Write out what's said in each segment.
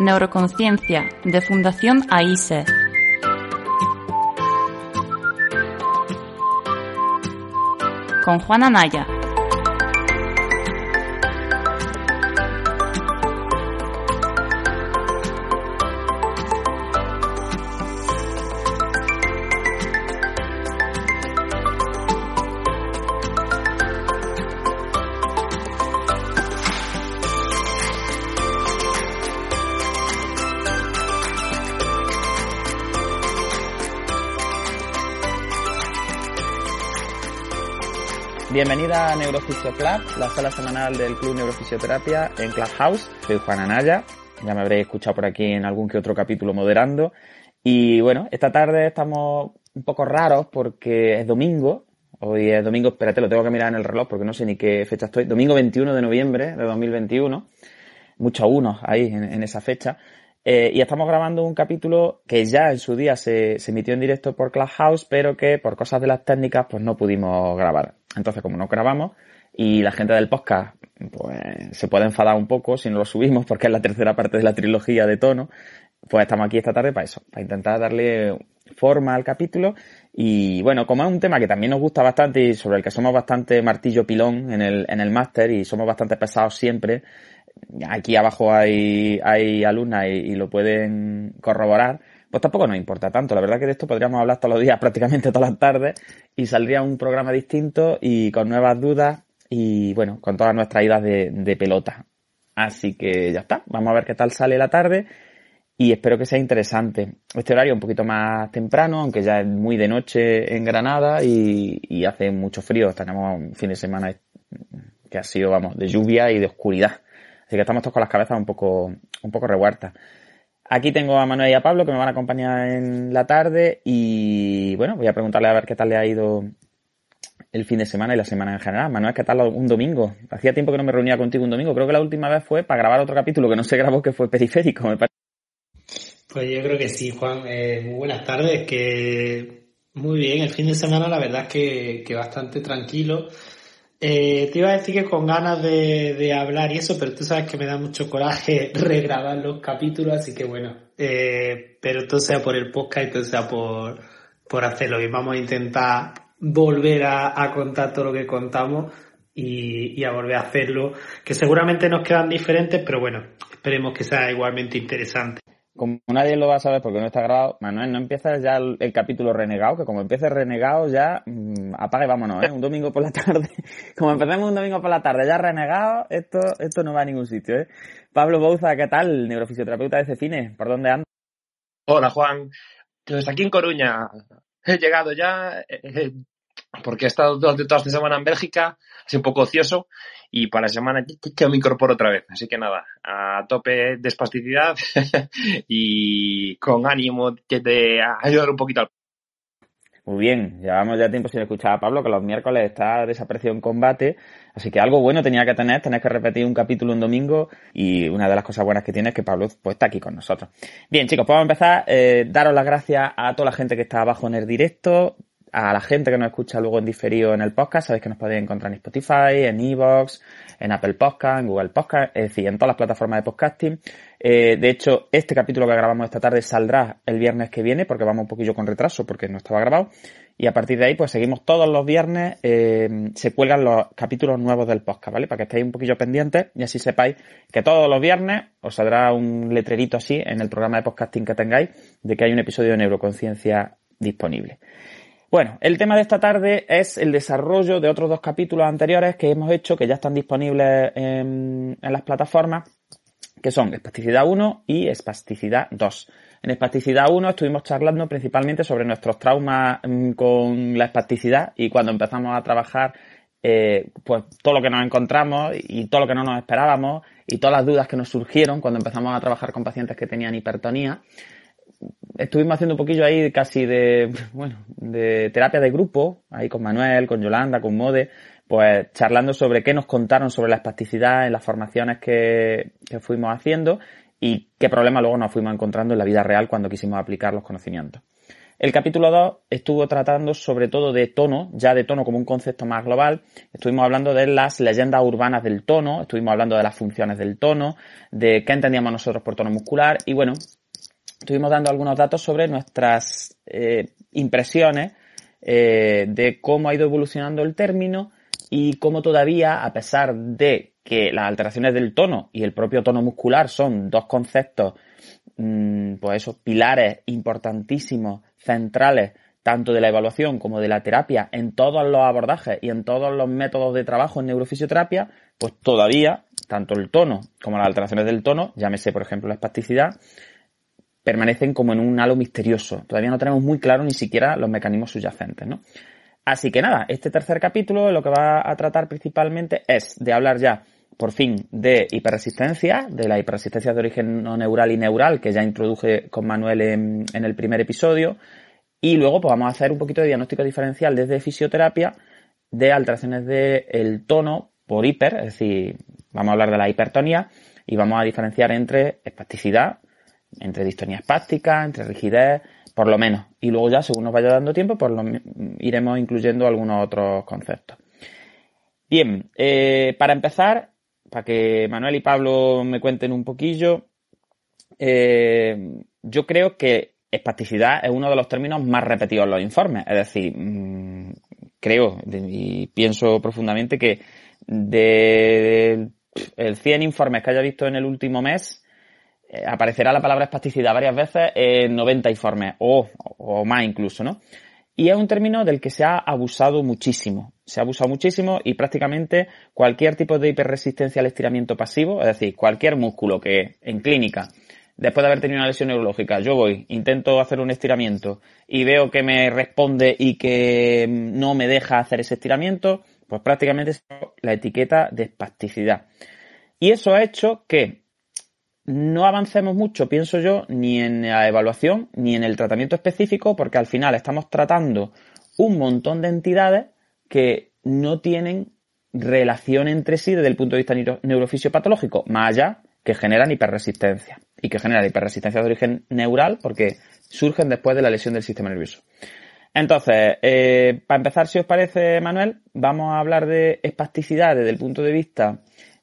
Neuroconciencia de Fundación AISE. Con Juana Naya. Bienvenida a Neurofisio Club, la sala semanal del Club Neurofisioterapia en Clubhouse. Soy Juan Anaya, ya me habréis escuchado por aquí en algún que otro capítulo moderando. Y bueno, esta tarde estamos un poco raros porque es domingo. Hoy es domingo, espérate, lo tengo que mirar en el reloj porque no sé ni qué fecha estoy. Domingo 21 de noviembre de 2021. Muchos unos ahí en, esa fecha. Eh, y estamos grabando un capítulo que ya en su día se, se emitió en directo por Clubhouse, pero que por cosas de las técnicas pues no pudimos grabar. Entonces, como no grabamos y la gente del podcast pues se puede enfadar un poco si no lo subimos porque es la tercera parte de la trilogía de tono, pues estamos aquí esta tarde para eso, para intentar darle forma al capítulo y bueno, como es un tema que también nos gusta bastante y sobre el que somos bastante martillo pilón en el, en el máster y somos bastante pesados siempre, aquí abajo hay, hay alumnas y lo pueden corroborar, pues tampoco nos importa tanto. La verdad que de esto podríamos hablar todos los días, prácticamente todas las tardes, y saldría un programa distinto y con nuevas dudas y bueno, con todas nuestras idas de, pelota. Así que ya está, vamos a ver qué tal sale la tarde y espero que sea interesante. Este horario un poquito más temprano, aunque ya es muy de noche en Granada y, hace mucho frío. Tenemos un fin de semana que ha sido, vamos, de lluvia y de oscuridad. Así que estamos todos con las cabezas un poco, un poco revueltas. Aquí tengo a Manuel y a Pablo que me van a acompañar en la tarde y bueno, voy a preguntarle a ver qué tal le ha ido el fin de semana y la semana en general. Manuel, ¿qué tal un domingo? Hacía tiempo que no me reunía contigo un domingo. Creo que la última vez fue para grabar otro capítulo que no se grabó, que fue periférico, me parece. Pues yo creo que sí, Juan. Eh, muy buenas tardes. Que muy bien, el fin de semana la verdad es que, que bastante tranquilo. Eh, te iba a decir que con ganas de, hablar y eso, pero tú sabes que me da mucho coraje regrabar los capítulos, así que bueno, eh, pero todo sea por el podcast y todo sea por, por hacerlo. Y vamos a intentar volver a, contar todo lo que contamos y, y, a volver a hacerlo, que seguramente nos quedan diferentes, pero bueno, esperemos que sea igualmente interesante como nadie lo va a saber porque no está grabado, Manuel, no empiezas ya el, capítulo renegado, que como empieces renegado ya, mmm, apague vámonos, ¿eh? Un domingo por la tarde, como empecemos un domingo por la tarde ya renegado, esto, esto no va a ningún sitio, ¿eh? Pablo Bouza, ¿qué tal? Neurofisioterapeuta de Cefines, ¿por dónde andas? Hola Juan, pues aquí en Coruña, he llegado ya, eh, eh, porque he estado toda esta semana en Bélgica, así un poco ocioso, y para la semana que me incorporo otra vez. Así que nada, a tope de espasticidad y con ánimo de ayudar un poquito al muy bien, llevamos ya tiempo sin escuchar a Pablo, que los miércoles está desaparecido en combate, así que algo bueno tenía que tener, tener que repetir un capítulo un domingo y una de las cosas buenas que tiene es que Pablo pues, está aquí con nosotros. Bien chicos, pues vamos a empezar. Eh, daros las gracias a toda la gente que está abajo en el directo, a la gente que nos escucha luego en diferido en el podcast, sabéis que nos podéis encontrar en Spotify, en Evox, en Apple Podcast, en Google Podcast, es decir, en todas las plataformas de podcasting. Eh, de hecho, este capítulo que grabamos esta tarde saldrá el viernes que viene, porque vamos un poquillo con retraso, porque no estaba grabado. Y a partir de ahí, pues seguimos todos los viernes, eh, se cuelgan los capítulos nuevos del podcast, ¿vale? Para que estéis un poquillo pendientes y así sepáis que todos los viernes os saldrá un letrerito así en el programa de podcasting que tengáis de que hay un episodio de neuroconciencia disponible. Bueno, el tema de esta tarde es el desarrollo de otros dos capítulos anteriores que hemos hecho, que ya están disponibles en, las plataformas, que son Espasticidad 1 y Espasticidad 2. En Espasticidad 1 estuvimos charlando principalmente sobre nuestros traumas mm, con la espasticidad y cuando empezamos a trabajar eh, pues todo lo que nos encontramos y todo lo que no nos esperábamos y todas las dudas que nos surgieron cuando empezamos a trabajar con pacientes que tenían hipertonía estuvimos haciendo un poquillo ahí casi de, bueno, de terapia de grupo, ahí con Manuel, con Yolanda, con Mode, pues charlando sobre qué nos contaron sobre la espasticidad en las formaciones que, que fuimos haciendo y qué problemas luego nos fuimos encontrando en la vida real cuando quisimos aplicar los conocimientos. El capítulo 2 estuvo tratando sobre todo de tono, ya de tono como un concepto más global. Estuvimos hablando de las leyendas urbanas del tono, estuvimos hablando de las funciones del tono, de qué entendíamos nosotros por tono muscular y bueno, estuvimos dando algunos datos sobre nuestras eh, impresiones eh, de cómo ha ido evolucionando el término y cómo todavía, a pesar de que las alteraciones del tono y el propio tono muscular son dos conceptos, mmm, pues esos pilares importantísimos, centrales, tanto de la evaluación como de la terapia en todos los abordajes y en todos los métodos de trabajo en neurofisioterapia, pues todavía, tanto el tono como las alteraciones del tono, llámese por ejemplo la espasticidad, permanecen como en un halo misterioso. Todavía no tenemos muy claro ni siquiera los mecanismos subyacentes, ¿no? Así que nada, este tercer capítulo lo que va a tratar principalmente es de hablar ya, por fin, de hiperresistencia, de la hiperresistencia de origen no neural y neural que ya introduje con Manuel en, el primer episodio. Y luego pues vamos a hacer un poquito de diagnóstico diferencial desde fisioterapia de alteraciones del tono por hiper, es decir, vamos a hablar de la hipertonía y vamos a diferenciar entre espasticidad, entre distonía espástica, entre rigidez, por lo menos. Y luego ya, según nos vaya dando tiempo, pues lo, iremos incluyendo algunos otros conceptos. Bien, eh, para empezar, para que Manuel y Pablo me cuenten un poquillo, eh, yo creo que espasticidad es uno de los términos más repetidos en los informes. Es decir, mmm, creo y pienso profundamente que de, de el 100 informes que haya visto en el último mes, aparecerá la palabra espasticidad varias veces en 90 informes o, o más incluso, ¿no? Y es un término del que se ha abusado muchísimo. Se ha abusado muchísimo y prácticamente cualquier tipo de hiperresistencia al estiramiento pasivo, es decir, cualquier músculo que en clínica, después de haber tenido una lesión neurológica, yo voy, intento hacer un estiramiento y veo que me responde y que no me deja hacer ese estiramiento, pues prácticamente es la etiqueta de espasticidad. Y eso ha hecho que no avancemos mucho, pienso yo, ni en la evaluación ni en el tratamiento específico, porque al final estamos tratando un montón de entidades que no tienen relación entre sí desde el punto de vista neurofisiopatológico, más allá que generan hiperresistencia y que generan hiperresistencia de origen neural porque surgen después de la lesión del sistema nervioso. Entonces, eh, para empezar, si os parece, Manuel, vamos a hablar de espasticidad desde el punto de vista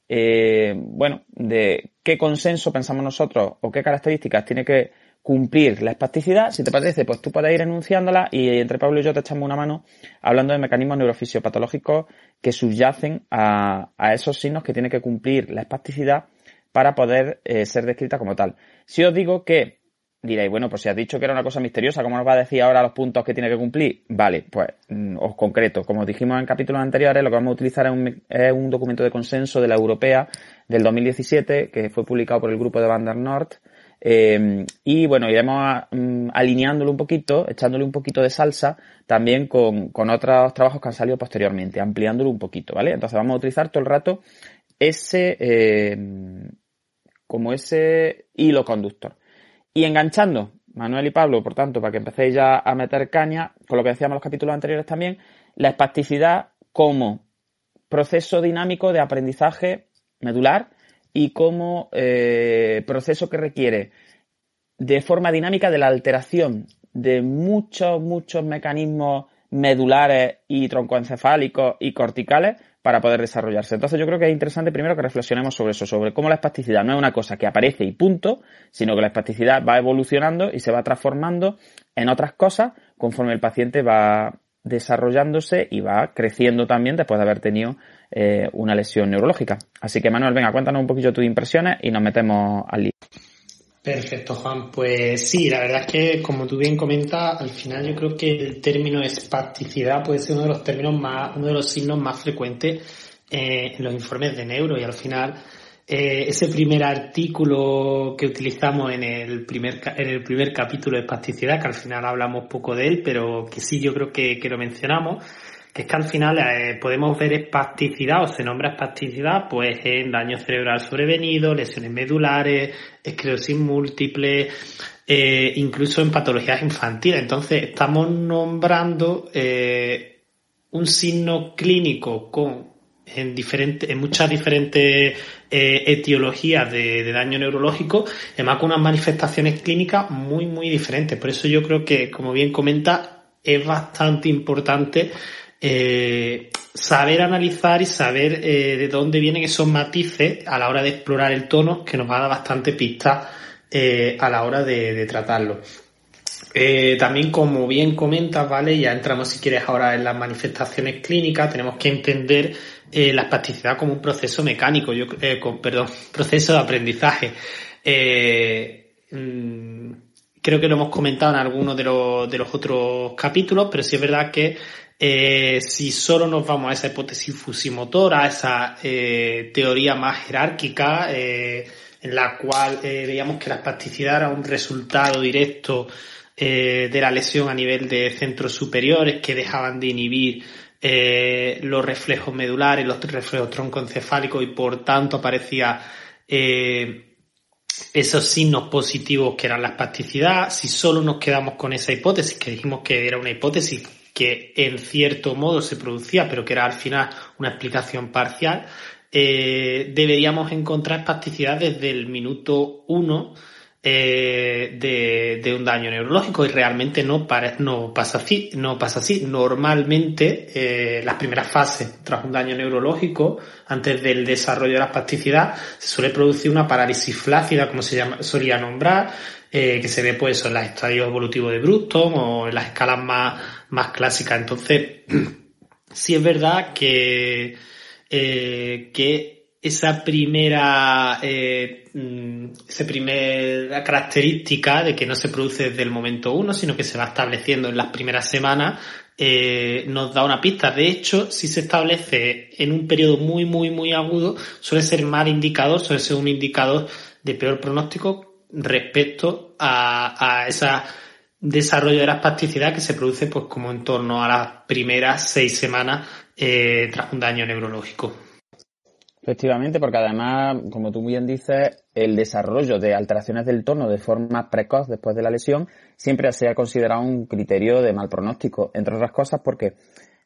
eh, bueno, de qué consenso pensamos nosotros o qué características tiene que cumplir la espasticidad. Si te parece, pues tú puedes ir enunciándola y entre Pablo y yo te echamos una mano hablando de mecanismos neurofisiopatológicos que subyacen a, esos signos que tiene que cumplir la espasticidad para poder eh, ser descrita como tal. Si os digo que Diréis, bueno, pues si has dicho que era una cosa misteriosa, ¿cómo nos va a decir ahora los puntos que tiene que cumplir? Vale, pues mm, os concreto. Como dijimos en capítulos anteriores, lo que vamos a utilizar es un, documento de consenso de la Europea del 2017 que fue publicado por el grupo de Van der Nord. Eh, y bueno, iremos um, alineándolo un poquito, echándole un poquito de salsa también con, otros trabajos que han salido posteriormente, ampliándolo un poquito, ¿vale? Entonces vamos a utilizar todo el rato ese, eh, como ese hilo conductor. Y enganchando, Manuel y Pablo, por tanto, para que empecéis ya a meter caña, con lo que decíamos en los capítulos anteriores también, la espasticidad como proceso dinámico de aprendizaje medular y como eh, proceso que requiere de forma dinámica de la alteración de muchos, muchos mecanismos medulares y troncoencefálicos y corticales para poder desarrollarse. Entonces yo creo que es interesante primero que reflexionemos sobre eso, sobre cómo la espasticidad no es una cosa que aparece y punto, sino que la espasticidad va evolucionando y se va transformando en otras cosas conforme el paciente va desarrollándose y va creciendo también después de haber tenido eh, una lesión neurológica. Así que Manuel, venga, cuéntanos un poquito tus impresiones y nos metemos al lío. Perfecto, Juan. Pues sí, la verdad es que, como tú bien comentas, al final yo creo que el término espasticidad puede ser uno de los términos más, uno de los signos más frecuentes eh, en los informes de neuro y al final eh, ese primer artículo que utilizamos en el primer en el primer capítulo de espasticidad, que al final hablamos poco de él, pero que sí yo creo que, que lo mencionamos, es que al final eh, podemos ver espasticidad o se nombra espasticidad pues en daño cerebral sobrevenido, lesiones medulares, esclerosis múltiple, eh, incluso en patologías infantiles. Entonces estamos nombrando eh, un signo clínico con en, diferentes, en muchas diferentes eh, etiologías de, de, daño neurológico, además con unas manifestaciones clínicas muy, muy diferentes. Por eso yo creo que, como bien comenta, es bastante importante eh, saber analizar y saber eh, de dónde vienen esos matices a la hora de explorar el tono, que nos va a dar bastante pista eh, a la hora de, de tratarlo. Eh, también, como bien comentas, ¿vale? Ya entramos, si quieres, ahora en las manifestaciones clínicas. Tenemos que entender eh, la espasticidad como un proceso mecánico, yo, con, perdón, proceso de aprendizaje. Mmm, creo que lo hemos comentado en algunos de los, de los otros capítulos, pero sí es verdad que eh, si solo nos vamos a esa hipótesis fusimotora, a esa eh, teoría más jerárquica, eh, en la cual veíamos que la espasticidad era un resultado directo de la lesión a nivel de centros superiores que dejaban de inhibir los reflejos medulares, los reflejos troncoencefálicos y por tanto aparecía esos signos positivos que eran la espasticidad, si solo nos quedamos con esa hipótesis, que dijimos que era una hipótesis que en cierto modo se producía, pero que era al final una explicación parcial, eh, deberíamos encontrar espasticidad desde el minuto uno eh, de, de, un daño neurológico y realmente no, para, no, pasa, así, no pasa así. Normalmente eh, las primeras fases tras un daño neurológico, antes del desarrollo de la espasticidad, se suele producir una parálisis flácida, como se llama, solía nombrar, eh, que se ve pues en los estadios evolutivos de Bruston o en las escalas más, más clásicas. Entonces, sí es verdad que, eh, que esa primera, eh, mm, esa primera característica de que no se produce desde el momento uno, sino que se va estableciendo en las primeras semanas, eh, nos da una pista. De hecho, si se establece en un periodo muy, muy, muy agudo, suele ser mal indicador, suele ser un indicador de peor pronóstico respecto a, a ese desarrollo de la espasticidad que se produce pues como en torno a las primeras seis semanas eh, tras un daño neurológico. Efectivamente, porque además, como tú bien dices, el desarrollo de alteraciones del tono de forma precoz después de la lesión siempre se ha considerado un criterio de mal pronóstico, entre otras cosas porque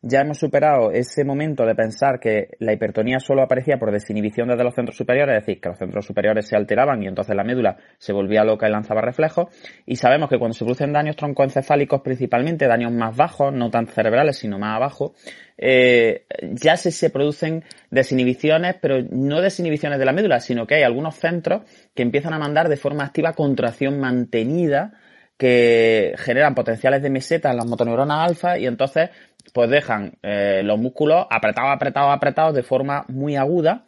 ya hemos superado ese momento de pensar que la hipertonía solo aparecía por desinhibición desde los centros superiores, es decir, que los centros superiores se alteraban y entonces la médula se volvía loca y lanzaba reflejos. Y sabemos que cuando se producen daños troncoencefálicos, principalmente daños más bajos, no tan cerebrales, sino más abajo, eh, ya se, se producen desinhibiciones, pero no desinhibiciones de la médula, sino que hay algunos centros que empiezan a mandar de forma activa contracción mantenida que generan potenciales de meseta en las motoneuronas alfa y entonces pues dejan eh, los músculos apretados, apretados, apretados de forma muy aguda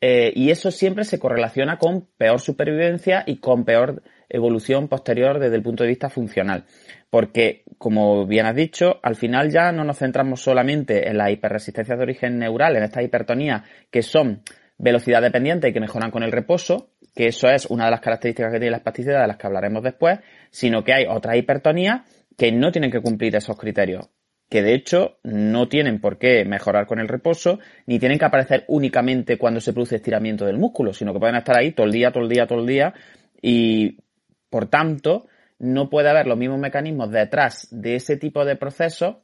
eh, y eso siempre se correlaciona con peor supervivencia y con peor evolución posterior desde el punto de vista funcional. Porque, como bien has dicho, al final ya no nos centramos solamente en las hiperresistencias de origen neural, en estas hipertonías que son velocidad dependiente y que mejoran con el reposo, que eso es una de las características que tiene la espasticidad de las que hablaremos después, sino que hay otras hipertonías que no tienen que cumplir esos criterios que de hecho no tienen por qué mejorar con el reposo, ni tienen que aparecer únicamente cuando se produce estiramiento del músculo, sino que pueden estar ahí todo el día, todo el día, todo el día, y por tanto no puede haber los mismos mecanismos detrás de ese tipo de procesos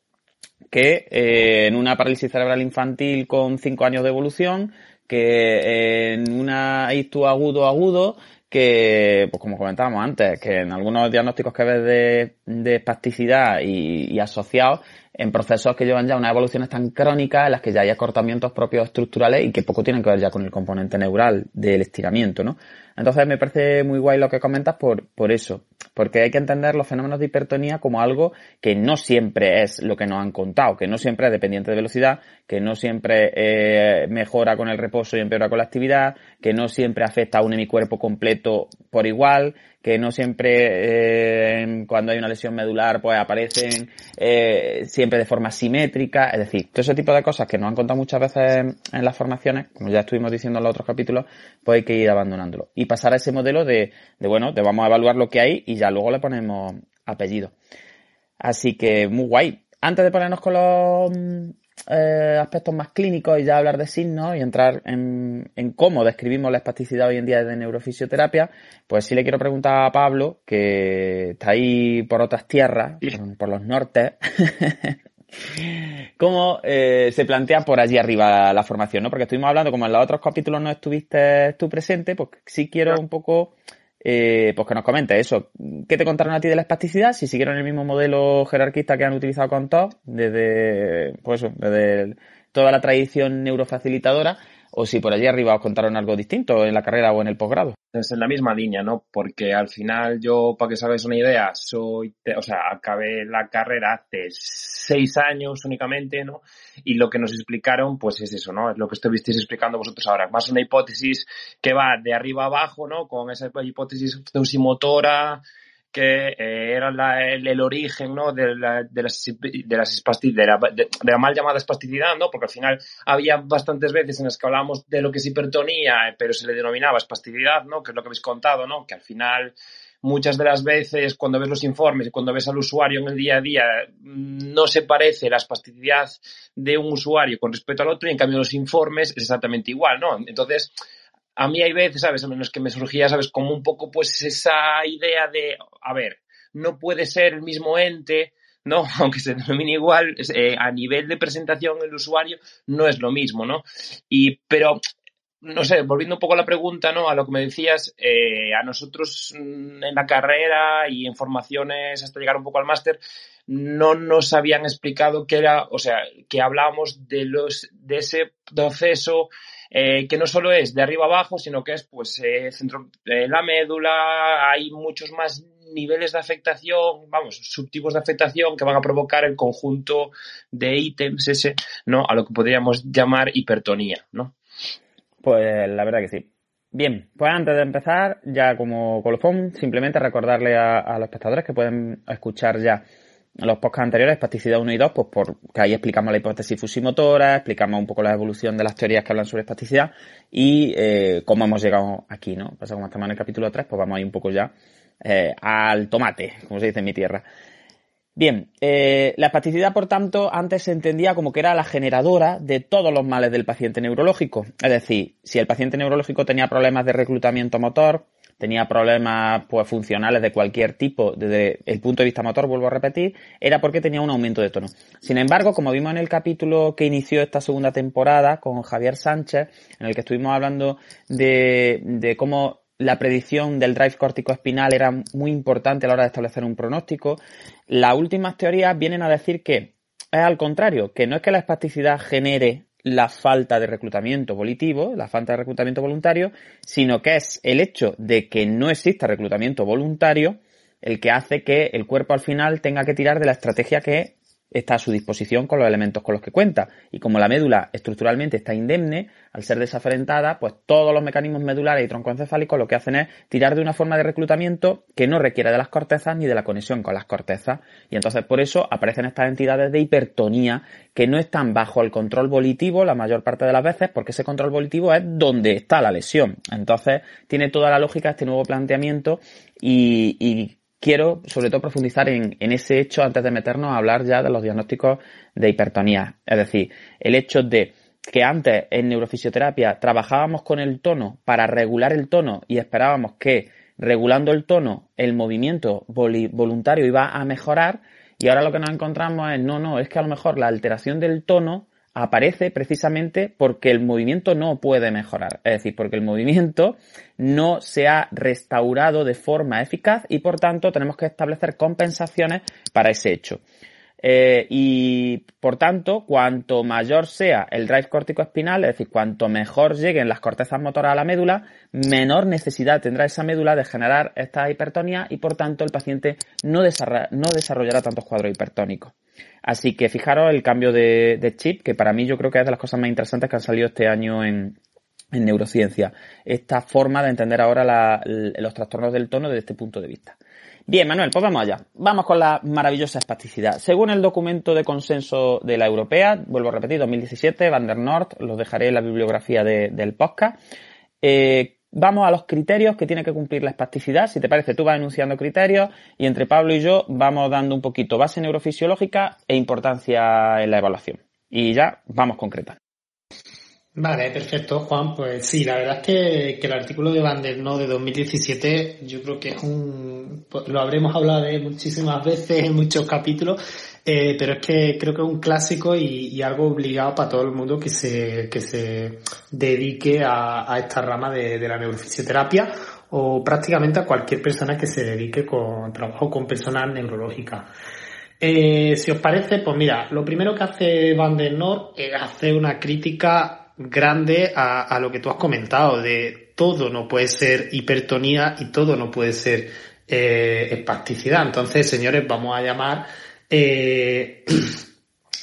que eh, en una parálisis cerebral infantil con 5 años de evolución, que en una ictus agudo agudo, que, pues como comentábamos antes, que en algunos diagnósticos que ves de, de espasticidad y, y asociados, en procesos que llevan ya unas evoluciones tan crónicas en las que ya hay acortamientos propios estructurales y que poco tienen que ver ya con el componente neural del estiramiento, ¿no? Entonces me parece muy guay lo que comentas por, por eso, porque hay que entender los fenómenos de hipertonía como algo que no siempre es lo que nos han contado, que no siempre es dependiente de velocidad, que no siempre eh, mejora con el reposo y empeora con la actividad, que no siempre afecta a un hemicuerpo completo por igual, que no siempre eh, cuando hay una lesión medular pues aparecen eh, siempre de forma simétrica, es decir, todo ese tipo de cosas que nos han contado muchas veces en las formaciones, como ya estuvimos diciendo en los otros capítulos, pues hay que ir abandonándolo y pasar a ese modelo de, de bueno, de vamos a evaluar lo que hay y ya luego le ponemos apellido. Así que muy guay. Antes de ponernos con los eh, aspectos más clínicos y ya hablar de signos y entrar en, en, cómo describimos la espasticidad hoy en día de neurofisioterapia, pues sí le quiero preguntar a Pablo, que está ahí por otras tierras, por, por los nortes, ¿Cómo eh, se plantea por allí arriba la formación? ¿no? Porque estuvimos hablando, como en los otros capítulos no estuviste tú presente, pues sí quiero un poco eh, pues que nos comentes eso. ¿Qué te contaron a ti de la espasticidad? Si siguieron el mismo modelo jerarquista que han utilizado con todos, desde, pues desde toda la tradición neurofacilitadora, o si por allí arriba os contaron algo distinto en la carrera o en el posgrado. Es en la misma línea, ¿no? Porque al final yo, para que sabes una idea, soy, o sea, acabé la carrera hace seis años únicamente, ¿no? Y lo que nos explicaron, pues es eso, ¿no? Es lo que estuvisteis explicando vosotros ahora. Más una hipótesis que va de arriba abajo, ¿no? Con esa hipótesis motora que eh, era el, origen ¿no? de, la, de, las, de, la, la, mal llamada espasticidad, ¿no? porque al final había bastantes veces en las que hablábamos de lo que es hipertonía, pero se le denominaba espasticidad, ¿no? que es lo que habéis contado, ¿no? que al final muchas de las veces cuando ves los informes y cuando ves al usuario en el día a día no se parece la espasticidad de un usuario con respecto al otro y en cambio los informes es exactamente igual, ¿no? Entonces, a mí hay veces, ¿sabes? A menos que me surgía, ¿sabes? Como un poco, pues, esa idea de, a ver, no puede ser el mismo ente, ¿no? Aunque se denomine igual, eh, a nivel de presentación el usuario no es lo mismo, ¿no? Y, pero, no sé, volviendo un poco a la pregunta, ¿no? A lo que me decías, eh, a nosotros mm, en la carrera y en formaciones hasta llegar un poco al máster, no nos habían explicado que era, o sea, que hablábamos de los, de ese proceso eh, que no solo es de arriba abajo, sino que es pues eh, centro, eh, la médula, hay muchos más niveles de afectación, vamos, subtipos de afectación que van a provocar el conjunto de ítems ese, ¿no? A lo que podríamos llamar hipertonía, ¿no? Pues la verdad que sí. Bien, pues antes de empezar, ya como colofón, simplemente recordarle a, a los espectadores que pueden escuchar ya los podcasts anteriores, espasticidad 1 y 2, pues porque ahí explicamos la hipótesis fusimotora, explicamos un poco la evolución de las teorías que hablan sobre espasticidad y eh, cómo hemos llegado aquí, ¿no? Pasa como estamos en el capítulo 3, pues vamos ahí un poco ya eh, al tomate, como se dice en mi tierra. Bien, eh, la espasticidad, por tanto, antes se entendía como que era la generadora de todos los males del paciente neurológico. Es decir, si el paciente neurológico tenía problemas de reclutamiento motor, tenía problemas pues, funcionales de cualquier tipo desde el punto de vista motor, vuelvo a repetir, era porque tenía un aumento de tono. Sin embargo, como vimos en el capítulo que inició esta segunda temporada con Javier Sánchez, en el que estuvimos hablando de, de cómo la predicción del drive córtico espinal era muy importante a la hora de establecer un pronóstico, las últimas teorías vienen a decir que es al contrario, que no es que la espasticidad genere la falta de reclutamiento volitivo, la falta de reclutamiento voluntario, sino que es el hecho de que no exista reclutamiento voluntario el que hace que el cuerpo al final tenga que tirar de la estrategia que está a su disposición con los elementos con los que cuenta. Y como la médula estructuralmente está indemne, al ser desaferentada, pues todos los mecanismos medulares y troncoencefálicos lo que hacen es tirar de una forma de reclutamiento que no requiere de las cortezas ni de la conexión con las cortezas. Y entonces por eso aparecen estas entidades de hipertonía que no están bajo el control volitivo la mayor parte de las veces, porque ese control volitivo es donde está la lesión. Entonces tiene toda la lógica este nuevo planteamiento y, y quiero sobre todo profundizar en, ese hecho antes de meternos a hablar ya de los diagnósticos de hipertonía. Es decir, el hecho de que antes en neurofisioterapia trabajábamos con el tono para regular el tono y esperábamos que regulando el tono el movimiento voluntario iba a mejorar y ahora lo que nos encontramos es no, no, es que a lo mejor la alteración del tono aparece precisamente porque el movimiento no puede mejorar, es decir, porque el movimiento no se ha restaurado de forma eficaz y por tanto tenemos que establecer compensaciones para ese hecho. Eh, y por tanto, cuanto mayor sea el drive córtico espinal, es decir, cuanto mejor lleguen las cortezas motoras a la médula, menor necesidad tendrá esa médula de generar esta hipertonía y por tanto el paciente no, no desarrollará tantos cuadros hipertónicos. Así que fijaros el cambio de, chip, que para mí yo creo que es de las cosas más interesantes que han salido este año en, neurociencia. Esta forma de entender ahora los trastornos del tono desde este punto de vista. Bien, Manuel, pues vamos allá. Vamos con la maravillosa espasticidad. Según el documento de consenso de la europea, vuelvo a repetir, 2017, Van der Noort, los dejaré en la bibliografía del podcast, eh, Vamos a los criterios que tiene que cumplir la espasticidad. Si te parece, tú vas enunciando criterios y entre Pablo y yo vamos dando un poquito base neurofisiológica e importancia en la evaluación. Y ya vamos concretando. Vale, perfecto, Juan. Pues sí, la verdad es que, el artículo de Van der No de 2017 yo creo que es un... pues, Lo habremos hablado de muchísimas veces en muchos capítulos, eh, pero es que creo que es un clásico y, algo obligado para todo el mundo que se, que se dedique a, esta rama de, de la neurofisioterapia o prácticamente a cualquier persona que se dedique con trabajo con personas neurológicas. Eh, si os parece, pues mira, lo primero que hace Van der Noor es hacer una crítica grande a, lo que tú has comentado, de todo no puede ser hipertonía y todo no puede ser eh, espasticidad. Entonces, señores, vamos a llamar eh,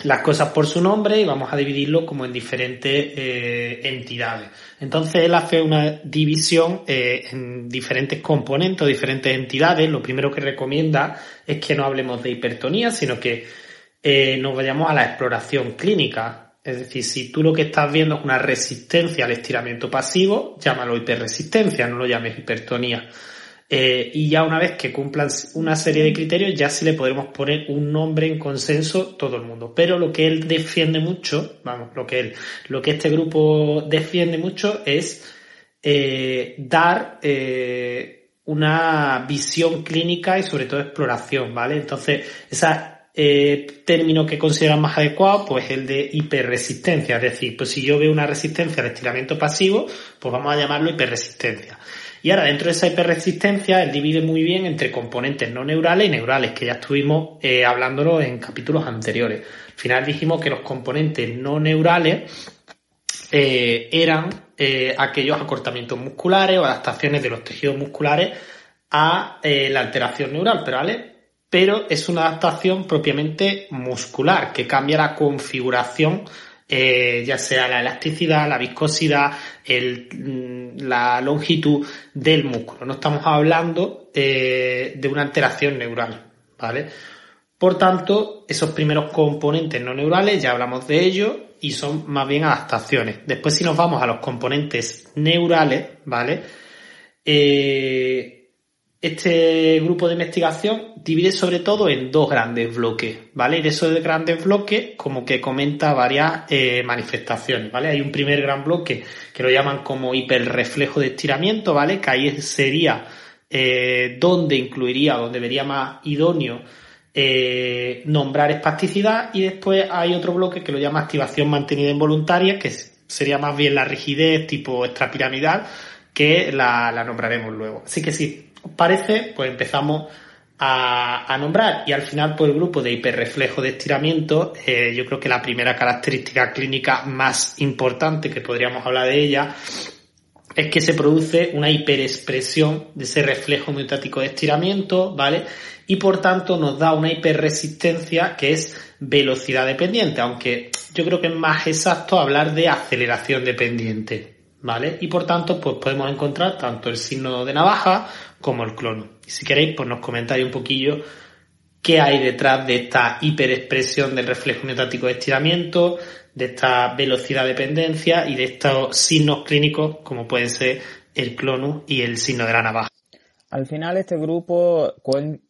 las cosas por su nombre y vamos a dividirlo como en diferentes eh, entidades. Entonces él hace una división eh, en diferentes componentes, diferentes entidades. Lo primero que recomienda es que no hablemos de hipertonía, sino que eh, nos vayamos a la exploración clínica. Es decir, si tú lo que estás viendo es una resistencia al estiramiento pasivo, llámalo hiperresistencia, no lo llames hipertonía. Eh, y ya una vez que cumplan una serie de criterios, ya sí le podremos poner un nombre en consenso todo el mundo. Pero lo que él defiende mucho, vamos, lo que él, lo que este grupo defiende mucho es eh, dar eh, una visión clínica y sobre todo exploración, ¿vale? Entonces, esa eh, término que consideran más adecuado, pues el de hiperresistencia. Es decir, pues si yo veo una resistencia al estiramiento pasivo, pues vamos a llamarlo hiperresistencia. Y ahora, dentro de esa hiperresistencia, él divide muy bien entre componentes no neurales y neurales, que ya estuvimos eh, hablándolo en capítulos anteriores. Al final dijimos que los componentes no neurales eh, eran eh, aquellos acortamientos musculares o adaptaciones de los tejidos musculares a eh, la alteración neural, pero ¿vale? Pero es una adaptación propiamente muscular, que cambia la configuración eh, ya sea la elasticidad, la viscosidad, el, mm, la longitud del músculo. No estamos hablando eh, de una alteración neural, ¿vale? Por tanto, esos primeros componentes no neurales, ya hablamos de ellos, y son más bien adaptaciones. Después, si nos vamos a los componentes neurales, ¿vale? Eh, este grupo de investigación divide sobre todo en dos grandes bloques, ¿vale? Y de esos grandes bloques como que comenta varias eh, manifestaciones, ¿vale? Hay un primer gran bloque que lo llaman como hiperreflejo de estiramiento, ¿vale? Que ahí sería eh, donde incluiría, donde vería más idóneo eh, nombrar espasticidad y después hay otro bloque que lo llama activación mantenida involuntaria, que sería más bien la rigidez tipo extrapiramidal, que la, la nombraremos luego. Así que sí, parece, pues empezamos a, a, nombrar y al final por el grupo de hiperreflejo de estiramiento, eh, yo creo que la primera característica clínica más importante que podríamos hablar de ella es que se produce una hiperexpresión de ese reflejo miotático de estiramiento, ¿vale? Y por tanto nos da una hiperresistencia que es velocidad dependiente, aunque yo creo que es más exacto hablar de aceleración dependiente, ¿vale? Y por tanto, pues podemos encontrar tanto el signo de navaja como el clono. Y si queréis, pues nos comentáis un poquillo qué hay detrás de esta hiperexpresión del reflejo miotático de estiramiento, de esta velocidad dependencia y de estos signos clínicos como pueden ser el clonus y el signo de la navaja. Al final este grupo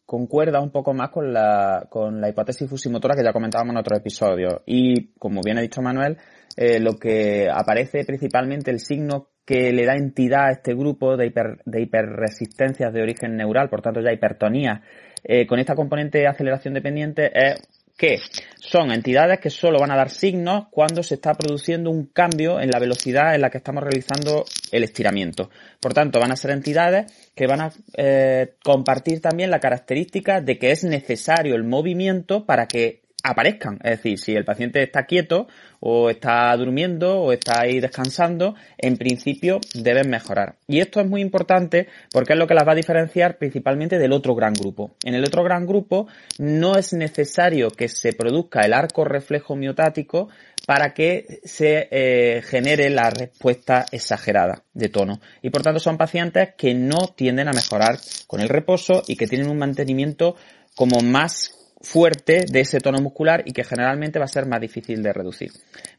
concuerda un poco más con la, con la hipótesis fusimotora que ya comentábamos en otros episodios. Y como bien ha dicho Manuel, eh, lo que aparece principalmente el signo que le da entidad a este grupo de, hiper, de hiperresistencias de origen neural, por tanto ya hipertonía, eh, con esta componente de aceleración dependiente es que son entidades que solo van a dar signos cuando se está produciendo un cambio en la velocidad en la que estamos realizando el estiramiento. Por tanto, van a ser entidades que van a eh, compartir también la característica de que es necesario el movimiento para que aparezcan. Es decir, si el paciente está quieto o está durmiendo o está ahí descansando, en principio deben mejorar. Y esto es muy importante porque es lo que las va a diferenciar principalmente del otro gran grupo. En el otro gran grupo no es necesario que se produzca el arco reflejo miotático para que se eh, genere la respuesta exagerada de tono. Y por tanto son pacientes que no tienden a mejorar con el reposo y que tienen un mantenimiento como más fuerte de ese tono muscular y que generalmente va a ser más difícil de reducir.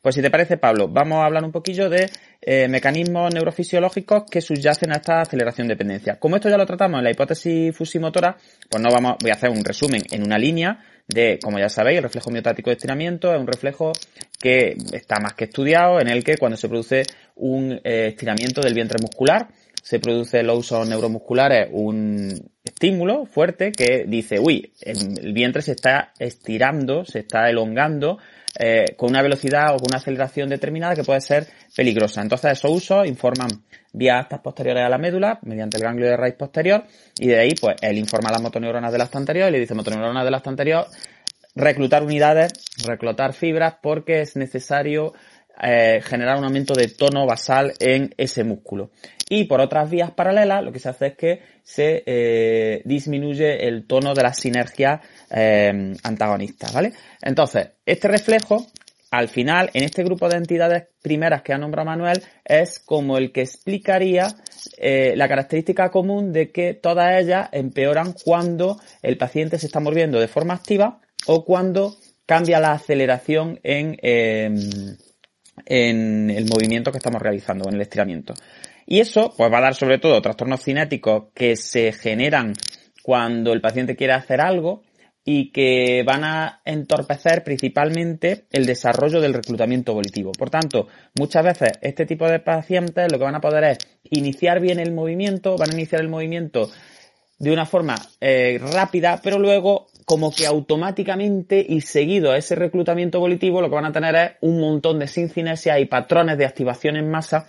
Pues si te parece, Pablo, vamos a hablar un poquillo de eh, mecanismos neurofisiológicos que subyacen a esta aceleración de dependencia. Como esto ya lo tratamos en la hipótesis fusimotora, pues no vamos, voy a hacer un resumen en una línea de, como ya sabéis, el reflejo miotático de estiramiento es un reflejo que está más que estudiado, en el que cuando se produce un eh, estiramiento del vientre muscular, se produce en los usos neuromusculares un estímulo fuerte que dice, uy, el, vientre se está estirando, se está elongando eh, con una velocidad o con una aceleración determinada que puede ser peligrosa. Entonces esos usos informan vía actas posteriores a la médula mediante el ganglio de raíz posterior y de ahí pues él informa a las motoneuronas del acto anterior y le dice motoneuronas del acto anterior reclutar unidades, reclutar fibras porque es necesario eh, generar un aumento de tono basal en ese músculo. Y por otras vías paralelas, lo que se hace es que se eh, disminuye el tono de la sinergia eh, antagonista, ¿vale? Entonces, este reflejo, al final, en este grupo de entidades primeras que ha nombrado Manuel, es como el que explicaría eh, la característica común de que todas ellas empeoran cuando el paciente se está moviendo de forma activa o cuando cambia la aceleración en em, en el movimiento que estamos realizando, en el estiramiento. Y eso pues va a dar sobre todo trastornos cinéticos que se generan cuando el paciente quiere hacer algo y que van a entorpecer principalmente el desarrollo del reclutamiento volitivo. Por tanto, muchas veces este tipo de pacientes lo que van a poder es iniciar bien el movimiento, van a iniciar el movimiento de una forma eh, rápida, pero luego como que automáticamente y seguido a ese reclutamiento volitivo lo que van a tener es un montón de sincinesia y patrones de activación en masa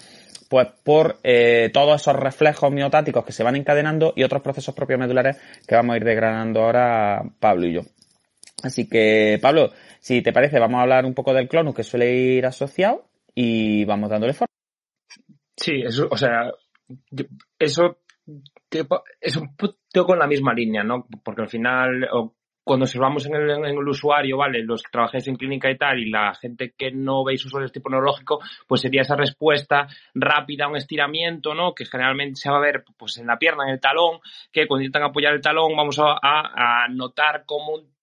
pues por eh, todos esos reflejos miotáticos que se van encadenando y otros procesos propios medulares que vamos a ir desgranando ahora Pablo y yo. Así que, Pablo, si te parece, vamos a hablar un poco del clonus que suele ir asociado y vamos dándole forma. Sí, eso, o sea, eso es un poco con la misma línea, ¿no? Porque al final, cuando observamos en el, en el, usuario, ¿vale? Los que trabajáis en clínica y tal, y la gente que no veis usuarios tipo neurológico, pues sería esa respuesta rápida un estiramiento, ¿no? Que generalmente se va a ver pues en la pierna, en el talón, que cuando intentan apoyar el talón vamos a, a, a notar como un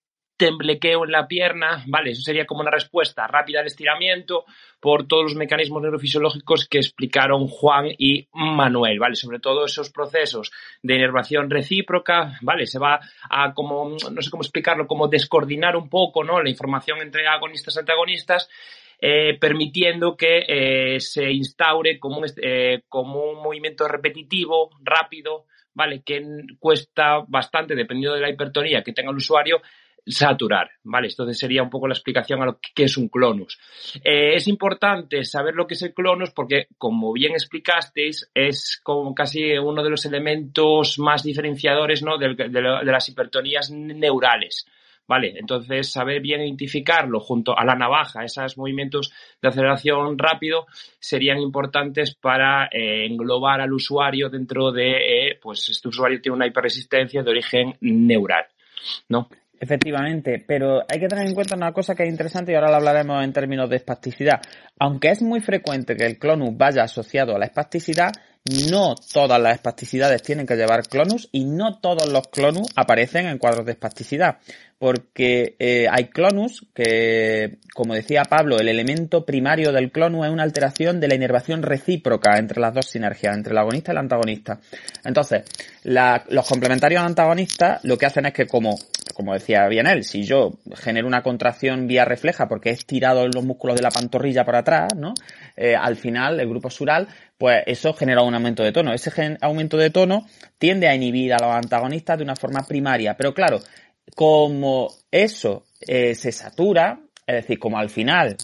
temblequeo en la pierna, ¿vale? Eso sería como una respuesta rápida al estiramiento por todos los mecanismos neurofisiológicos que explicaron Juan y Manuel, ¿vale? Sobre todo esos procesos de inervación recíproca, ¿vale? Se va a como, no sé cómo explicarlo, como descoordinar un poco, ¿no? La información entre agonistas y antagonistas eh, permitiendo que eh, se instaure como un, eh, como un movimiento repetitivo, rápido, ¿vale? Que cuesta bastante, dependiendo de la hipertonía que tenga el usuario, saturar, ¿vale? Entonces sería un poco la explicación a lo que es un clonus. Eh, es importante saber lo que es el clonus porque, como bien explicasteis, es como casi uno de los elementos más diferenciadores, ¿no? de, las hipertonías neurales. ¿Vale? Entonces, saber bien identificarlo junto a la navaja, esos movimientos de aceleración rápido, serían importantes para eh, englobar al usuario dentro de, eh, pues, este usuario tiene una hiperresistencia de origen neural, ¿no? Efectivamente, pero hay que tener en cuenta una cosa que es interesante y ahora lo hablaremos en términos de espasticidad. Aunque es muy frecuente que el clonus vaya asociado a la espasticidad, no todas las espasticidades tienen que llevar clonus y no todos los clonus aparecen en cuadros de espasticidad. Porque eh, hay clonus que, como decía Pablo, el elemento primario del clonus es una alteración de la inervación recíproca entre las dos sinergias, entre el agonista y el antagonista. Entonces, los complementarios antagonistas lo que hacen es que como como decía bien él, si yo genero una contracción vía refleja porque he estirado los músculos de la pantorrilla por atrás, ¿no? Eh, al final, el grupo sural, pues eso genera un aumento de tono. Ese aumento de tono tiende a inhibir a los antagonistas de una forma primaria. Pero claro, como eso eh, se satura, es decir, como al final,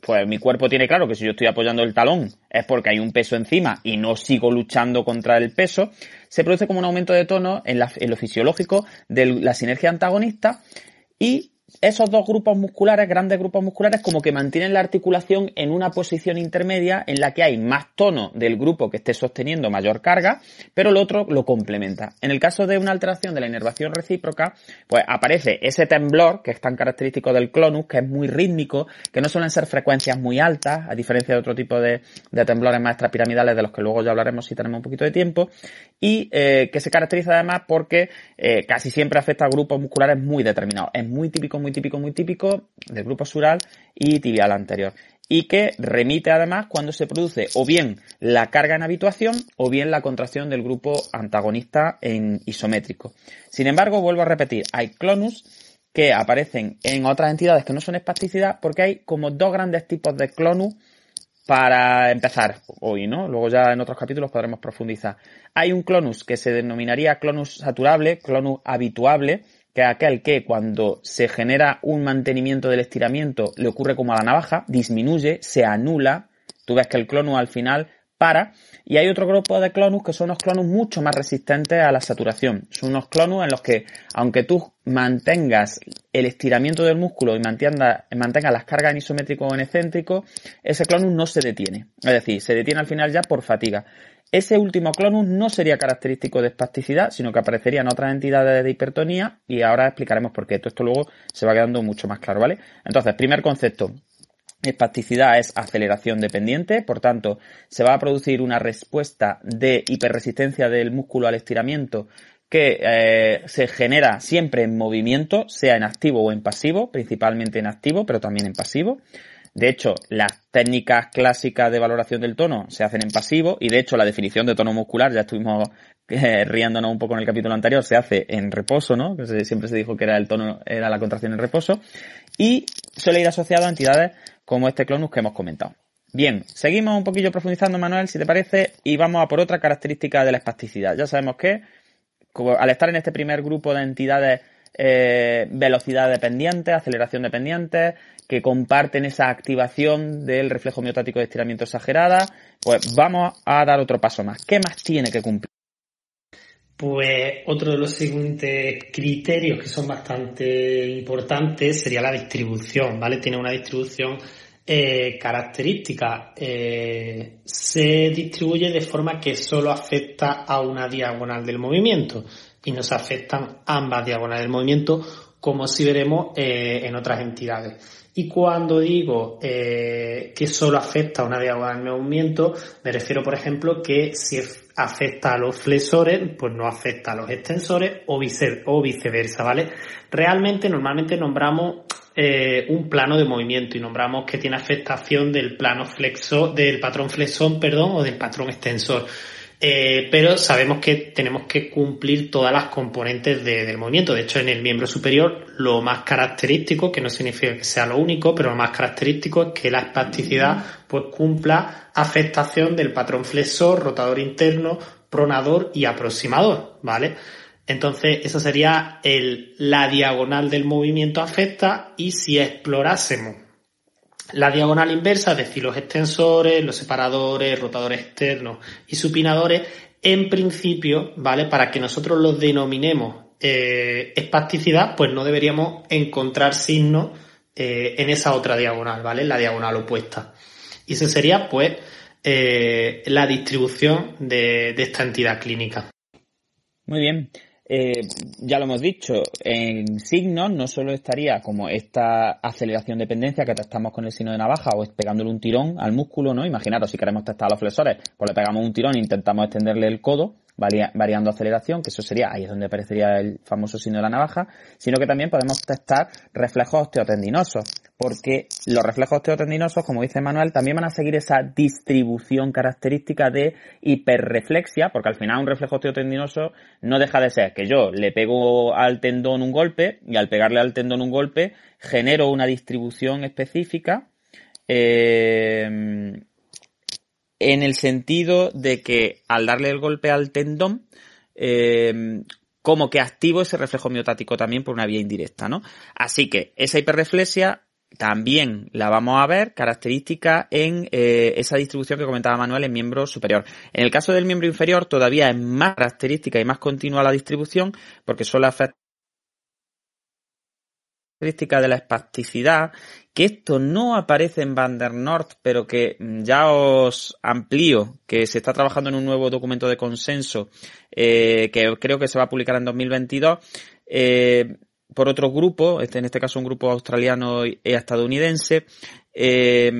pues mi cuerpo tiene claro que si yo estoy apoyando el talón es porque hay un peso encima y no sigo luchando contra el peso, se produce como un aumento de tono en, en lo fisiológico de la sinergia antagonista y esos dos grupos musculares, grandes grupos musculares, como que mantienen la articulación en una posición intermedia en la que hay más tono del grupo que esté sosteniendo mayor carga, pero el otro lo complementa. En el caso de una alteración de la inervación recíproca, pues aparece ese temblor, que es tan característico del clonus, que es muy rítmico, que no suelen ser frecuencias muy altas, a diferencia de otro tipo de, temblores más extrapiramidales de los que luego ya hablaremos si tenemos un poquito de tiempo, y eh, que se caracteriza además porque eh, casi siempre afecta a grupos musculares muy determinados. Es muy típico, muy típico, muy típico del grupo sural y tibial anterior. Y que remite además cuando se produce o bien la carga en habituación o bien la contracción del grupo antagonista en isométrico. Sin embargo, vuelvo a repetir, hay clonus que aparecen en otras entidades que no son espasticidad porque hay como dos grandes tipos de clonus para empezar hoy, ¿no? Luego ya en otros capítulos podremos profundizar. Hay un clonus que se denominaría clonus saturable, clonus habituable, que es aquel que cuando se genera un mantenimiento del estiramiento le ocurre como a la navaja, disminuye, se anula. Tú ves que el clonus al final para. Y hay otro grupo de clonus que son unos clonus mucho más resistentes a la saturación. Son unos clonus en los que, aunque tú mantengas el estiramiento del músculo y mantengas, las cargas en isométrico o en excéntrico, ese clonus no se detiene. Es decir, se detiene al final ya por fatiga. Ese último clonus no sería característico de espasticidad, sino que aparecería en otras entidades de hipertonía y ahora explicaremos por qué. Todo esto luego se va quedando mucho más claro, ¿vale? Entonces, primer concepto, Espasticidad es aceleración dependiente, por tanto, se va a producir una respuesta de hiperresistencia del músculo al estiramiento que eh, se genera siempre en movimiento, sea en activo o en pasivo, principalmente en activo, pero también en pasivo. De hecho, las técnicas clásicas de valoración del tono se hacen en pasivo y de hecho la definición de tono muscular, ya estuvimos eh, riéndonos un poco en el capítulo anterior, se hace en reposo, ¿no? Siempre se dijo que era el tono, era la contracción en reposo y suele ir asociado a entidades como este clonus que hemos comentado. Bien, seguimos un poquillo profundizando, Manuel, si te parece, y vamos a por otra característica de la espasticidad. Ya sabemos que al estar en este primer grupo de entidades eh, velocidad dependiente, aceleración dependiente, que comparten esa activación del reflejo miotático de estiramiento exagerada, pues vamos a dar otro paso más. ¿Qué más tiene que cumplir? Pues otro de los siguientes criterios que son bastante importantes sería la distribución, ¿vale? Tiene una distribución eh, característica. Eh, se distribuye de forma que solo afecta a una diagonal del movimiento y no se afectan ambas diagonales del movimiento como si veremos eh, en otras entidades. Y cuando digo eh, que solo afecta a una diagonal del movimiento, me refiero, por ejemplo, que si afecta a los flexores, pues no afecta a los extensores o, viceversa, ¿vale? Realmente, normalmente nombramos eh, un plano de movimiento y nombramos que tiene afectación del plano flexor, del patrón flexón, perdón, o del patrón extensor. Eh, pero sabemos que tenemos que cumplir todas las componentes del movimiento. De hecho, en el miembro superior, lo más característico, que no significa que sea lo único, pero lo más característico es que la espasticidad pues cumpla afectación del patrón flexor, rotador interno, pronador y aproximador, ¿vale? Entonces, eso sería la diagonal del movimiento afecta y si explorásemos la diagonal inversa, es decir, los extensores, los separadores, rotadores externos y supinadores, en principio, ¿vale? Para que nosotros los denominemos eh, espasticidad, pues no deberíamos encontrar signos eh, en esa otra diagonal, ¿vale? La diagonal opuesta. Y esa sería, pues, eh, la distribución de esta entidad clínica. Muy bien. Eh, ya lo hemos dicho, en signos no solo estaría como esta aceleración dependencia que testamos con el signo de navaja o pegándole un tirón al músculo, ¿no? Imaginaros si queremos testar a los flexores, pues le pegamos un tirón e intentamos extenderle el codo, variando aceleración, que eso sería, ahí es donde aparecería el famoso signo de la navaja, sino que también podemos testar reflejos osteotendinosos, porque los reflejos osteotendinosos, como dice Manuel, también van a seguir esa distribución característica de hiperreflexia, porque al final un reflejo osteotendinoso no deja de ser que yo le pego al tendón un golpe y al pegarle al tendón un golpe genero una distribución específica eh, en el sentido de que al darle el golpe al tendón, eh, como que activo ese reflejo miotático también por una vía indirecta, ¿no? Así que esa hiperreflexia también la vamos a ver característica en eh, esa distribución que comentaba Manuel en miembro superior. En el caso del miembro inferior todavía es más característica y más continua la distribución porque solo afecta característica de la espasticidad, que esto no aparece en Van der North, pero que ya os amplío, que se está trabajando en un nuevo documento de consenso, eh, que creo que se va a publicar en 2022, eh, por otro grupo, este, en este caso un grupo australiano y estadounidense, eh,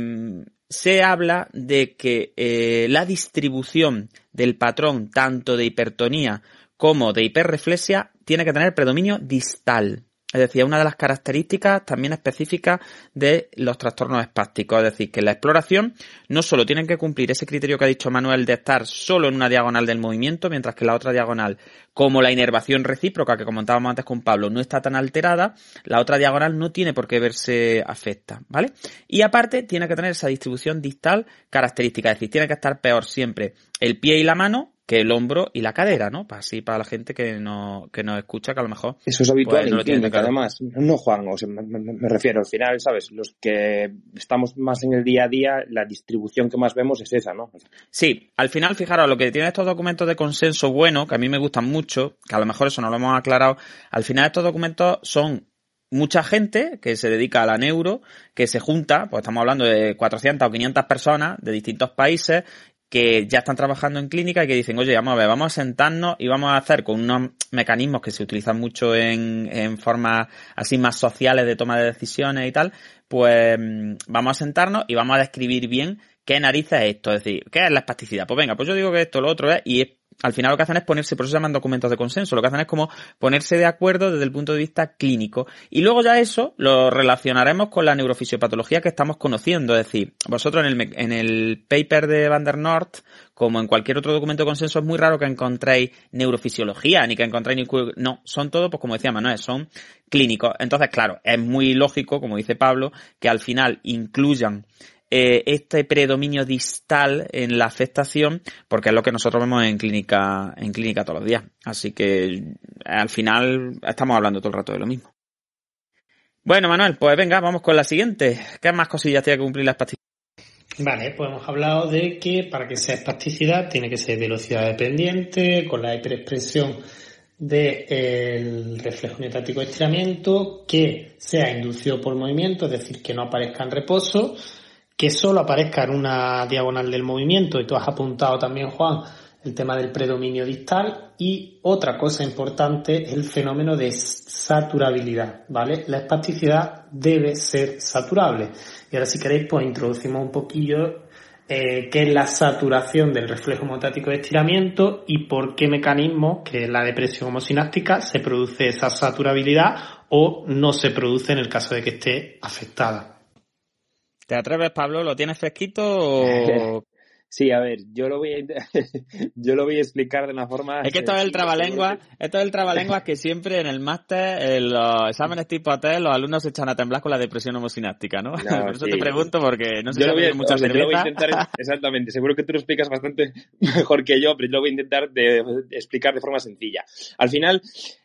se habla de que eh, la distribución del patrón tanto de hipertonía como de hiperreflexia tiene que tener predominio distal. Es decir, una de las características también específicas de los trastornos espásticos. Es decir, que la exploración no solo tiene que cumplir ese criterio que ha dicho Manuel de estar solo en una diagonal del movimiento, mientras que la otra diagonal, como la inervación recíproca que comentábamos antes con Pablo, no está tan alterada, la otra diagonal no tiene por qué verse afecta, ¿vale? Y aparte tiene que tener esa distribución distal característica, es decir, tiene que estar peor siempre el pie y la mano que el hombro y la cadera, ¿no? Así para la gente que no que nos escucha, que a lo mejor... Eso es habitual pues, no en clínica, además. No, Juan, o sea, me, refiero, al final, ¿sabes? Los que estamos más en el día a día, la distribución que más vemos es esa, ¿no? Sí, al final, fijaros, lo que tiene estos documentos de consenso bueno, que a mí me gustan mucho, que a lo mejor eso no lo hemos aclarado, al final estos documentos son mucha gente que se dedica a la neuro, que se junta, pues estamos hablando de 400 o 500 personas de distintos países que ya están trabajando en clínica y que dicen, oye, vamos a ver, vamos a sentarnos y vamos a hacer con unos mecanismos que se utilizan mucho en, en formas así más sociales de toma de decisiones y tal, pues mm, vamos a sentarnos y vamos a describir bien qué narices es esto, es decir, qué es la espasticidad. Pues venga, pues yo digo que esto, lo otro es, y es al final lo que hacen es ponerse, por eso se llaman documentos de consenso, lo que hacen es como ponerse de acuerdo desde el punto de vista clínico. Y luego ya eso lo relacionaremos con la neurofisiopatología que estamos conociendo. Es decir, vosotros en el, en el paper de Van der Noort, como en cualquier otro documento de consenso, es muy raro que encontréis neurofisiología, ni que encontréis ni... No, son todo, pues como decía Manuel, son clínicos. Entonces, claro, es muy lógico, como dice Pablo, que al final incluyan eh, este predominio distal en la afectación, porque es lo que nosotros vemos en clínica, en clínica todos los días. Así que al final estamos hablando todo el rato de lo mismo. Bueno, Manuel, pues venga, vamos con la siguiente. ¿Qué más cosillas tiene que cumplir la espasticidad? Vale, pues hemos hablado de que para que sea espasticidad tiene que ser velocidad dependiente, con la hiperexpresión del reflejo miotático de estiramiento, que sea inducido por movimiento, es decir, que no aparezca en reposo, que solo aparezca en una diagonal del movimiento, y tú has apuntado también, Juan, el tema del predominio distal, y otra cosa importante es el fenómeno de saturabilidad, ¿vale? La espasticidad debe ser saturable. Y ahora si queréis, pues introducimos un poquillo eh, qué es la saturación del reflejo motático de estiramiento y por qué mecanismo, que es la depresión homosináptica, se produce esa saturabilidad o no se produce en el caso de que esté afectada. ¿Te atreves, Pablo? ¿Lo tienes fresquito o... Sí, a ver, yo lo voy a yo lo voy a explicar de una forma. Es que esto es el trabalengua, esto es el trabalengua que siempre en el máster, en los exámenes tipo hotel, los alumnos se echan a temblar con la depresión homosináptica, ¿no? Por eso te pregunto porque no sé si hay mucha cerveza. Yo lo voy a intentar, exactamente, seguro que tú lo explicas bastante mejor que yo, pero yo lo voy a intentar de, explicar de forma sencilla. Al final,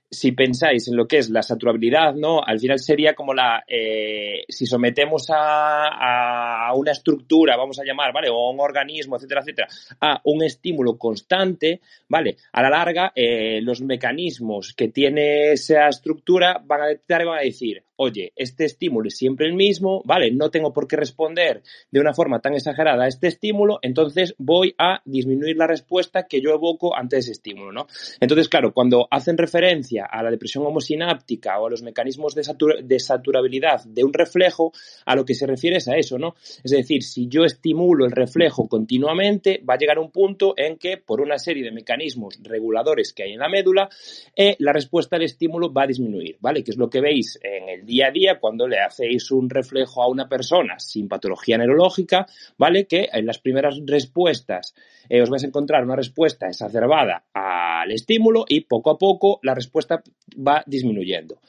si pensáis en lo que es la saturabilidad, ¿no? Al final sería como la, eh, si sometemos a, una estructura, vamos a llamar, ¿vale? O un organismo, etcétera, etcétera, a un estímulo constante, ¿vale? A la larga, eh, los mecanismos que tiene esa estructura van a detectar van a decir, oye, este estímulo es siempre el mismo, ¿vale? No tengo por qué responder de una forma tan exagerada a este estímulo, entonces voy a disminuir la respuesta que yo evoco ante ese estímulo, ¿no? Entonces, claro, cuando hacen referencia a la depresión homosináptica o a los mecanismos de, saturabilidad de un reflejo, a lo que se refiere es a eso, ¿no? Es decir, si yo estimulo el reflejo continuamente, va a llegar un punto en que, por una serie de mecanismos reguladores que hay en la médula, eh, la respuesta al estímulo va a disminuir, ¿vale? Que es lo que veis en el día a día cuando le hacéis un reflejo a una persona sin patología neurológica, ¿vale? Que en las primeras respuestas eh, os vais a encontrar una respuesta exacerbada al estímulo y poco a poco la respuesta va disminuyendo.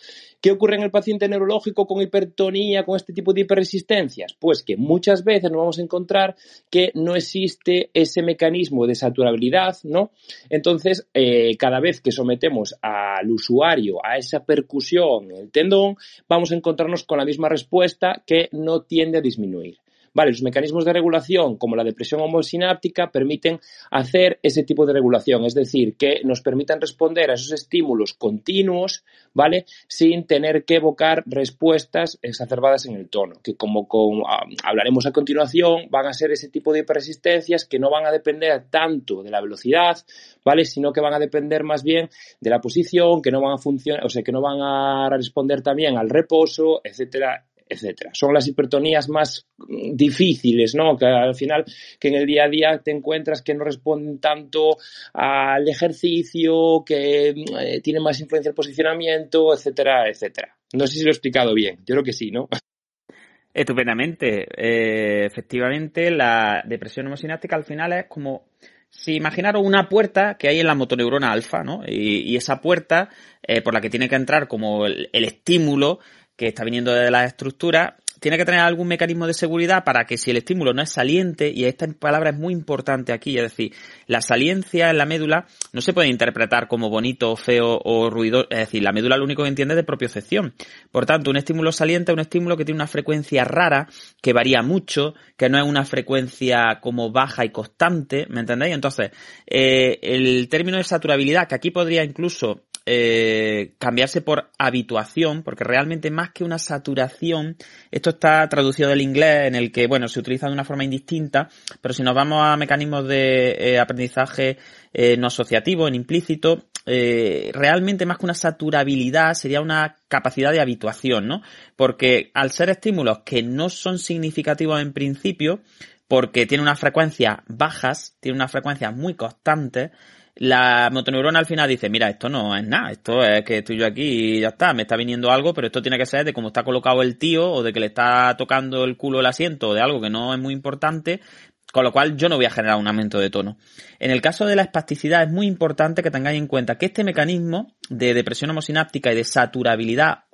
¿Qué ocurre en el paciente neurológico con hipertonía, con este tipo de hiperresistencias? Pues que muchas veces nos vamos a encontrar que no existe ese mecanismo de saturabilidad, ¿no? Entonces, eh, cada vez que sometemos al usuario a esa percusión en el tendón, vamos a encontrarnos con la misma respuesta que no tiende a disminuir. Los mecanismos de regulación, como la depresión homosináptica, permiten hacer ese tipo de regulación, es decir, que nos permitan responder a esos estímulos continuos, ¿vale? Sin tener que evocar respuestas exacerbadas en el tono, que como, ah, hablaremos a continuación, van a ser ese tipo de hiperresistencias que no van a depender tanto de la velocidad, ¿vale? Sino que van a depender más bien de la posición, que no van a funcionar, o sea, que no van a responder también al reposo, etcétera, etcétera. Son las hipertonías más difíciles, ¿no? Que al final, que en el día a día te encuentras que no responden tanto al ejercicio, que eh, tienen más influencia el posicionamiento, etcétera, etcétera. No sé si lo he explicado bien. Yo creo que sí, ¿no? Estupendamente. Eh, efectivamente, la depresión hemosináptica al final es como si imaginaros una puerta que hay en la motoneurona alfa, ¿no? Y, esa puerta eh, por la que tiene que entrar como el, el estímulo que está viniendo de la estructura tiene que tener algún mecanismo de seguridad para que si el estímulo no es saliente, y esta palabra es muy importante aquí, es decir, la saliencia en la médula no se puede interpretar como bonito, feo o ruido, es decir, la médula lo único que entiende es de propiocepción. Por tanto, un estímulo saliente es un estímulo que tiene una frecuencia rara, que varía mucho, que no es una frecuencia como baja y constante, ¿me entendéis? Entonces, eh, el término de saturabilidad, que aquí podría incluso eh, cambiarse por habituación, porque realmente más que una saturación, esto está traducido del inglés en el que, bueno, se utiliza de una forma indistinta, pero si nos vamos a mecanismos de eh, aprendizaje eh, no asociativo, en implícito, realmente más que una saturabilidad sería una capacidad de habituación, ¿no? Porque al ser estímulos que no son significativos en principio, porque tiene unas frecuencias bajas, tiene unas frecuencias muy constantes, la motoneurona al final dice, mira, esto no es nada, esto es que estoy yo aquí y ya está, me está viniendo algo, pero esto tiene que ser de cómo está colocado el tío o de que le está tocando el culo el asiento o de algo que no es muy importante, con lo cual yo no voy a generar un aumento de tono. En el caso de la espasticidad es muy importante que tengáis en cuenta que este mecanismo de depresión homosináptica y de saturabilidad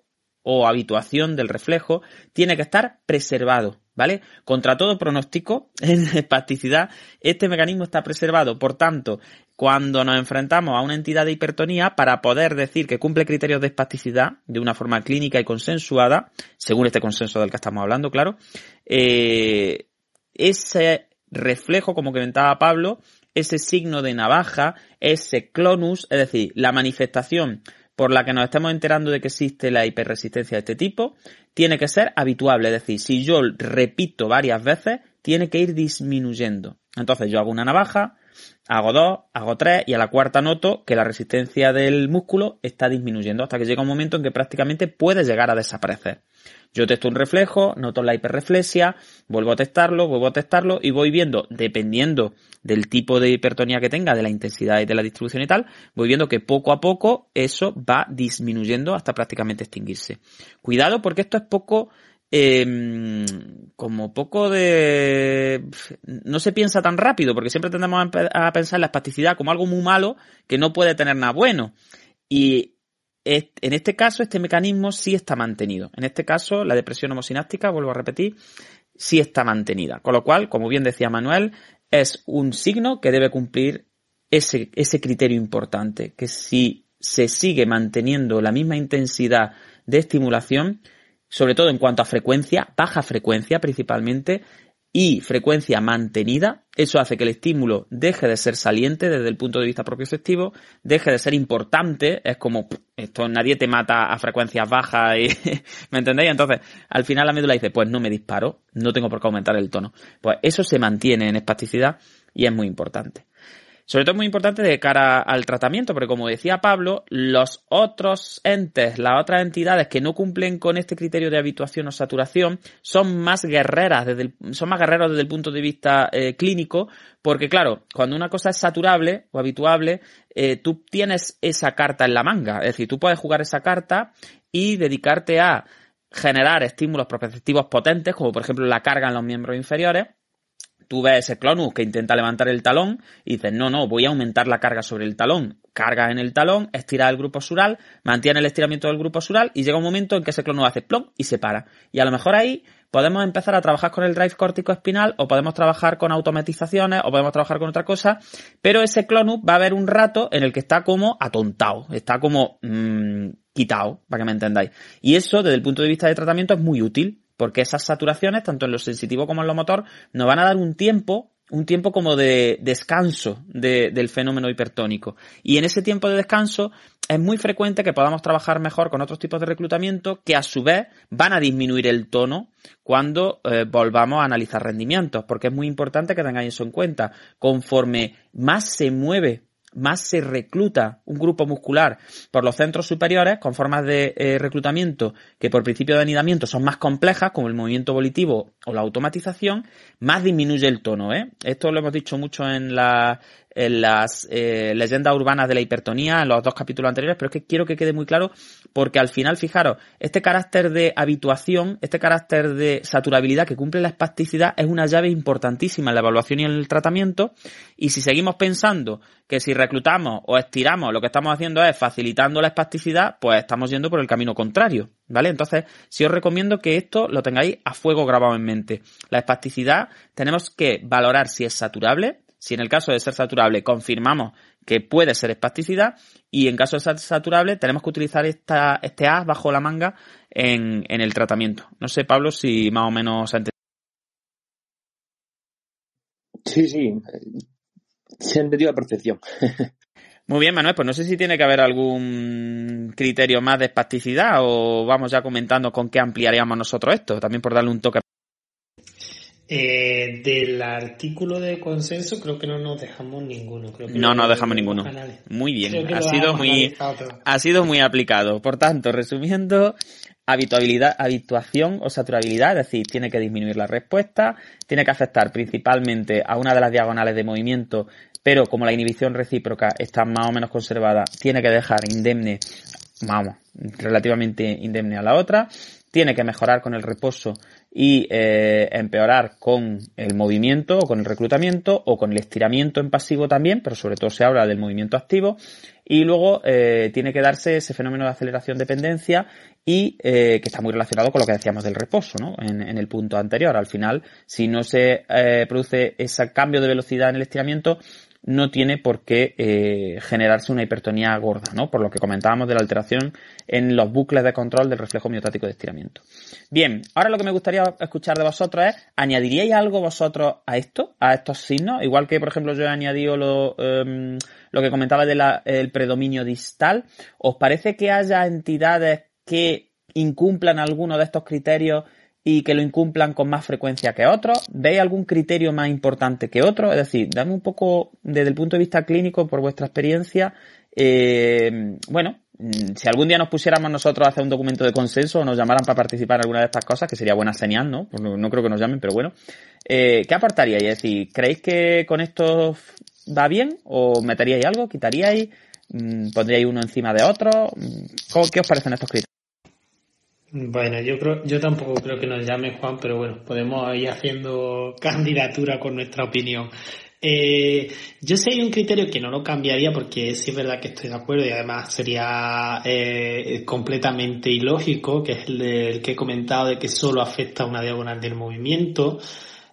o habituación del reflejo tiene que estar preservado. ¿Vale? Contra todo pronóstico, en espasticidad, este mecanismo está preservado. Por tanto, cuando nos enfrentamos a una entidad de hipertonía, para poder decir que cumple criterios de espasticidad de una forma clínica y consensuada, según este consenso del que estamos hablando, claro, eh, ese reflejo, como comentaba Pablo, ese signo de navaja, ese clonus, es decir, la manifestación por la que nos estemos enterando de que existe la hiperresistencia de este tipo, tiene que ser habituable. Es decir, si yo repito varias veces, tiene que ir disminuyendo. Entonces yo hago una navaja, hago dos, hago tres y a la cuarta noto que la resistencia del músculo está disminuyendo hasta que llega un momento en que prácticamente puede llegar a desaparecer. Yo testo un reflejo, noto la hiperreflexia, vuelvo a testarlo, vuelvo a testarlo y voy viendo, dependiendo del tipo de hipertonía que tenga, de la intensidad y de la distribución y tal, voy viendo que poco a poco eso va disminuyendo hasta prácticamente extinguirse. Cuidado porque esto es poco eh, como poco de... No se piensa tan rápido, porque siempre tendemos a pensar en la espasticidad como algo muy malo que no puede tener nada bueno. Y en este caso, este mecanismo sí está mantenido. En este caso, la depresión homosináptica, vuelvo a repetir, sí está mantenida. Con lo cual, como bien decía Manuel, es un signo que debe cumplir ese, ese criterio importante, que si se sigue manteniendo la misma intensidad de estimulación, sobre todo en cuanto a frecuencia, baja frecuencia principalmente, y frecuencia mantenida, eso hace que el estímulo deje de ser saliente desde el punto de vista propioceptivo, deje de ser importante, es como, esto nadie te mata a frecuencias bajas y, ¿me entendéis? Entonces, al final la médula dice, pues no me disparo, no tengo por qué aumentar el tono. Pues eso se mantiene en espasticidad y es muy importante. Sobre todo es muy importante de cara al tratamiento, porque como decía Pablo, los otros entes, las otras entidades que no cumplen con este criterio de habituación o saturación, son más guerreras, desde son más guerreros desde el punto de vista eh, clínico, porque claro, cuando una cosa es saturable o habituable, eh, tú tienes esa carta en la manga, es decir, tú puedes jugar esa carta y dedicarte a generar estímulos proprioceptivos potentes, como por ejemplo la carga en los miembros inferiores, tú ves ese clonus que intenta levantar el talón y dices, no, no, voy a aumentar la carga sobre el talón. Carga en el talón, estira el grupo sural, mantiene el estiramiento del grupo sural y llega un momento en que ese clonus hace plom y se para. Y a lo mejor ahí podemos empezar a trabajar con el drive córtico espinal o podemos trabajar con automatizaciones o podemos trabajar con otra cosa, pero ese clonus va a haber un rato en el que está como atontado, está como mmm, quitado, para que me entendáis. Y eso, desde el punto de vista de tratamiento, es muy útil porque esas saturaciones, tanto en lo sensitivo como en lo motor, nos van a dar un tiempo, un tiempo como de descanso del fenómeno hipertónico. Y en ese tiempo de descanso es muy frecuente que podamos trabajar mejor con otros tipos de reclutamiento que a su vez van a disminuir el tono cuando eh, volvamos a analizar rendimientos, porque es muy importante que tengáis eso en cuenta. Conforme más se mueve más se recluta un grupo muscular por los centros superiores con formas de eh, reclutamiento que por principio de anidamiento son más complejas, como el movimiento volitivo o la automatización, más disminuye el tono. ¿eh? Esto lo hemos dicho mucho en, la, en las eh, leyendas urbanas de la hipertonía, en los dos capítulos anteriores, pero es que quiero que quede muy claro porque al final, fijaros, este carácter de habituación, este carácter de saturabilidad que cumple la espasticidad es una llave importantísima en la evaluación y en el tratamiento y si seguimos pensando que si reclutamos o estiramos lo que estamos haciendo es facilitando la espasticidad, pues estamos yendo por el camino contrario, ¿vale? Entonces, si os recomiendo que esto lo tengáis a fuego grabado en mente. La espasticidad tenemos que valorar si es saturable, si en el caso de ser saturable confirmamos que puede ser espasticidad y en caso de ser saturable tenemos que utilizar esta, este as bajo la manga en, en el tratamiento. No sé, Pablo, si más o menos se ha entendido. Sí, sí. Se ha entendido a perfección. Muy bien, Manuel, pues no sé si tiene que haber algún criterio más de espasticidad o vamos ya comentando con qué ampliaríamos nosotros esto, también por darle un toque eh, del artículo de consenso creo que no nos dejamos ninguno. Creo que no nos dejamos ninguno. Muy bien, ha sido muy, ha sido muy aplicado. Por tanto, resumiendo, habituabilidad, habituación o saturabilidad, es decir, tiene que disminuir la respuesta, tiene que afectar principalmente a una de las diagonales de movimiento, pero como la inhibición recíproca está más o menos conservada, tiene que dejar indemne, vamos, relativamente indemne a la otra, tiene que mejorar con el reposo y eh, empeorar con el movimiento o con el reclutamiento o con el estiramiento en pasivo también, pero sobre todo se habla del movimiento activo y luego eh, tiene que darse ese fenómeno de aceleración dependencia y eh, que está muy relacionado con lo que decíamos del reposo, ¿no? En, el punto anterior. Al final, si no se produce ese cambio de velocidad en el estiramiento, no tiene por qué eh, generarse una hipertonía gorda, ¿no? Por lo que comentábamos de la alteración en los bucles de control del reflejo miotático de estiramiento. Bien, ahora lo que me gustaría escuchar de vosotros es, ¿añadiríais algo vosotros a esto, a estos signos? Igual que, por ejemplo, yo he añadido lo, em, lo que comentaba del predominio distal. ¿Os parece que haya entidades que incumplan alguno de estos criterios y que lo incumplan con más frecuencia que otros? ¿Veis algún criterio más importante que otro? Es decir, dame un poco desde el punto de vista clínico, por vuestra experiencia, eh, bueno, mm, si algún día nos pusiéramos nosotros a hacer un documento de consenso o nos llamaran para participar en alguna de estas cosas, que sería buena señal, ¿no? Pues no, creo que nos llamen, pero bueno. Eh, ¿Qué aportaríais? Es decir, ¿creéis que con esto va bien? ¿O meteríais algo? ¿Quitaríais? Mm, ¿Pondríais uno encima de otro? Mm, ¿Qué os parecen estos criterios? Bueno, yo creo, yo tampoco creo que nos llame Juan, pero bueno, podemos ir haciendo candidatura con nuestra opinión. Eh, yo sé hay un criterio que no lo cambiaría porque sí es verdad que estoy de acuerdo y además sería eh, completamente ilógico, que es el, que he comentado de que solo afecta a una diagonal del movimiento,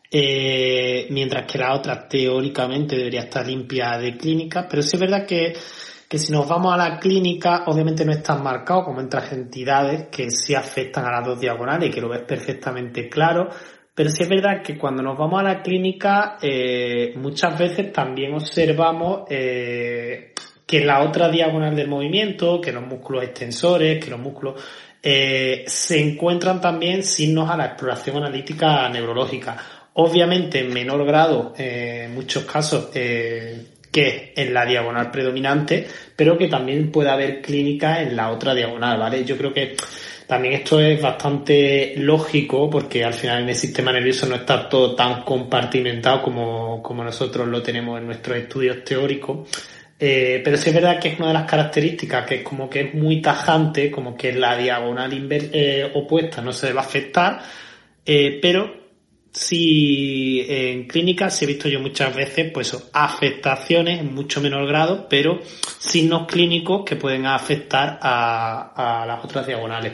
eh, mientras que la otra teóricamente debería estar limpia de clínica, pero sí es verdad que que si nos vamos a la clínica, obviamente no están marcados como otras entidades que sí afectan a las dos diagonales y que lo ves perfectamente claro. Pero sí es verdad que cuando nos vamos a la clínica, eh, muchas veces también observamos eh, que la otra diagonal del movimiento, que los músculos extensores, que los músculos eh, se encuentran también signos a la exploración analítica neurológica. Obviamente en menor grado, en muchos casos, que en la diagonal predominante, pero que también puede haber clínica en la otra diagonal, ¿vale? Yo creo que también esto es bastante lógico porque al final en el sistema nervioso no está todo tan compartimentado como, como nosotros lo tenemos en nuestros estudios teóricos. Eh, pero sí es verdad que es una de las características que es como que es muy tajante, como que la diagonal eh, opuesta no se debe afectar, eh, pero si en clínica se he visto yo muchas veces, pues afectaciones en mucho menor grado, pero signos clínicos que pueden afectar a, las otras diagonales.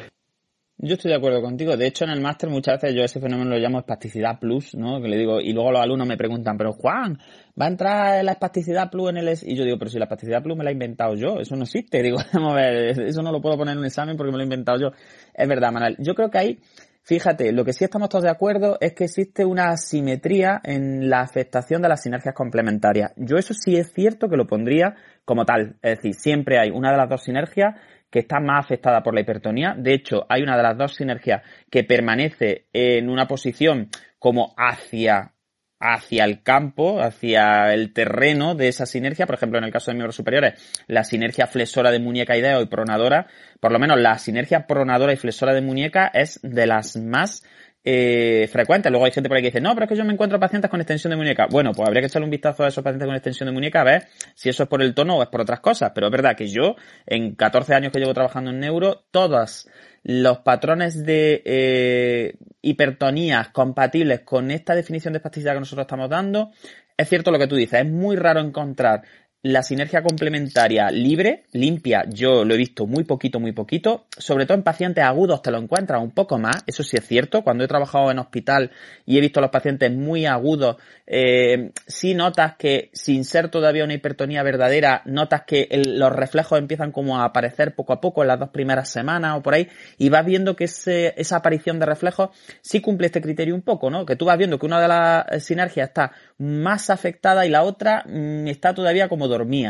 Yo estoy de acuerdo contigo. De hecho, en el máster muchas veces yo ese fenómeno lo llamo espasticidad plus, ¿no? Que le digo, y luego los alumnos me preguntan, pero Juan, ¿va a entrar la espasticidad plus en el... Y yo digo, pero si la espasticidad plus me la he inventado yo, eso no existe. Digo, vamos a ver, eso no lo puedo poner en un examen porque me lo he inventado yo. Es verdad, Manuel. Yo creo que hay Fíjate, lo que sí estamos todos de acuerdo es que existe una asimetría en la afectación de las sinergias complementarias. Yo eso sí es cierto que lo pondría como tal. Es decir, siempre hay una de las dos sinergias que está más afectada por la hipertonía. De hecho, hay una de las dos sinergias que permanece en una posición como hacia hacia el campo, hacia el terreno de esa sinergia. Por ejemplo, en el caso de miembros superiores, la sinergia flexora de muñeca y dedo y pronadora, por lo menos la sinergia pronadora y flexora de muñeca es de las más eh, frecuentes. Luego hay gente por ahí que dice, no, pero es que yo me encuentro pacientes con extensión de muñeca. Bueno, pues habría que echarle un vistazo a esos pacientes con extensión de muñeca a ver si eso es por el tono o es por otras cosas. Pero es verdad que yo, en 14 años que llevo trabajando en neuro, todas los patrones de eh, hipertonías compatibles con esta definición de espasticidad que nosotros estamos dando, es cierto lo que tú dices, es muy raro encontrar la sinergia complementaria libre, limpia, yo lo he visto muy poquito, muy poquito. Sobre todo en pacientes agudos te lo encuentras un poco más, eso sí es cierto. Cuando he trabajado en hospital y he visto a los pacientes muy agudos, eh, sí notas que sin ser todavía una hipertonía verdadera, notas que los reflejos empiezan como a aparecer poco a poco en las dos primeras semanas o por ahí, y vas viendo que esa aparición de reflejos sí cumple este criterio un poco, ¿no? Que tú vas viendo que una de las sinergias está más afectada y la otra mm, está todavía como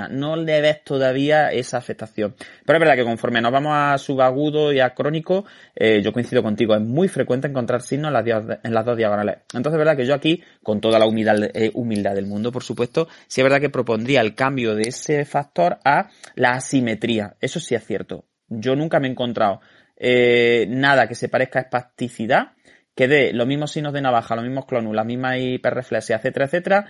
No le ves todavía esa afectación. Pero es verdad que conforme nos vamos a subagudo y a crónico, eh, yo coincido contigo, es muy frecuente encontrar signos en las, las dos diagonales. Entonces es verdad que yo aquí, con toda la humildad, eh, humildad del mundo, por supuesto, sí es verdad que propondría el cambio de ese factor a la asimetría. Eso sí es cierto. Yo nunca me he encontrado eh, nada que se parezca a espasticidad que dé los mismos signos de navaja, los mismos clonus, la misma hiperreflexia, etcétera, etcétera,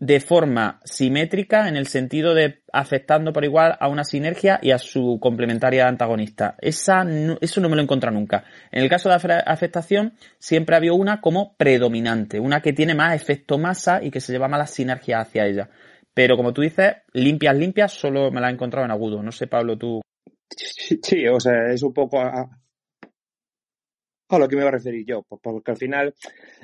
de forma simétrica en el sentido de afectando por igual a una sinergia y a su complementaria antagonista. Esa, eso no me lo he encontrado nunca. En el caso de afectación siempre había una como predominante, una que tiene más efecto masa y que se lleva más la sinergia hacia ella. Pero como tú dices, limpias, limpias, solo me la he encontrado en agudo. No sé, Pablo, tú. Sí, o sea, es un poco lo que me voy a referir yo, porque al final,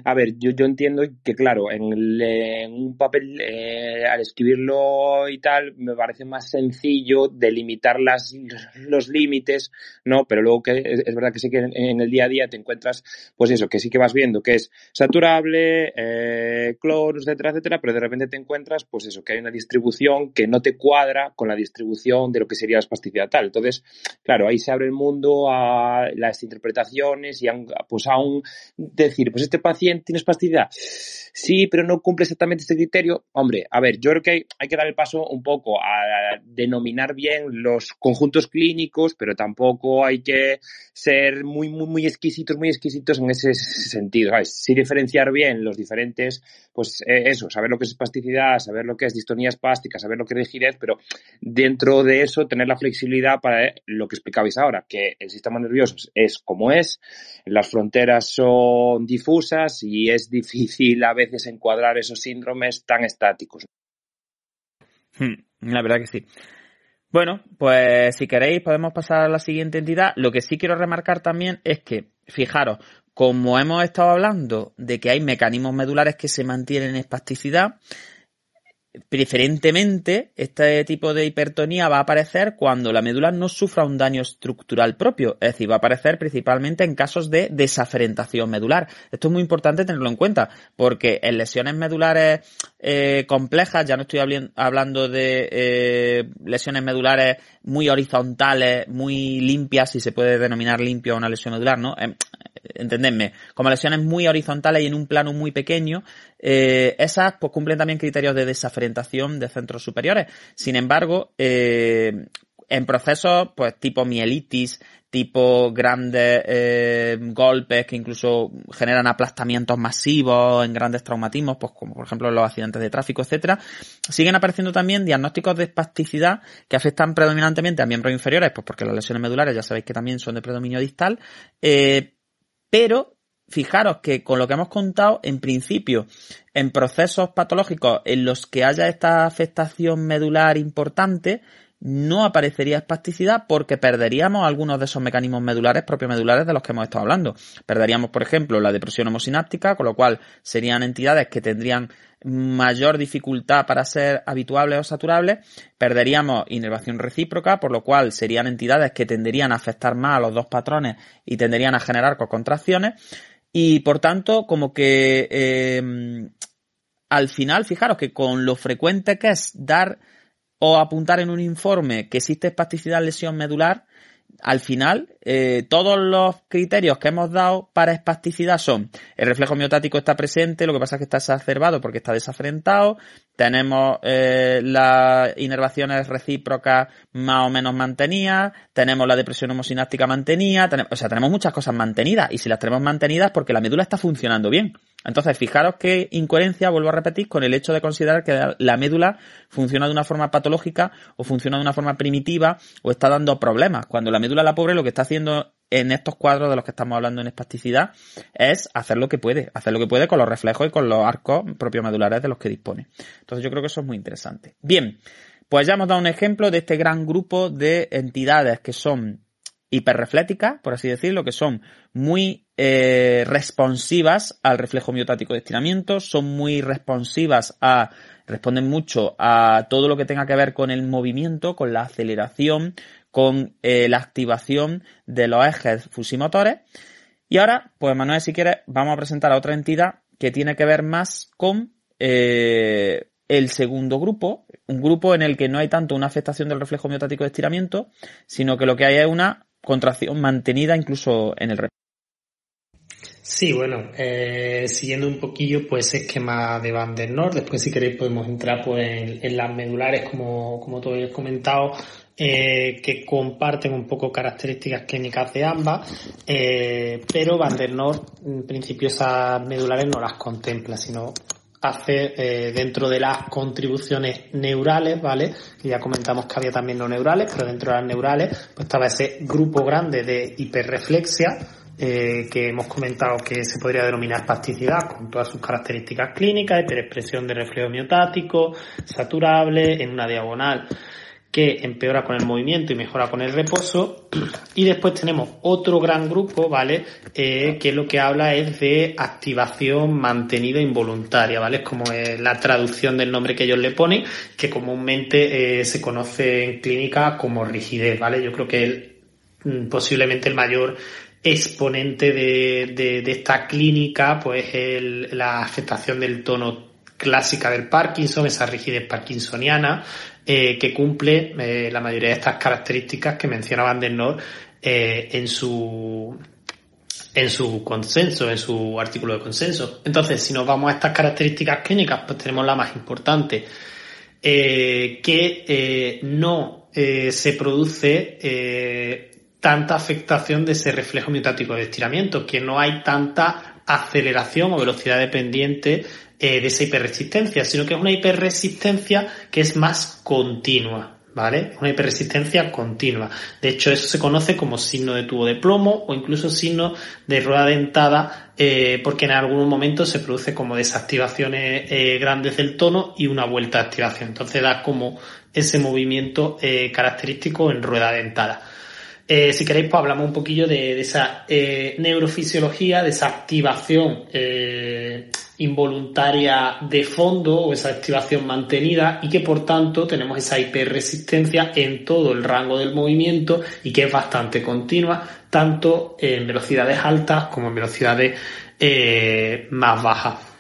a ver, yo, yo entiendo que claro, en, un papel, eh, al escribirlo y tal, me parece más sencillo delimitar las, los límites, ¿no? Pero luego que es, verdad que sí que en, el día a día te encuentras, pues eso, que sí que vas viendo que es saturable, eh, cloro, etcétera, etcétera, pero de repente te encuentras, pues eso, que hay una distribución que no te cuadra con la distribución de lo que sería la espasticidad tal. Entonces, claro, ahí se abre el mundo a las interpretaciones y a pues aún decir, pues este paciente tiene espasticidad. Sí, pero no cumple exactamente este criterio. Hombre, a ver, yo creo que hay, que dar el paso un poco a denominar bien los conjuntos clínicos, pero tampoco hay que ser muy, muy, muy exquisitos, muy exquisitos en ese sentido. ¿sabes? Sí diferenciar bien los diferentes, pues eh, eso, saber lo que es espasticidad, saber lo que es distonía espástica, saber lo que es rigidez, pero dentro de eso tener la flexibilidad para lo que explicabais ahora, que el sistema nervioso es como es, las fronteras son difusas y es difícil a veces encuadrar esos síndromes tan estáticos. Hmm, la verdad que sí. Bueno, pues si queréis podemos pasar a la siguiente entidad. Lo que sí quiero remarcar también es que, fijaros, como hemos estado hablando de que hay mecanismos medulares que se mantienen en espasticidad, Preferentemente, este tipo de hipertonía va a aparecer cuando la médula no sufra un daño estructural propio, es decir, va a aparecer principalmente en casos de desaferentación medular. Esto es muy importante tenerlo en cuenta, porque en lesiones medulares eh, complejas, ya no estoy hablando de eh, lesiones medulares muy horizontales, muy limpias, si se puede denominar limpio una lesión medular, ¿no? Em, entendedme, como lesiones muy horizontales y en un plano muy pequeño, eh, esas pues cumplen también criterios de desaferentación de centros superiores. Sin embargo, eh, en procesos pues tipo mielitis, tipo grandes eh, golpes que incluso generan aplastamientos masivos en grandes traumatismos, pues como por ejemplo los accidentes de tráfico, etcétera, siguen apareciendo también diagnósticos de espasticidad que afectan predominantemente a miembros inferiores, pues porque las lesiones medulares ya sabéis que también son de predominio distal, eh, pero fijaros que con lo que hemos contado, en principio, en procesos patológicos en los que haya esta afectación medular importante, no aparecería espasticidad porque perderíamos algunos de esos mecanismos medulares, propios medulares de los que hemos estado hablando. Perderíamos, por ejemplo, la depresión homosináptica, con lo cual serían entidades que tendrían mayor dificultad para ser habituables o saturables, perderíamos inervación recíproca, por lo cual serían entidades que tenderían a afectar más a los dos patrones y tenderían a generar contracciones y por tanto como que eh, al final, fijaros que con lo frecuente que es dar o apuntar en un informe que existe espasticidad lesión medular, al final, eh, todos los criterios que hemos dado para espasticidad son el reflejo miotático está presente, lo que pasa es que está exacerbado porque está desafrentado, tenemos eh, las inervaciones recíprocas más o menos mantenidas, tenemos la depresión homosináptica mantenida, o sea, tenemos muchas cosas mantenidas y si las tenemos mantenidas porque la médula está funcionando bien. Entonces, fijaros qué incoherencia, vuelvo a repetir, con el hecho de considerar que la médula funciona de una forma patológica o funciona de una forma primitiva o está dando problemas. Cuando la médula la pobre lo que está haciendo en estos cuadros de los que estamos hablando en espasticidad es hacer lo que puede, hacer lo que puede con los reflejos y con los arcos propios medulares de los que dispone. Entonces yo creo que eso es muy interesante. Bien, pues ya hemos dado un ejemplo de este gran grupo de entidades que son hiperrefléticas, por así decirlo, que son muy eh, responsivas al reflejo miotático de estiramiento, son muy responsivas a, responden mucho a todo lo que tenga que ver con el movimiento, con la aceleración, con eh, la activación de los ejes fusimotores. Y ahora, pues Manuel, si quieres, vamos a presentar a otra entidad que tiene que ver más con eh, el segundo grupo, un grupo en el que no hay tanto una afectación del reflejo miotático de estiramiento, sino que lo que hay es una contracción mantenida incluso en el reflejo. Sí, bueno, eh, siguiendo un poquillo pues esquema de Van der Noord, después si queréis podemos entrar pues en, las medulares como, como tú habéis comentado, eh, que comparten un poco características clínicas de ambas, eh, pero Van der en principio esas medulares no las contempla, sino hace eh, dentro de las contribuciones neurales, ¿vale? Que ya comentamos que había también no neurales, pero dentro de las neurales, pues estaba ese grupo grande de hiperreflexia, eh, que hemos comentado que se podría denominar plasticidad con todas sus características clínicas, hiperexpresión de reflejo miotático, saturable, en una diagonal que empeora con el movimiento y mejora con el reposo. Y después tenemos otro gran grupo, ¿vale? Eh, que lo que habla es de activación mantenida involuntaria, ¿vale? Es como la traducción del nombre que ellos le ponen, que comúnmente eh, se conoce en clínica como rigidez, ¿vale? Yo creo que mm, posiblemente el mayor exponente de, de, esta clínica, pues el, la afectación del tono clásica del Parkinson, esa rigidez parkinsoniana, eh, que cumple eh, la mayoría de estas características que menciona Van der eh, en su en su consenso, en su artículo de consenso. Entonces, si nos vamos a estas características clínicas, pues tenemos la más importante, que no se produce tanta afectación de ese reflejo miotático de estiramiento, que no hay tanta aceleración o velocidad dependiente eh, de esa hiperresistencia, sino que es una hiperresistencia que es más continua, ¿vale? Una hiperresistencia continua. De hecho, eso se conoce como signo de tubo de plomo o incluso signo de rueda dentada, eh, porque en algún momento se produce como desactivaciones eh, grandes del tono y una vuelta de activación. Entonces da como ese movimiento característico en rueda dentada. si queréis, pues hablamos un poquillo de, esa neurofisiología, de esa activación involuntaria de fondo o esa activación mantenida y que por tanto tenemos esa hiperresistencia en todo el rango del movimiento y que es bastante continua tanto en velocidades altas como en velocidades eh, más bajas.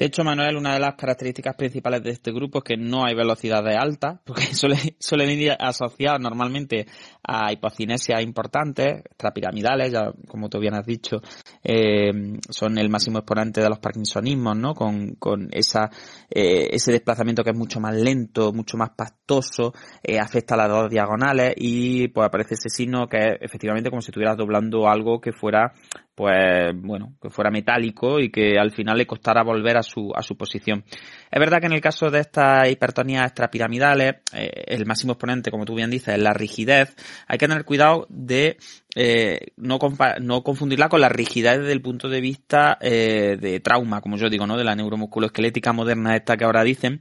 De hecho, Manuel, una de las características principales de este grupo es que no hay velocidades altas, porque suele, suelen ir asociadas normalmente a hipocinesia importantes, extrapiramidales, ya como tú bien has dicho, eh, son el máximo exponente de los parkinsonismos, ¿no? Con, con esa, eh, ese desplazamiento que es mucho más lento, mucho más pastoso, eh, afecta a las dos diagonales y pues aparece ese signo que es efectivamente como si estuvieras doblando algo que fuera pues bueno, que fuera metálico y que al final le costara volver a su, a su posición. Es verdad que en el caso de estas hipertonías extrapiramidales, eh, el máximo exponente, como tú bien dices, es la rigidez. Hay que tener cuidado de eh, no, no confundirla con la rigidez desde el punto de vista eh, de trauma, como yo digo, ¿no? De la neuromusculoesquelética moderna esta que ahora dicen,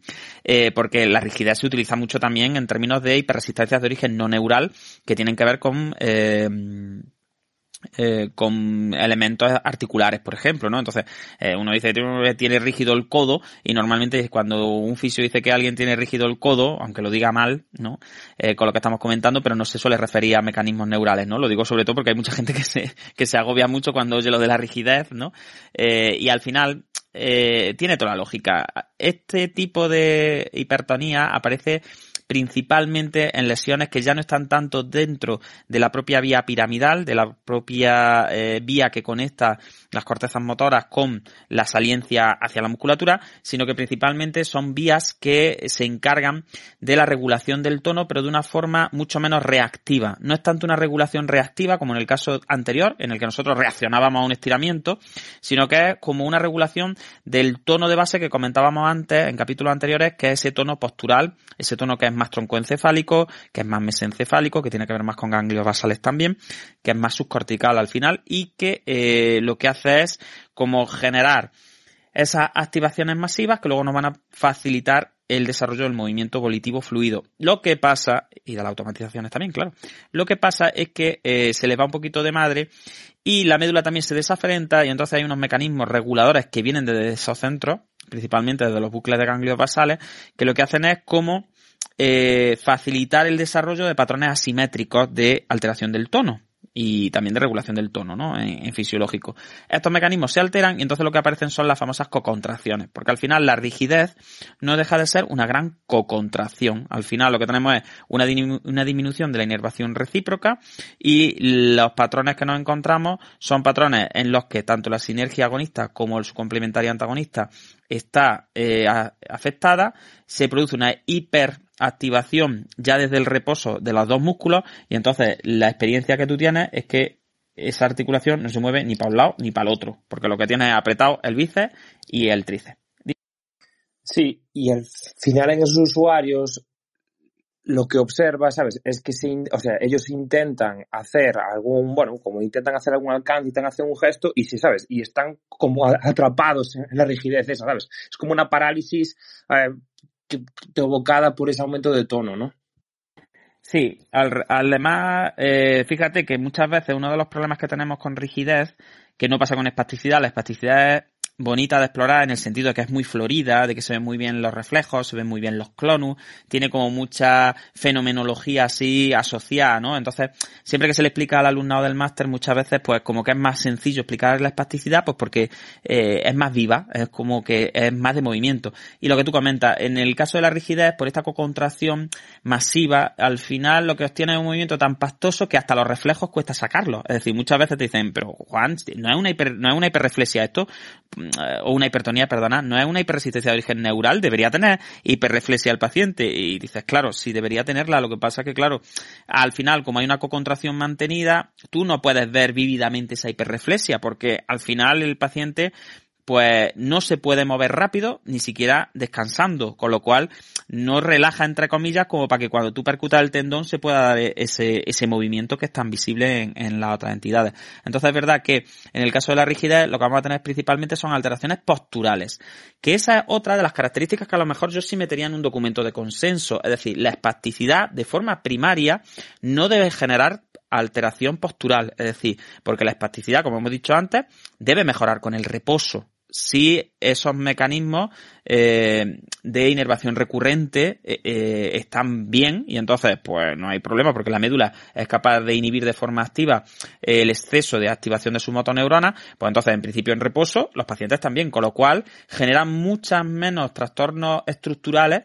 porque la rigidez se utiliza mucho también en términos de hiperresistencias de origen no neural que tienen que ver con eh, con elementos articulares, por ejemplo, ¿no? Entonces, eh, uno dice que tiene rígido el codo y normalmente cuando un fisio dice que alguien tiene rígido el codo, aunque lo diga mal, ¿no? Eh, con lo que estamos comentando, pero no se suele referir a mecanismos neurales, ¿no? Lo digo sobre todo porque hay mucha gente que se, que se agobia mucho cuando oye lo de la rigidez, ¿no? y al final, tiene toda la lógica. Este tipo de hipertonía aparece principalmente en lesiones que ya no están tanto dentro de la propia vía piramidal, de la propia eh, vía que conecta las cortezas motoras con la saliencia hacia la musculatura, sino que principalmente son vías que se encargan de la regulación del tono, pero de una forma mucho menos reactiva. No es tanto una regulación reactiva como en el caso anterior, en el que nosotros reaccionábamos a un estiramiento, sino que es como una regulación del tono de base que comentábamos antes en capítulos anteriores, que es ese tono postural, ese tono que es más troncoencefálico, que es más mesencefálico, que tiene que ver más con ganglios basales también, que es más subcortical al final y que eh, lo que hace es como generar esas activaciones masivas que luego nos van a facilitar el desarrollo del movimiento volitivo fluido. Lo que pasa, y de las automatizaciones también, claro, lo que pasa es que eh, se le va un poquito de madre y la médula también se desafrenta y entonces hay unos mecanismos reguladores que vienen desde esos centros, principalmente desde los bucles de ganglios basales, que lo que hacen es como eh, facilitar el desarrollo de patrones asimétricos de alteración del tono y también de regulación del tono, ¿no? En, fisiológico. Estos mecanismos se alteran y entonces lo que aparecen son las famosas cocontracciones, porque al final la rigidez no deja de ser una gran cocontracción. Al final lo que tenemos es una, una disminución de la inervación recíproca y los patrones que nos encontramos son patrones en los que tanto la sinergia agonista como su complementaria antagonista está eh, afectada, se produce una hiperactivación ya desde el reposo de los dos músculos y entonces la experiencia que tú tienes es que esa articulación no se mueve ni para un lado ni para el otro, porque lo que tiene es apretado el bíceps y el tríceps. Sí, y al final en esos usuarios lo que observa, ¿sabes? Es que o sea, ellos intentan hacer algún, bueno, como intentan hacer algún alcance, intentan hacer un gesto y sí, ¿sabes? Y están como atrapados en la rigidez esa, ¿sabes? Es como una parálisis eh, provocada por ese aumento de tono, ¿no? Sí, además, eh, fíjate que muchas veces uno de los problemas que tenemos con rigidez, que no pasa con espasticidad, la espasticidad es bonita de explorar en el sentido de que es muy florida, de que se ven muy bien los reflejos, se ven muy bien los clonus, tiene como mucha fenomenología así asociada, ¿no? Entonces, siempre que se le explica al alumnado del máster, muchas veces, pues como que es más sencillo explicar la espasticidad, pues porque eh, es más viva, es como que es más de movimiento. Y lo que tú comentas, en el caso de la rigidez, por esta cocontracción masiva, al final lo que obtiene es un movimiento tan pastoso que hasta los reflejos cuesta sacarlos. Es decir, muchas veces te dicen, pero Juan, no es una hiper, no es una hiperreflexia esto, o una hipertonía, perdona, no es una hiperresistencia de origen neural, debería tener hiperreflexia el paciente. Y dices, claro, sí debería tenerla, lo que pasa es que, claro, al final, como hay una cocontracción mantenida, tú no puedes ver vívidamente esa hiperreflexia, porque al final el paciente pues no se puede mover rápido, ni siquiera descansando, con lo cual no relaja entre comillas como para que cuando tú percutas el tendón se pueda dar ese, ese movimiento que es tan visible en, las otras entidades. Entonces es verdad que en el caso de la rigidez lo que vamos a tener principalmente son alteraciones posturales, que esa es otra de las características que a lo mejor yo sí metería en un documento de consenso, es decir, la espasticidad de forma primaria no debe generar alteración postural, es decir, porque la espasticidad, como hemos dicho antes, debe mejorar con el reposo si esos mecanismos eh, de inervación recurrente eh, eh, están bien y entonces pues no hay problema porque la médula es capaz de inhibir de forma activa el exceso de activación de su motoneurona, pues entonces en principio en reposo los pacientes también, con lo cual generan muchas menos trastornos estructurales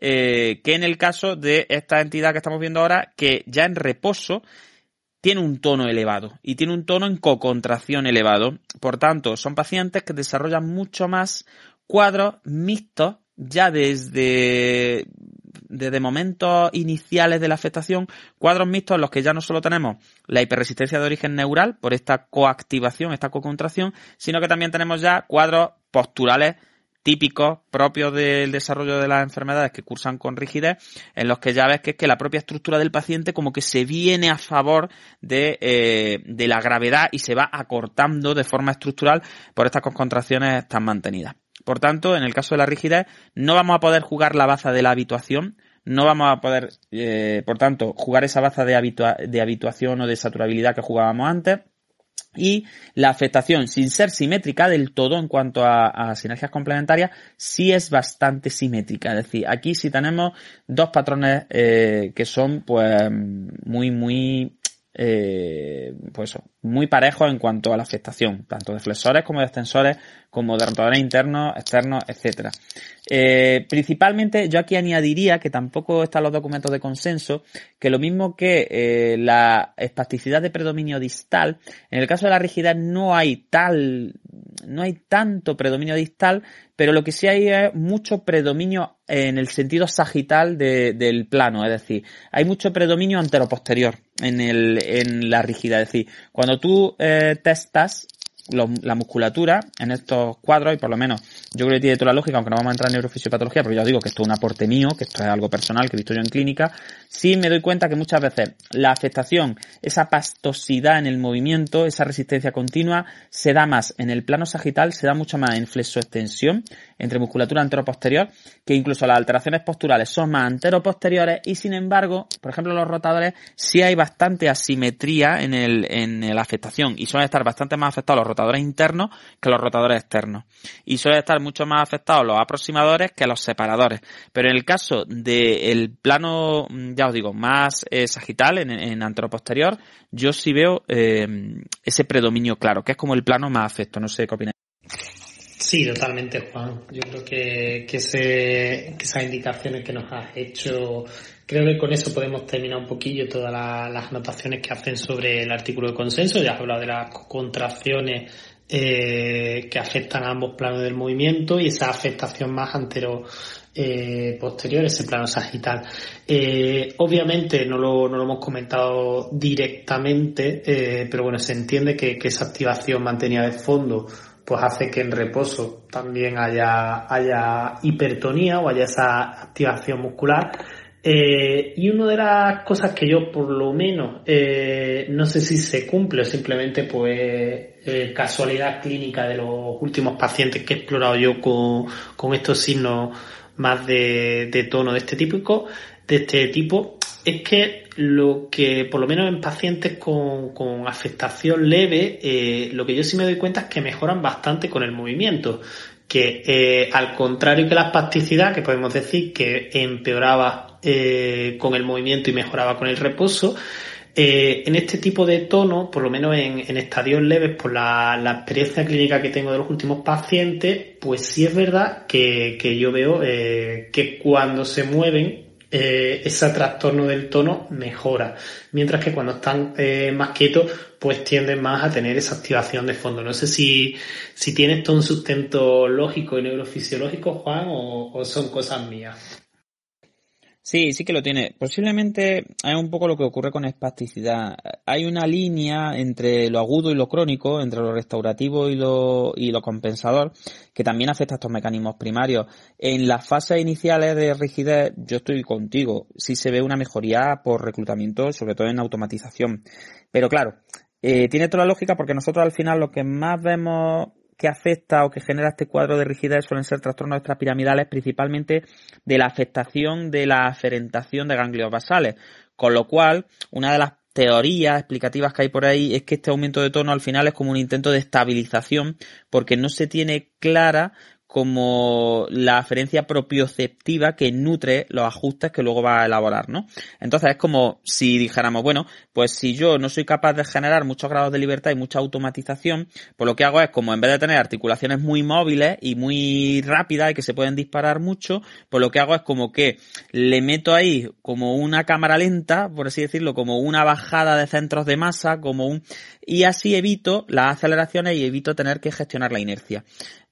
que en el caso de esta entidad que estamos viendo ahora que ya en reposo tiene un tono elevado y tiene un tono en cocontracción elevado. Por tanto, son pacientes que desarrollan mucho más cuadros mixtos ya desde, desde momentos iniciales de la afectación, cuadros mixtos en los que ya no solo tenemos la hiperresistencia de origen neural por esta coactivación, esta cocontracción, sino que también tenemos ya cuadros posturales típicos propios del desarrollo de las enfermedades que cursan con rigidez, en los que ya ves que es que la propia estructura del paciente como que se viene a favor de, eh, de la gravedad y se va acortando de forma estructural por estas contracciones tan mantenidas. Por tanto, en el caso de la rigidez, no vamos a poder jugar la baza de la habituación, no vamos a poder, eh, por tanto, jugar esa baza de, de habituación o de saturabilidad que jugábamos antes, y la afectación, sin ser simétrica del todo en cuanto a, sinergias complementarias, sí es bastante simétrica. Es decir, aquí sí tenemos dos patrones eh, que son pues muy, muy eh, pues muy parejos en cuanto a la afectación, tanto de flexores como de extensores, como de rotadores internos, externos, etcétera. Eh, principalmente yo aquí añadiría que tampoco están los documentos de consenso, que lo mismo que eh, la espasticidad de predominio distal, en el caso de la rigidez no hay tal, no hay tanto predominio distal, pero lo que sí hay es mucho predominio en el sentido sagital del plano, es decir, hay mucho predominio antero-posterior en, el, en la rigidez, es decir, cuando tú eh, testas la musculatura en estos cuadros, y por lo menos yo creo que tiene toda la lógica, aunque no vamos a entrar en neurofisiopatología, pero yo os digo que esto es un aporte mío, que esto es algo personal que he visto yo en clínica, sí me doy cuenta que muchas veces la afectación, esa pastosidad en el movimiento, esa resistencia continua, se da más en el plano sagital, se da mucho más en flexoextensión, entre musculatura antero-posterior, que incluso las alteraciones posturales son más antero-posteriores y sin embargo, por ejemplo, los rotadores sí hay bastante asimetría en, el, en la afectación y suelen estar bastante más afectados los rotadores internos que los rotadores externos. Y suelen estar mucho más afectados los aproximadores que los separadores. Pero en el caso del plano, ya os digo, más eh, sagital, en, en antero-posterior, yo sí veo eh, ese predominio claro, que es como el plano más afecto. No sé qué opináis. Sí, totalmente, Juan. Yo creo que, que, ese, que esas indicaciones que nos has hecho, creo que con eso podemos terminar un poquillo todas las anotaciones que hacen sobre el artículo de consenso. Ya has hablado de las contracciones eh, que afectan a ambos planos del movimiento y esa afectación más antero eh, posterior, ese plano sagital. Eh, obviamente no lo, no lo hemos comentado directamente, eh, pero bueno, se entiende que, que esa activación mantenida de fondo pues hace que en reposo también haya, haya hipertonía o haya esa activación muscular. Eh, y una de las cosas que yo por lo menos eh, no sé si se cumple o simplemente pues eh, casualidad clínica de los últimos pacientes que he explorado yo con, con estos signos más de, de tono de este tipo, de este tipo, es que lo que, por lo menos en pacientes con, con afectación leve, lo que yo sí me doy cuenta es que mejoran bastante con el movimiento. Que al contrario que la espasticidad, que podemos decir que empeoraba eh, con el movimiento y mejoraba con el reposo, eh, en este tipo de tono, por lo menos en, en estadios leves, por la, experiencia clínica que tengo de los últimos pacientes, pues sí es verdad que, que yo veo eh, que cuando se mueven eh, ese trastorno del tono mejora. Mientras que cuando están más quietos, pues tienden más a tener esa activación de fondo. No sé si, si tienes todo un sustento lógico y neurofisiológico, Juan, o son cosas mías. Sí, sí que lo tiene. Posiblemente es un poco lo que ocurre con espasticidad. Hay una línea entre lo agudo y lo crónico, entre lo restaurativo y lo, y lo compensador, que también afecta a estos mecanismos primarios. En las fases iniciales de rigidez, yo estoy contigo. Sí se ve una mejoría por reclutamiento, sobre todo en automatización. Pero claro, eh, tiene toda la lógica porque nosotros al final lo que más vemos que afecta o que genera este cuadro de rigidez suelen ser trastornos extrapiramidales, principalmente de la afectación de la aferentación de ganglios basales. Con lo cual, una de las teorías explicativas que hay por ahí es que este aumento de tono al final es como un intento de estabilización porque no se tiene clara como la aferencia propioceptiva que nutre los ajustes que luego va a elaborar, ¿no? Entonces es como si dijéramos, bueno, pues si yo no soy capaz de generar muchos grados de libertad y mucha automatización, pues lo que hago es como en vez de tener articulaciones muy móviles y muy rápidas y que se pueden disparar mucho, pues lo que hago es como que le meto ahí como una cámara lenta, por así decirlo, como una bajada de centros de masa, como un, y así evito las aceleraciones y evito tener que gestionar la inercia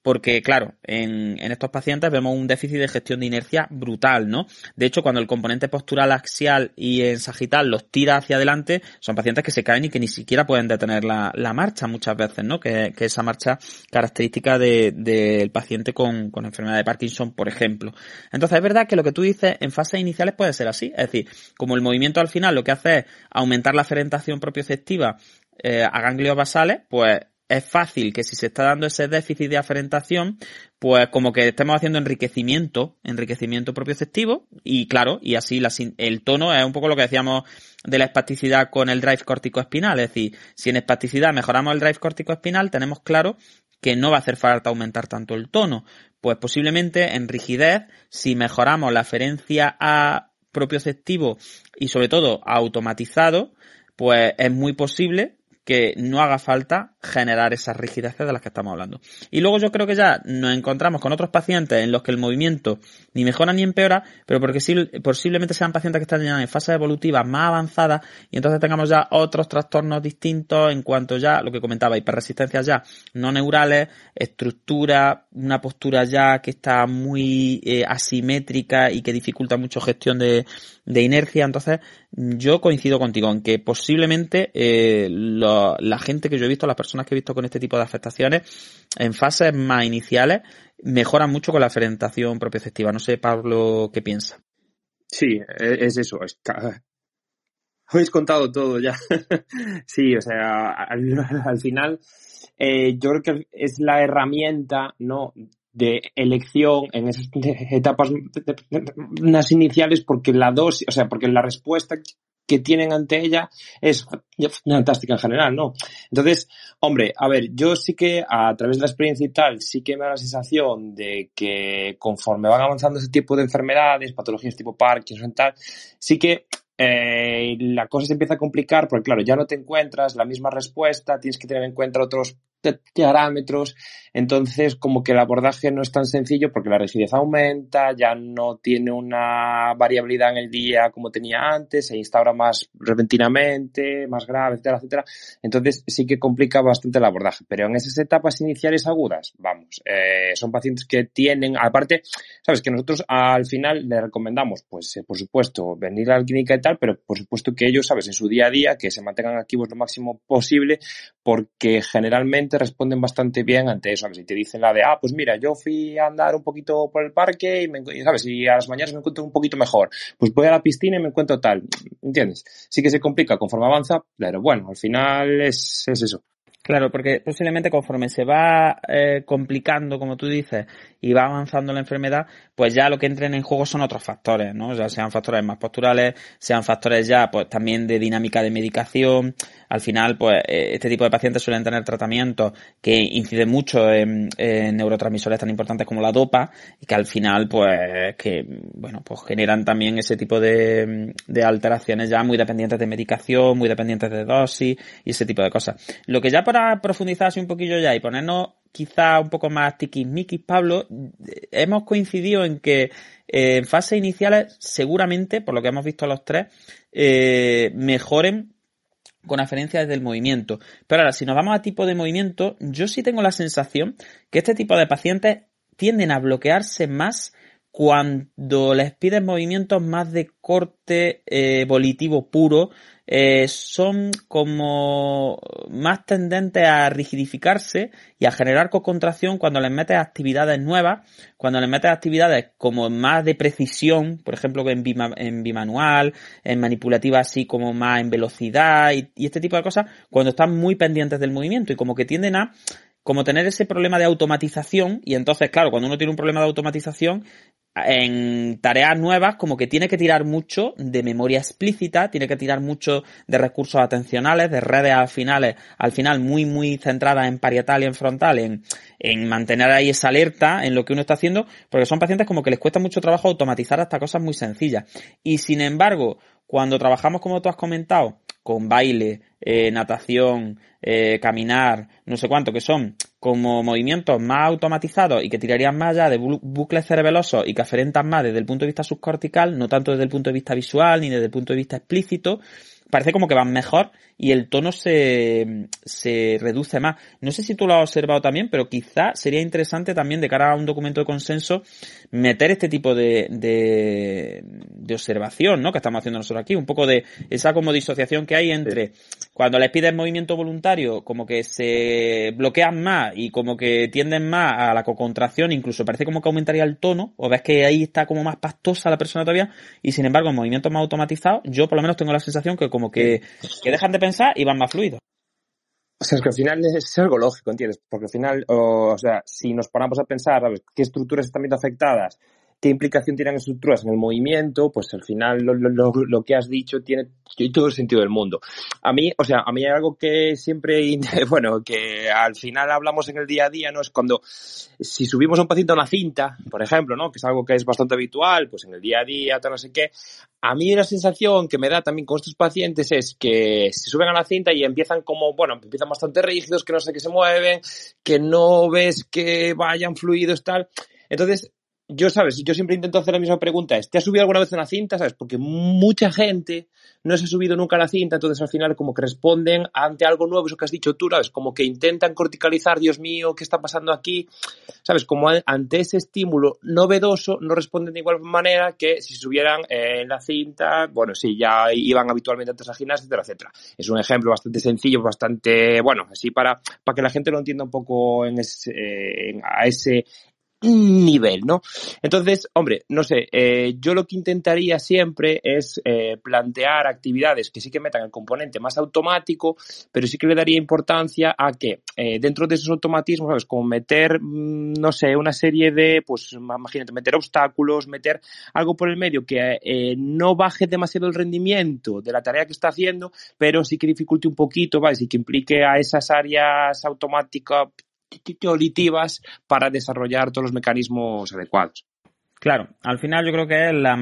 porque claro, en, en, estos pacientes vemos un déficit de gestión de inercia brutal, ¿no? De hecho, cuando el componente postural axial y en sagital los tira hacia adelante, son pacientes que se caen y que ni siquiera pueden detener la, marcha muchas veces, ¿no? Que, esa marcha característica del de, paciente con, enfermedad de Parkinson, por ejemplo. Entonces, es verdad que lo que tú dices en fases iniciales puede ser así, es decir, como el movimiento al final lo que hace es aumentar la ferentación propioceptiva eh, a ganglios basales, pues es fácil que si se está dando ese déficit de aferentación, pues como que estemos haciendo enriquecimiento, enriquecimiento propioceptivo, y claro, y así el tono es un poco lo que decíamos de la espasticidad con el drive córtico-espinal, es decir, si en espasticidad mejoramos el drive córtico-espinal, tenemos claro que no va a hacer falta aumentar tanto el tono, pues posiblemente en rigidez, si mejoramos la aferencia a propioceptivo y sobre todo a automatizado, pues es muy posible que no haga falta generar esas rigideces de las que estamos hablando. Y luego yo creo que ya nos encontramos con otros pacientes en los que el movimiento ni mejora ni empeora, pero porque posiblemente sean pacientes que están ya en fases evolutivas más avanzadas y entonces tengamos ya otros trastornos distintos en cuanto ya, lo que comentaba, hiperresistencias ya no neurales, estructura, una postura ya que está muy eh, asimétrica y que dificulta mucho gestión de, de inercia. Entonces, yo coincido contigo en que posiblemente eh, la gente que yo he visto, las personas que he visto con este tipo de afectaciones, en fases más iniciales, mejoran mucho con la fermentación propioceptiva. No sé, Pablo, ¿qué piensa? Sí, e, es eso. Habéis contado todo ya. sí, o sea, al, final, eh, yo creo que es la herramienta, ¿no? De elección en esas etapas más iniciales porque la dosis, o sea, porque la respuesta que tienen ante ella es fantástica en general, ¿no? Entonces, hombre, a ver, yo sí que a través de la experiencia y tal, sí que me da la sensación de que conforme van avanzando ese tipo de enfermedades, patologías tipo Parkinson y tal, sí que eh, la cosa se empieza a complicar porque, claro, ya no te encuentras la misma respuesta, tienes que tener en cuenta otros parámetros, entonces como que el abordaje no es tan sencillo porque la rigidez aumenta, ya no tiene una variabilidad en el día como tenía antes, se instaura más repentinamente, más grave, etcétera, etcétera. Entonces sí que complica bastante el abordaje, pero en esas etapas iniciales agudas, vamos, eh, son pacientes que tienen, aparte, sabes que nosotros al final le recomendamos, pues eh, por supuesto, venir a la clínica y tal, pero por supuesto que ellos, sabes, en su día a día, que se mantengan activos lo máximo posible, porque generalmente responden bastante bien ante eso, ¿sabes? Y te dicen la de, ah, pues mira, yo fui a andar un poquito por el parque y, me, ¿sabes? Y a las mañanas me encuentro un poquito mejor. Pues voy a la piscina y me encuentro tal. ¿Entiendes? Sí que se complica conforme avanza, pero bueno, al final es, es eso. Claro, porque posiblemente conforme se va eh, complicando, como tú dices, y va avanzando la enfermedad, pues ya lo que entren en juego son otros factores, ¿no? Ya sean factores más posturales, sean factores ya, pues también de dinámica de medicación. Al final, pues eh, este tipo de pacientes suelen tener tratamientos que inciden mucho en, neurotransmisores tan importantes como la dopa y que al final, pues, que, bueno, pues generan también ese tipo de, de alteraciones ya muy dependientes de medicación, muy dependientes de dosis y ese tipo de cosas. Lo que ya para profundizar así un poquillo ya y ponernos quizá un poco más tiquismiquis, Pablo, hemos coincidido en que eh, en fases iniciales seguramente, por lo que hemos visto los tres, eh, mejoren con aferencias del movimiento. Pero ahora, si nos vamos a tipo de movimiento, yo sí tengo la sensación que este tipo de pacientes tienden a bloquearse más cuando les pides movimientos más de corte eh, volitivo puro, eh, son como más tendentes a rigidificarse y a generar co-contracción cuando les metes actividades nuevas, cuando les metes actividades como más de precisión, por ejemplo en, bimanual, en manipulativa así como más en velocidad y este tipo de cosas, cuando están muy pendientes del movimiento y como que tienden a como tener ese problema de automatización y entonces, claro, cuando uno tiene un problema de automatización, en tareas nuevas como que tiene que tirar mucho de memoria explícita, tiene que tirar mucho de recursos atencionales, de redes al final, al final muy muy centradas en parietal y en frontal, en, en mantener ahí esa alerta en lo que uno está haciendo, porque son pacientes como que les cuesta mucho trabajo automatizar hasta cosas muy sencillas. Y sin embargo, cuando trabajamos como tú has comentado, con baile, eh, natación, eh, caminar, no sé cuánto, que son como movimientos más automatizados y que tirarían más allá de bucles cerebelosos y que aferentan más desde el punto de vista subcortical, no tanto desde el punto de vista visual ni desde el punto de vista explícito, parece como que van mejor y el tono se, se reduce más. No sé si tú lo has observado también, pero quizá sería interesante también de cara a un documento de consenso meter este tipo de, de, de observación, ¿no? Que estamos haciendo nosotros aquí, un poco de esa como disociación que hay entre cuando les pides movimiento voluntario, como que se bloquean más y como que tienden más a la cocontracción, incluso parece como que aumentaría el tono, o ves que ahí está como más pastosa la persona todavía, y sin embargo en movimientos más automatizados, yo por lo menos tengo la sensación que como que, que dejan de pensar y van más fluidos. O sea, es que al final es algo lógico, ¿entiendes? Porque al final, o, sea, si nos paramos a pensar, ¿sabes? ¿Qué estructuras están viendo afectadas? Qué implicación tienen estructuras en el movimiento, pues al final lo, que has dicho tiene todo el sentido del mundo. A mí, o sea, a mí hay algo que siempre, bueno, que al final hablamos en el día a día, ¿no? Es cuando, si subimos a un paciente a una cinta, por ejemplo, ¿no? Que es algo que es bastante habitual, pues en el día a día, tal, no sé qué. A mí una sensación que me da también con estos pacientes es que se suben a la cinta y empiezan como, bueno, empiezan bastante rígidos, que no sé qué se mueven, que no ves que vayan fluidos, tal. Entonces, yo, ¿sabes? Yo siempre intento hacer la misma pregunta. ¿Te has subido alguna vez a una cinta? ¿Sabes? Porque mucha gente no se ha subido nunca a la cinta, entonces al final como que responden ante algo nuevo, eso que has dicho tú, ¿sabes? Como que intentan corticalizar, Dios mío, ¿qué está pasando aquí? ¿Sabes? Como ante ese estímulo novedoso no responden de igual manera que si subieran en la cinta, bueno, sí, ya iban habitualmente antes a gimnasia, etcétera, etcétera. Es un ejemplo bastante sencillo, bastante, bueno, así para, para que la gente lo entienda un poco en ese, a ese nivel, ¿no? Entonces, hombre, no sé, eh, yo lo que intentaría siempre es eh, plantear actividades que sí que metan el componente más automático, pero sí que le daría importancia a que eh, dentro de esos automatismos, ¿sabes? Como meter, mm, no sé, una serie de, pues imagínate, meter obstáculos, meter algo por el medio que eh, no baje demasiado el rendimiento de la tarea que está haciendo, pero sí que dificulte un poquito, ¿vale? Sí que implique a esas áreas automáticas auditivas para desarrollar todos los mecanismos adecuados. Claro, al final yo creo que es la,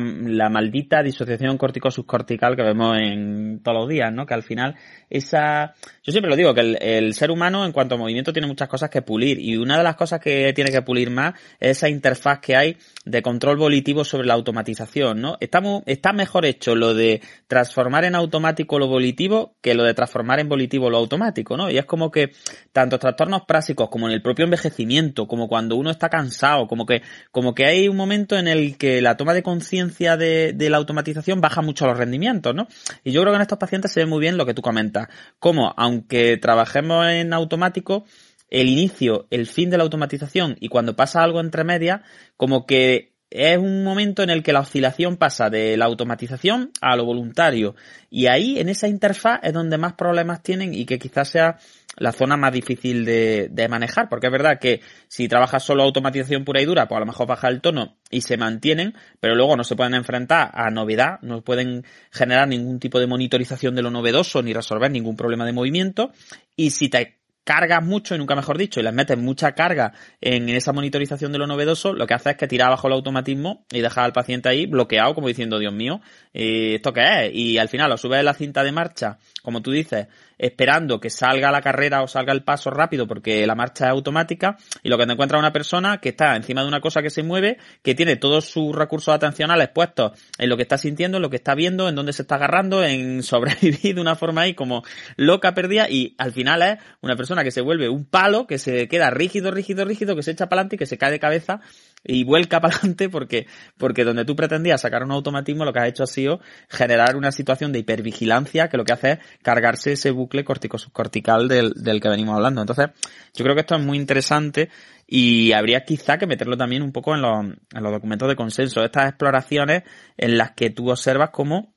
maldita disociación córtico-subcortical que vemos en todos los días, ¿no? Que al final esa... Yo siempre lo digo, que el, el, ser humano en cuanto a movimiento tiene muchas cosas que pulir y una de las cosas que tiene que pulir más es esa interfaz que hay de control volitivo sobre la automatización, ¿no? Está, está mejor hecho lo de transformar en automático lo volitivo que lo de transformar en volitivo lo automático, ¿no? Y es como que tanto trastornos prácticos como en el propio envejecimiento, como cuando uno está cansado, como que, como que hay un momento en el que la toma de conciencia de, la automatización baja mucho los rendimientos, ¿no? Y yo creo que en estos pacientes se ve muy bien lo que tú comentas, como aunque trabajemos en automático, el inicio, el fin de la automatización y cuando pasa algo entre medias, como que es un momento en el que la oscilación pasa de la automatización a lo voluntario. Y ahí, en esa interfaz, es donde más problemas tienen y que quizás sea la zona más difícil de, manejar, porque es verdad que si trabajas solo automatización pura y dura, pues a lo mejor baja el tono y se mantienen, pero luego no se pueden enfrentar a novedad, no pueden generar ningún tipo de monitorización de lo novedoso ni resolver ningún problema de movimiento. Y si te cargas mucho, y nunca mejor dicho, y les metes mucha carga en esa monitorización de lo novedoso, lo que hace es que tira abajo el automatismo y deja al paciente ahí bloqueado, como diciendo, Dios mío, ¿esto qué es? Y al final lo subes en la cinta de marcha, como tú dices, esperando que salga la carrera o salga el paso rápido porque la marcha es automática y lo que te encuentra una persona que está encima de una cosa que se mueve, que tiene todos sus recursos atencionales puestos en lo que está sintiendo, en lo que está viendo, en dónde se está agarrando, en sobrevivir de una forma ahí como loca perdida y al final es una persona que se vuelve un palo, que se queda rígido, rígido, rígido, que se echa para adelante y que se cae de cabeza y vuelca para adelante porque, porque donde tú pretendías sacar un automatismo lo que has hecho ha sido generar una situación de hipervigilancia que lo que hace es cargarse ese bucle cortico-subcortical del, del que venimos hablando. Entonces, yo creo que esto es muy interesante y habría quizá que meterlo también un poco en los, en los documentos de consenso. Estas exploraciones en las que tú observas cómo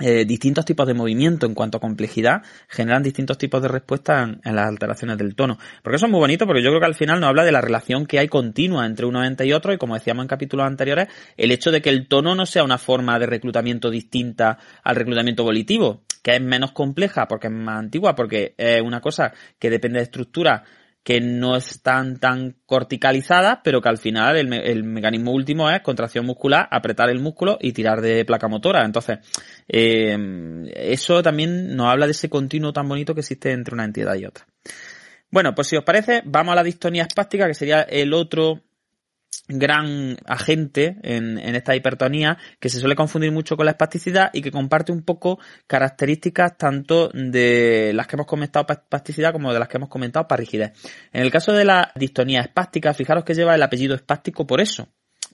eh, distintos tipos de movimiento en cuanto a complejidad generan distintos tipos de respuestas en, las alteraciones del tono. Porque eso es muy bonito porque yo creo que al final nos habla de la relación que hay continua entre uno ente y otro y como decíamos en capítulos anteriores, el hecho de que el tono no sea una forma de reclutamiento distinta al reclutamiento volitivo, que es menos compleja porque es más antigua, porque es una cosa que depende de estructura que no están tan corticalizadas, pero que al final el, me el, mecanismo último es contracción muscular, apretar el músculo y tirar de placa motora. Entonces, eh, eso también nos habla de ese continuo tan bonito que existe entre una entidad y otra. Bueno, pues si os parece, vamos a la distonía espástica, que sería el otro gran agente en, esta hipertonía que se suele confundir mucho con la espasticidad y que comparte un poco características tanto de las que hemos comentado para espasticidad como de las que hemos comentado para rigidez. En el caso de la distonía espástica, fijaros que lleva el apellido espástico por eso,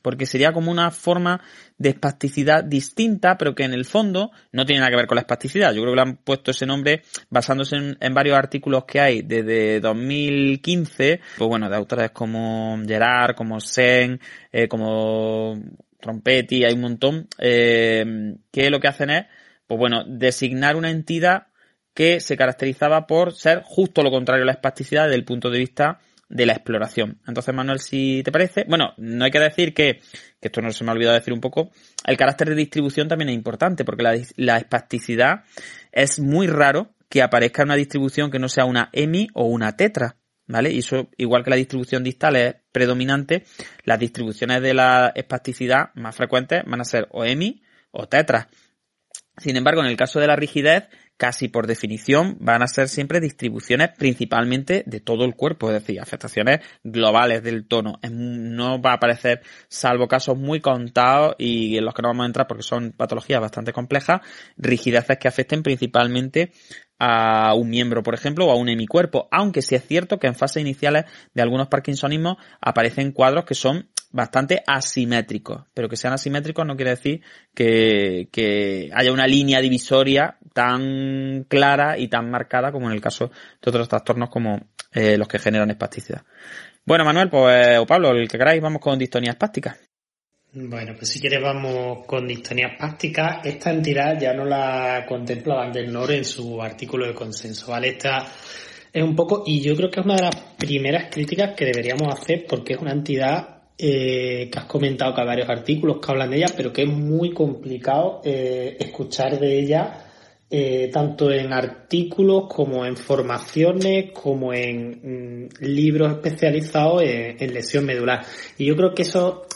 porque sería como una forma de espasticidad distinta, pero que en el fondo no tiene nada que ver con la espasticidad. Yo creo que le han puesto ese nombre basándose en, en varios artículos que hay desde 2015, pues bueno, de autores como Gerard, como Sen, eh, como Trompetti, hay un montón, eh, que lo que hacen es, pues bueno, designar una entidad que se caracterizaba por ser justo lo contrario a la espasticidad desde el punto de vista de la exploración. Entonces, Manuel, si te parece, bueno, no hay que decir que, que esto no se me ha olvidado decir un poco, el carácter de distribución también es importante, porque la, la espasticidad es muy raro que aparezca una distribución que no sea una EMI o una tetra. ¿Vale? Y eso, igual que la distribución distal es predominante, las distribuciones de la espasticidad más frecuentes van a ser o EMI o tetra. Sin embargo, en el caso de la rigidez, casi por definición van a ser siempre distribuciones principalmente de todo el cuerpo, es decir, afectaciones globales del tono. No va a aparecer, salvo casos muy contados y en los que no vamos a entrar porque son patologías bastante complejas, rigideces que afecten principalmente a un miembro, por ejemplo, o a un hemicuerpo, aunque sí es cierto que en fases iniciales de algunos parkinsonismos aparecen cuadros que son bastante asimétricos, pero que sean asimétricos no quiere decir que, que haya una línea divisoria tan clara y tan marcada como en el caso de otros trastornos como eh, los que generan espasticidad. Bueno, Manuel, pues, o Pablo, el que queráis, vamos con distonía espástica. Bueno, pues si quieres vamos con distonía espástica. Esta entidad ya no la contempla Van der en su artículo de consenso, ¿vale? Esta es un poco, y yo creo que es una de las primeras críticas que deberíamos hacer porque es una entidad eh, que has comentado que hay varios artículos que hablan de ella, pero que es muy complicado eh, escuchar de ella eh, tanto en artículos como en formaciones, como en mm, libros especializados en, lesión medular. Y yo creo que eso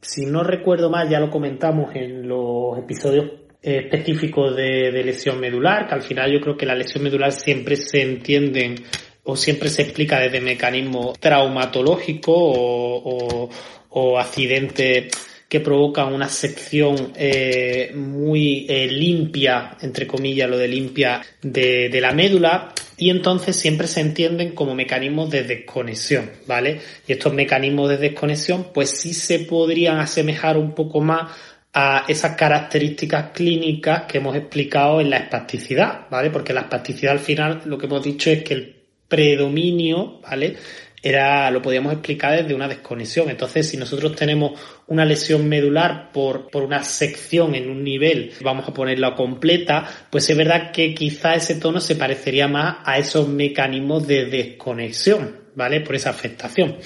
si no recuerdo mal, ya lo comentamos en los episodios específicos de, lesión medular, que al final yo creo que la lesión medular siempre se entiende o siempre se explica desde mecanismos traumatológicos o, o, accidentes que provocan una sección eh, muy eh, limpia, entre comillas, lo de limpia de, de la médula, y entonces siempre se entienden como mecanismos de desconexión, ¿vale? Y estos mecanismos de desconexión pues sí se podrían asemejar un poco más a esas características clínicas que hemos explicado en la espasticidad, ¿vale? Porque la espasticidad al final lo que hemos dicho es que el predominio, ¿vale? era, lo podíamos explicar desde una desconexión. Entonces, si nosotros tenemos una lesión medular por, por una sección en un nivel, vamos a ponerla completa, pues es verdad que quizá ese tono se parecería más a esos mecanismos de desconexión, ¿vale? Por esa afectación.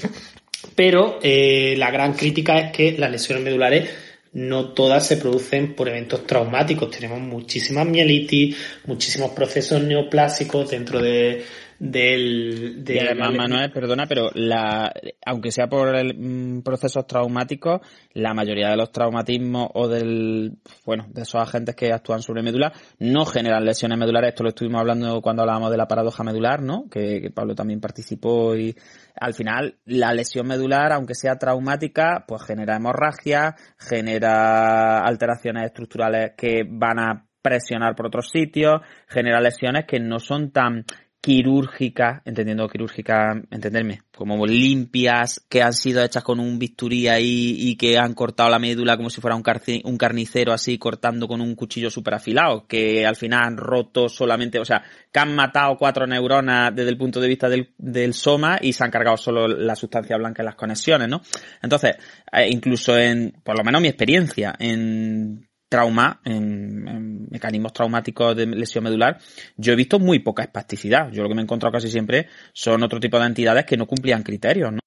Pero eh, la gran crítica es que las lesiones medulares no todas se producen por eventos traumáticos. Tenemos muchísimas mielitis, muchísimos procesos neoplásicos dentro de del... De además, Manuel, perdona, pero la, aunque sea por el, mm, procesos traumáticos, la mayoría de los traumatismos o del, bueno, de esos agentes que actúan sobre médula no generan lesiones medulares. Esto lo estuvimos hablando cuando hablábamos de la paradoja medular, ¿no? Que, que Pablo también participó y al final la lesión medular, aunque sea traumática, pues genera hemorragia, genera alteraciones estructurales que van a presionar por otros sitios, genera lesiones que no son tan quirúrgica, entendiendo quirúrgica, entenderme, como limpias, que han sido hechas con un bisturí ahí y que han cortado la médula como si fuera un, carnicero así, cortando con un cuchillo súper afilado, que al final han roto solamente, o sea, que han matado cuatro neuronas desde el punto de vista del, del soma y se han cargado solo la sustancia blanca en las conexiones, ¿no? Entonces, eh, incluso en, por lo menos mi experiencia, en trauma, en, mecanismos traumáticos de lesión medular, yo he visto muy poca espasticidad. Yo lo que me he encontrado casi siempre son otro tipo de entidades que no cumplían criterios, ¿no?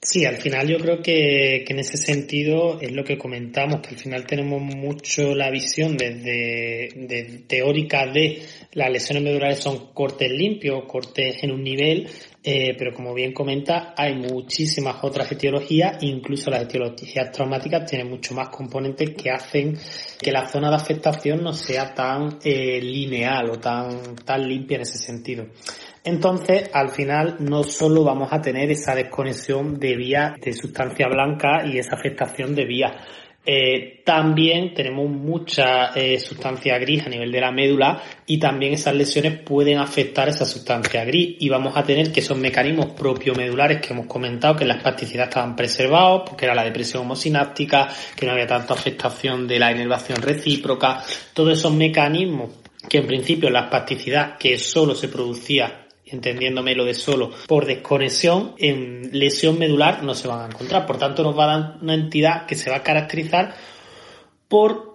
Sí, al final yo creo que, que, en ese sentido es lo que comentamos, que al final tenemos mucho la visión desde de, teórica de las lesiones medulares son cortes limpios, cortes en un nivel, eh, pero como bien comenta, hay muchísimas otras etiologías, incluso las etiologías traumáticas tienen mucho más componentes que hacen que la zona de afectación no sea tan eh, lineal o tan, tan limpia en ese sentido. Entonces, al final, no solo vamos a tener esa desconexión de vía de sustancia blanca y esa afectación de vía. Eh, también tenemos mucha eh, sustancia gris a nivel de la médula y también esas lesiones pueden afectar esa sustancia gris. Y vamos a tener que esos mecanismos medulares que hemos comentado que en la estaban preservados porque era la depresión homosináptica, que no había tanta afectación de la inervación recíproca, todos esos mecanismos que en principio la espasticidad que solo se producía entendiéndome lo de solo, por desconexión, en lesión medular no se van a encontrar. Por tanto, nos va a dar una entidad que se va a caracterizar por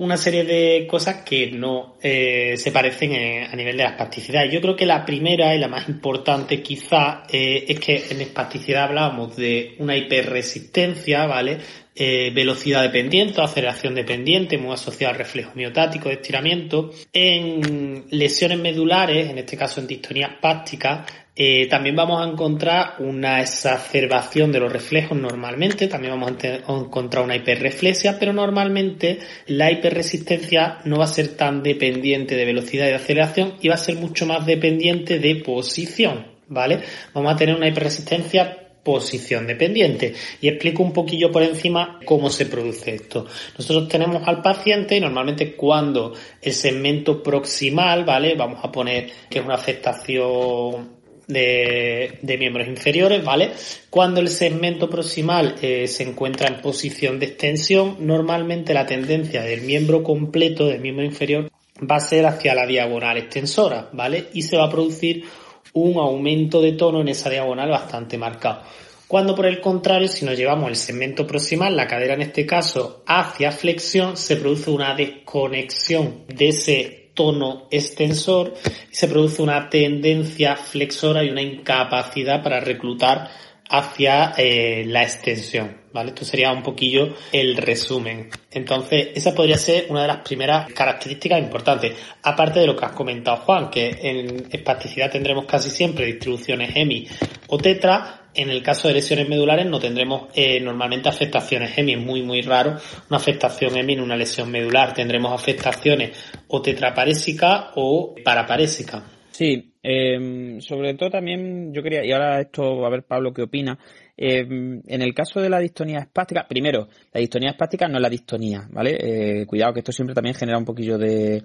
una serie de cosas que no eh, se parecen a nivel de la espasticidad. Yo creo que la primera y la más importante quizá eh, es que en espasticidad hablábamos de una hiperresistencia, ¿vale? Eh, velocidad dependiente, aceleración dependiente, muy asociado al reflejo miotático de estiramiento. En lesiones medulares, en este caso en distonía espástica, eh, también vamos a encontrar una exacerbación de los reflejos normalmente, también vamos a encontrar una hiperreflexia, pero normalmente la hiperresistencia no va a ser tan dependiente de velocidad y de aceleración y va a ser mucho más dependiente de posición, ¿vale? Vamos a tener una hiperresistencia posición dependiente. Y explico un poquillo por encima cómo se produce esto. Nosotros tenemos al paciente normalmente cuando el segmento proximal, ¿vale? Vamos a poner que es una afectación de, miembros inferiores, ¿vale? Cuando el segmento proximal eh, se encuentra en posición de extensión, normalmente la tendencia del miembro completo, del miembro inferior, va a ser hacia la diagonal extensora, ¿vale? Y se va a producir un aumento de tono en esa diagonal bastante marcado. Cuando por el contrario, si nos llevamos el segmento proximal, la cadera en este caso, hacia flexión, se produce una desconexión de ese tono extensor y se produce una tendencia flexora y una incapacidad para reclutar hacia eh, la extensión, ¿vale? Esto sería un poquillo el resumen. Entonces, esa podría ser una de las primeras características importantes. Aparte de lo que has comentado, Juan, que en espasticidad tendremos casi siempre distribuciones hemi o tetra, en el caso de lesiones medulares no tendremos eh, normalmente afectaciones EMI, es muy muy raro una afectación EMI en una lesión medular. Tendremos afectaciones o tetraparésica o paraparésica. Sí, em, sobre todo también yo quería, y ahora esto, a ver Pablo qué opina, em, en el caso de la distonía espástica, primero, la distonía espástica no es la distonía, ¿vale? Eh, cuidado que esto siempre también genera un poquillo de,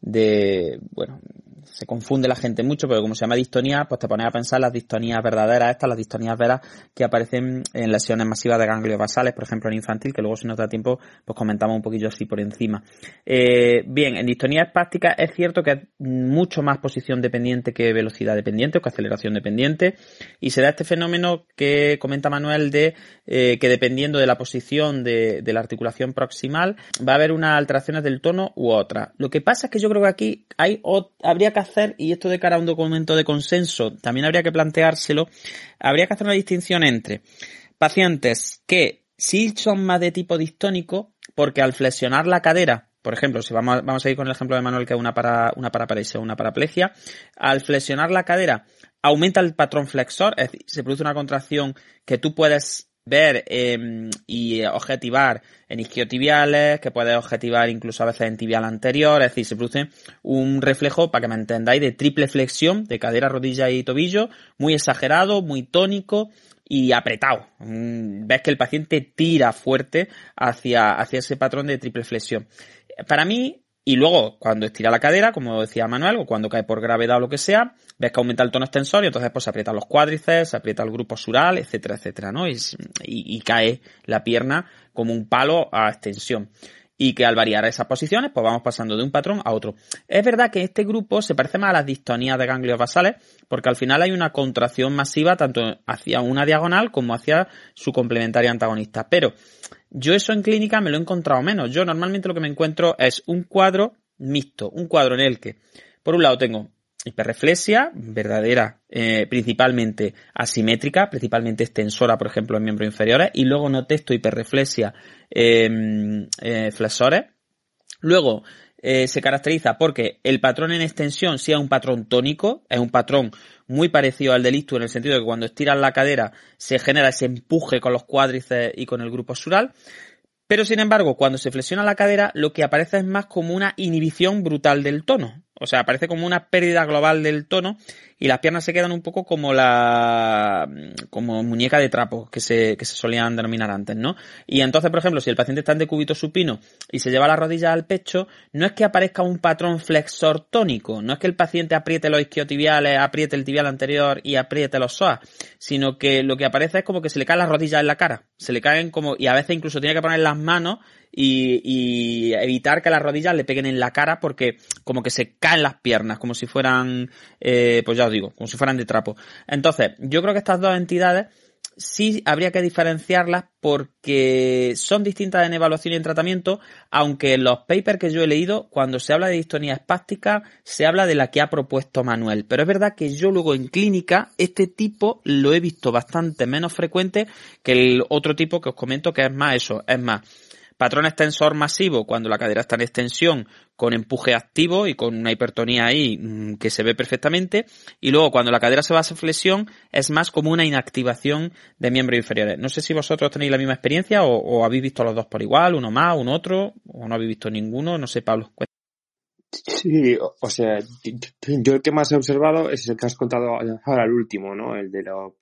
de, bueno, se confunde la gente mucho, pero como se llama distonía, pues te pones a pensar las distonías verdaderas, estas, las distonías veras que aparecen en lesiones masivas de ganglios basales, por ejemplo en infantil, que luego si nos da tiempo, pues comentamos un poquillo así por encima. Eh, bien, en distonía espástica es cierto que es mucho más posición dependiente que velocidad dependiente o que aceleración dependiente, y se da este fenómeno que comenta Manuel de eh, que dependiendo de la posición de, la articulación proximal, va a haber unas alteraciones del tono u otra. Lo que pasa es que yo creo que aquí hay, habría que hacer, y esto de cara a un documento de consenso, también habría que planteárselo, habría que hacer una distinción entre pacientes que sí son más de tipo distónico, porque al flexionar la cadera, por ejemplo, si vamos a, vamos a ir con el ejemplo de Manuel que es una para una paraparesia o una paraplegia, al flexionar la cadera aumenta el patrón flexor, es decir, se produce una contracción que tú puedes ver em, y objetivar en isquiotibiales, que puedes objetivar incluso a veces en tibial anterior, es decir, se produce un reflejo, para que me entendáis, de triple flexión de cadera, rodilla y tobillo, muy exagerado, muy tónico y apretado. Mm, ves que el paciente tira fuerte hacia, hacia ese patrón de triple flexión. Para mí, y luego, cuando estira la cadera, como decía Manuel, o cuando cae por gravedad o lo que sea, ves que aumenta el tono extensor y entonces pues se aprieta los cuádriceps, se aprieta el grupo sural, etcétera, etcétera, ¿no? Y, y, cae la pierna como un palo a extensión. Y que al variar esas posiciones, pues vamos pasando de un patrón a otro. Es verdad que este grupo se parece más a las distonías de ganglios basales, porque al final hay una contracción masiva tanto hacia una diagonal como hacia su complementaria antagonista. Pero yo eso en clínica me lo he encontrado menos. Yo normalmente lo que me encuentro es un cuadro mixto, un cuadro en el que, por un lado, tengo hiperreflexia verdadera, eh, principalmente asimétrica, principalmente extensora, por ejemplo, en miembros inferiores, y luego no texto hiperreflexia em, eh, flexores. Luego, eh, se caracteriza porque el patrón en extensión sea un patrón tónico, es un patrón muy parecido al del ictus en el sentido de que cuando estiras la cadera se genera ese empuje con los cuádriceps y con el grupo sural. Pero sin embargo, cuando se flexiona la cadera, lo que aparece es más como una inhibición brutal del tono. O sea, aparece como una pérdida global del tono y las piernas se quedan un poco como la como muñeca de trapo que se, que se solían denominar antes, ¿no? Y entonces, por ejemplo, si el paciente está en decúbito supino y se lleva la rodilla al pecho, no es que aparezca un patrón flexor tónico, no es que el paciente apriete los isquiotibiales, apriete el tibial anterior y apriete los psoas, sino que lo que aparece es como que se le caen las rodillas en la cara, se le caen como, y a veces incluso tiene que poner las manos y, evitar que las rodillas le peguen en la cara porque como que se caen las piernas, como si fueran, eh, pues ya os digo, como si fueran de trapo. Entonces, yo creo que estas dos entidades sí habría que diferenciarlas porque son distintas en evaluación y en tratamiento, aunque en los papers que yo he leído, cuando se habla de distonía espástica, se habla de la que ha propuesto Manuel. Pero es verdad que yo luego en clínica, este tipo lo he visto bastante menos frecuente que el otro tipo que os comento que es más eso, es más Patrón extensor masivo cuando la cadera está en extensión con empuje activo y con una hipertonía ahí mm, que se ve perfectamente. Y luego cuando la cadera se va a flexión es más como una inactivación de miembros inferiores. No sé si vosotros tenéis la misma experiencia o, habéis visto los dos por igual, uno más, uno otro, o no habéis visto ninguno. No sé, Pablo. Sí, o sea, yo el que más he observado es el que has contado ahora el último, ¿no? El de los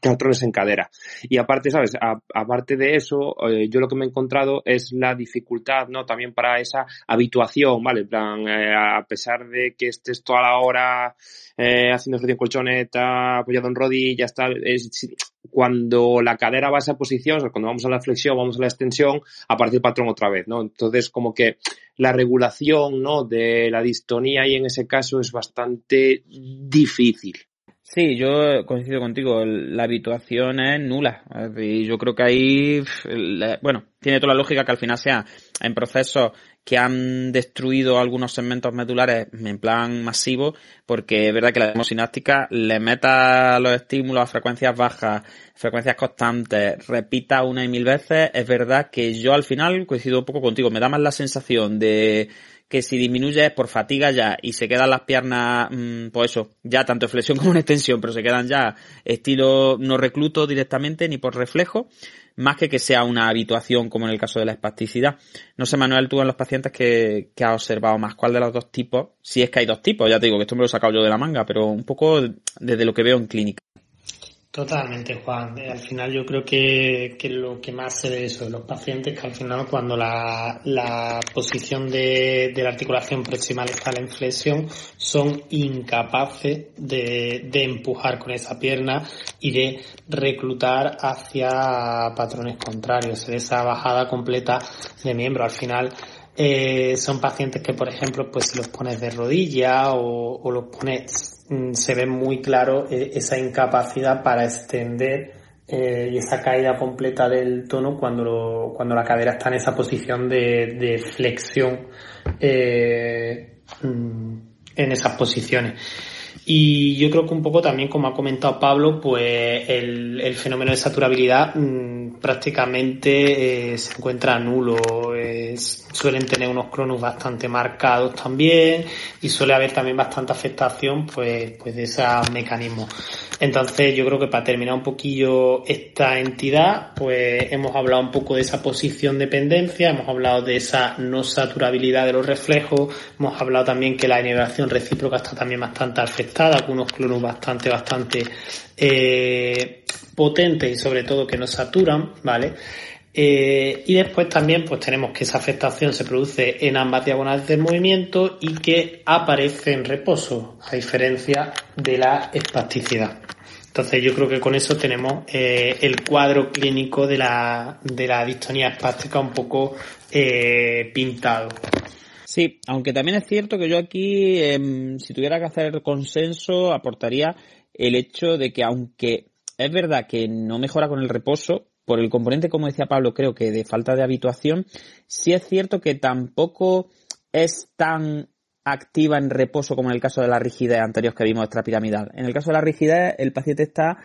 patrones en cadera. Y aparte, ¿sabes? aparte de eso, eh, yo lo que me he encontrado es la dificultad, ¿no? También para esa habituación, ¿vale? En plan, eh, a pesar de que estés toda la hora eh, haciendo ejercicio en colchoneta, apoyado en rodillas, tal, es, cuando la cadera va a esa posición, o sea, cuando vamos a la flexión, vamos a la extensión, aparece el patrón otra vez, ¿no? Entonces, como que la regulación, ¿no? De la distonía y en ese caso es bastante difícil. Sí, yo coincido contigo, la habituación es nula. Y yo creo que ahí, bueno, tiene toda la lógica que al final sea en procesos que han destruido algunos segmentos medulares en plan masivo, porque es verdad que la hemosináptica le meta los estímulos a frecuencias bajas, frecuencias constantes, repita una y mil veces, es verdad que yo al final coincido un poco contigo, me da más la sensación de que si disminuye es por fatiga ya y se quedan las piernas, mm, pues eso, ya tanto en flexión como en extensión, pero se quedan ya estilo no recluto directamente ni por reflejo, más que que sea una habituación como en el caso de la espasticidad. No sé, Manuel, tú en los pacientes que, que has observado más, ¿cuál de los dos tipos? Si es que hay dos tipos, ya te digo que esto me lo he sacado yo de la manga, pero un poco desde lo que veo en clínica. Totalmente, Juan. Al final yo creo que, que lo que más se ve eso de los pacientes que al final cuando la, la posición de, de, la articulación proximal está en flexión son incapaces de, de empujar con esa pierna y de reclutar hacia patrones contrarios, esa bajada completa de miembro. Al final eh, son pacientes que, por ejemplo, pues los pones de rodilla o, o los pones, se ve muy claro eh, esa incapacidad para extender eh, y esa caída completa del tono cuando, lo, cuando la cadera está en esa posición de, flexión eh, mm, en esas posiciones. Y yo creo que un poco también, como ha comentado Pablo, pues el, fenómeno de saturabilidad mmm, prácticamente se encuentra nulo. Es, suelen tener unos cronos bastante marcados también y suele haber también bastante afectación pues, pues de esos mecanismos. Entonces yo creo que para terminar un poquillo esta entidad, pues hemos hablado un poco de esa posición de dependencia, hemos hablado de esa no saturabilidad de los reflejos, hemos hablado también que la inervación recíproca está también bastante afectada, con unos clonos bastante, bastante eh, potentes y sobre todo que no saturan, ¿vale? Eh, y después también pues tenemos que esa afectación se produce en ambas diagonales del movimiento y que aparece en reposo, a diferencia de la espasticidad. Entonces yo creo que con eso tenemos eh, el cuadro clínico de la, de la distonía espástica un poco eh, pintado. Sí, aunque también es cierto que yo aquí, eh, si tuviera que hacer consenso, aportaría el hecho de que aunque es verdad que no mejora con el reposo, por el componente, como decía Pablo, creo que de falta de habituación, sí es cierto que tampoco es tan activa en reposo como en el caso de la rigidez anterior que vimos extrapiramidal. En el caso de la rigidez, el paciente está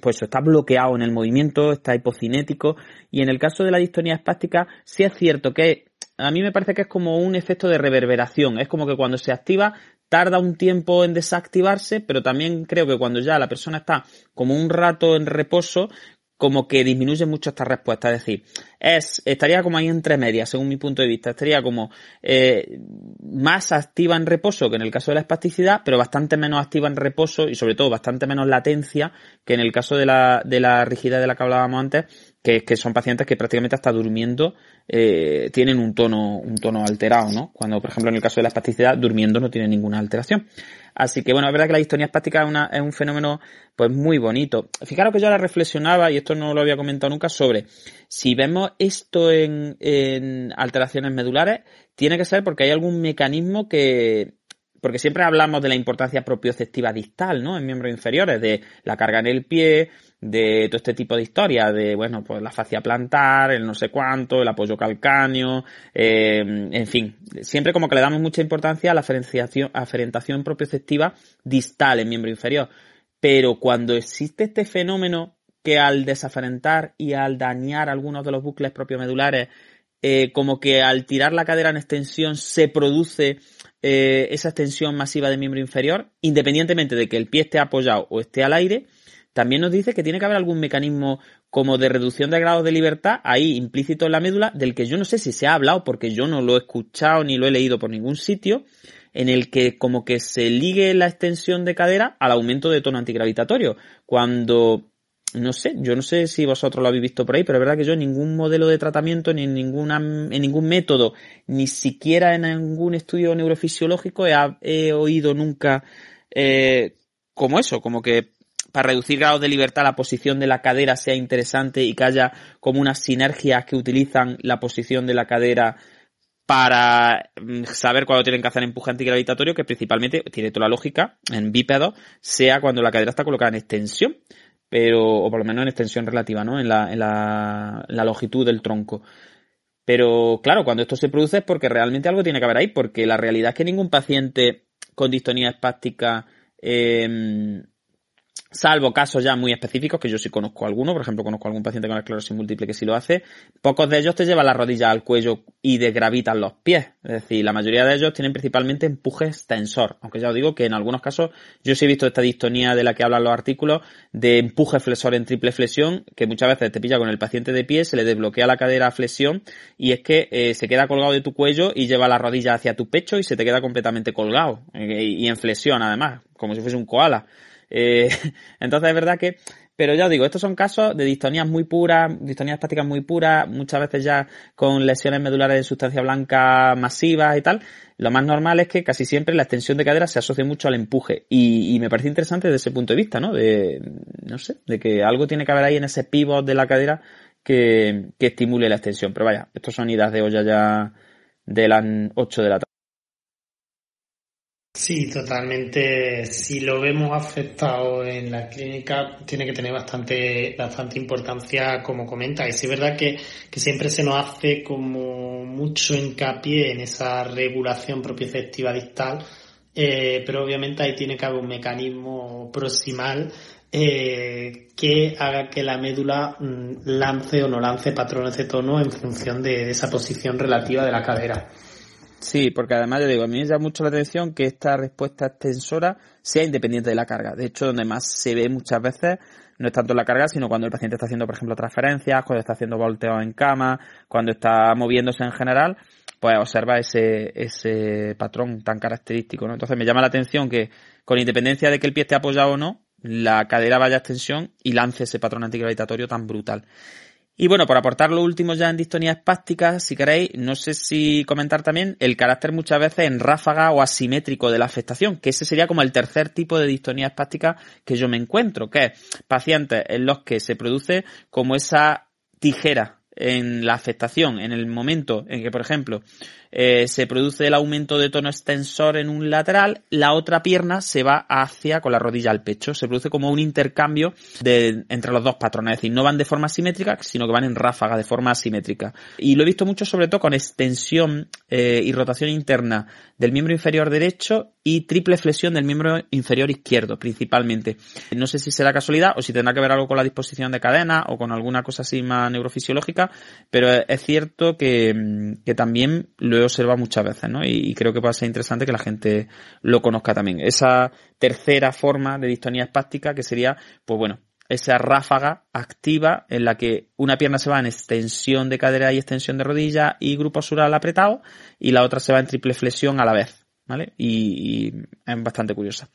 pues está bloqueado en el movimiento, está hipocinético y en el caso de la distonía espástica sí es cierto que a mí me parece que es como un efecto de reverberación, es como que cuando se activa tarda un tiempo en desactivarse, pero también creo que cuando ya la persona está como un rato en reposo, como que disminuye mucho esta respuesta. Es decir, es, estaría como ahí entre medias, según mi punto de vista. Estaría como eh, más activa en reposo que en el caso de la espasticidad, pero bastante menos activa en reposo y sobre todo bastante menos latencia que en el caso de la, de la rigidez de la que hablábamos antes, que, que son pacientes que prácticamente hasta durmiendo eh, tienen un tono, un tono alterado, ¿no? Cuando, por ejemplo, en el caso de la espasticidad, durmiendo no tiene ninguna alteración. Así que bueno, es verdad que la distonía espástica es un fenómeno pues muy bonito. Fijaros que yo ahora reflexionaba, y esto no lo había comentado nunca, sobre si vemos esto en, en alteraciones medulares, tiene que ser porque hay algún mecanismo que, porque siempre hablamos de la importancia propioceptiva distal, ¿no? En miembros inferiores, de la carga en el pie, de todo este tipo de historias, de, bueno, pues la fascia plantar, el no sé cuánto, el apoyo calcáneo, eh, en fin, siempre como que le damos mucha importancia a la aferenciación, aferentación propioceptiva distal en miembro inferior. Pero cuando existe este fenómeno que al desaferentar y al dañar algunos de los bucles propiomedulares, eh, como que al tirar la cadera en extensión se produce eh, esa extensión masiva del miembro inferior, independientemente de que el pie esté apoyado o esté al aire, también nos dice que tiene que haber algún mecanismo como de reducción de grados de libertad ahí implícito en la médula, del que yo no sé si se ha hablado porque yo no lo he escuchado ni lo he leído por ningún sitio, en el que como que se ligue la extensión de cadera al aumento de tono antigravitatorio. Cuando, no sé, yo no sé si vosotros lo habéis visto por ahí, pero es verdad que yo en ningún modelo de tratamiento, ni en, ninguna, en ningún método, ni siquiera en ningún estudio neurofisiológico he, oído nunca eh, como eso, como que para reducir grados de libertad la posición de la cadera sea interesante y que haya como unas sinergias que utilizan la posición de la cadera para mm, saber cuándo tienen que hacer empuje antigravitatorio, que principalmente tiene toda la lógica en bípedo, sea cuando la cadera está colocada en extensión, pero, o por lo menos en extensión relativa, ¿no? En la, en la, la longitud del tronco. Pero claro, cuando esto se produce es porque realmente algo tiene que haber ahí, porque la realidad es que ningún paciente con distonía espástica eh, salvo casos ya muy específicos, que yo sí conozco alguno, por ejemplo, conozco algún paciente con esclerosis múltiple que sí lo hace, pocos de ellos te llevan la rodilla al cuello y desgravitan los pies. Es decir, la mayoría de ellos tienen principalmente empuje extensor, aunque ya os digo que en algunos casos yo sí he visto esta distonía de la que hablan los artículos de empuje flexor en triple flexión, que muchas veces te pilla con el paciente de pie, se le desbloquea la cadera a flexión y es que eh, se queda colgado de tu cuello y lleva la rodilla hacia tu pecho y se te queda completamente colgado eh, y en flexión además, como si fuese un koala. Eh, entonces es verdad que, pero ya os digo, estos son casos de distonías muy puras, distonías plásticas muy puras, muchas veces ya con lesiones medulares de sustancia blanca masivas y tal. Lo más normal es que casi siempre la extensión de cadera se asocie mucho al empuje. Y, me parece interesante desde ese punto de vista, ¿no? De, no sé, de que algo tiene que haber ahí en ese pivot de la cadera que, que estimule la extensión. Pero vaya, estos son idas de olla ya de las 8 de la tarde. Sí, totalmente. Si lo vemos afectado en la clínica, tiene que tener bastante, bastante importancia, como comenta. Y sí es verdad que, siempre se nos hace como mucho hincapié en esa regulación propioceptiva distal, eh, pero obviamente ahí tiene que haber un mecanismo proximal eh, que haga que la médula mm, lance o no lance patrones de tono en función de esa posición relativa de la cadera. Sí, porque además yo digo, a mí me llama mucho la atención que esta respuesta extensora sea independiente de la carga. De hecho, donde más se ve muchas veces no es tanto la carga, sino cuando el paciente está haciendo, por ejemplo, transferencias, cuando está haciendo volteos en cama, cuando está moviéndose en general, pues observa ese, ese patrón tan característico, ¿no? Entonces me llama la atención que con independencia de que el pie esté apoyado o no, la cadera vaya a extensión y lance ese patrón antigravitatorio tan brutal. Y bueno, por aportar lo último ya en distonía espástica, si queréis, no sé si comentar también el carácter muchas veces en ráfaga o asimétrico de la afectación, que ese sería como el tercer tipo de distonía espástica que yo me encuentro, que es pacientes en los que se produce como esa tijera en la afectación, en el momento en que, por ejemplo, eh, se produce el aumento de tono extensor en un lateral, la otra pierna se va hacia con la rodilla al pecho. Se produce como un intercambio entre los dos patrones. Es decir, no van de forma simétrica, sino que van en ráfaga, de forma asimétrica. Y lo he visto mucho sobre todo con extensión eh, y rotación interna del miembro inferior derecho y triple flexión del miembro inferior izquierdo, principalmente. No sé si será casualidad o si tendrá que ver algo con la disposición de cadena o con alguna cosa así más neurofisiológica, pero es cierto que, que también lo he observa muchas veces, ¿no? Y, creo que puede ser interesante que la gente lo conozca también. Esa tercera forma de distonía espástica que sería, pues bueno, esa ráfaga activa en la que una pierna se va en extensión de cadera y extensión de rodilla y grupo sural apretado y la otra se va en triple flexión a la vez, ¿vale? Y, y es bastante curiosa.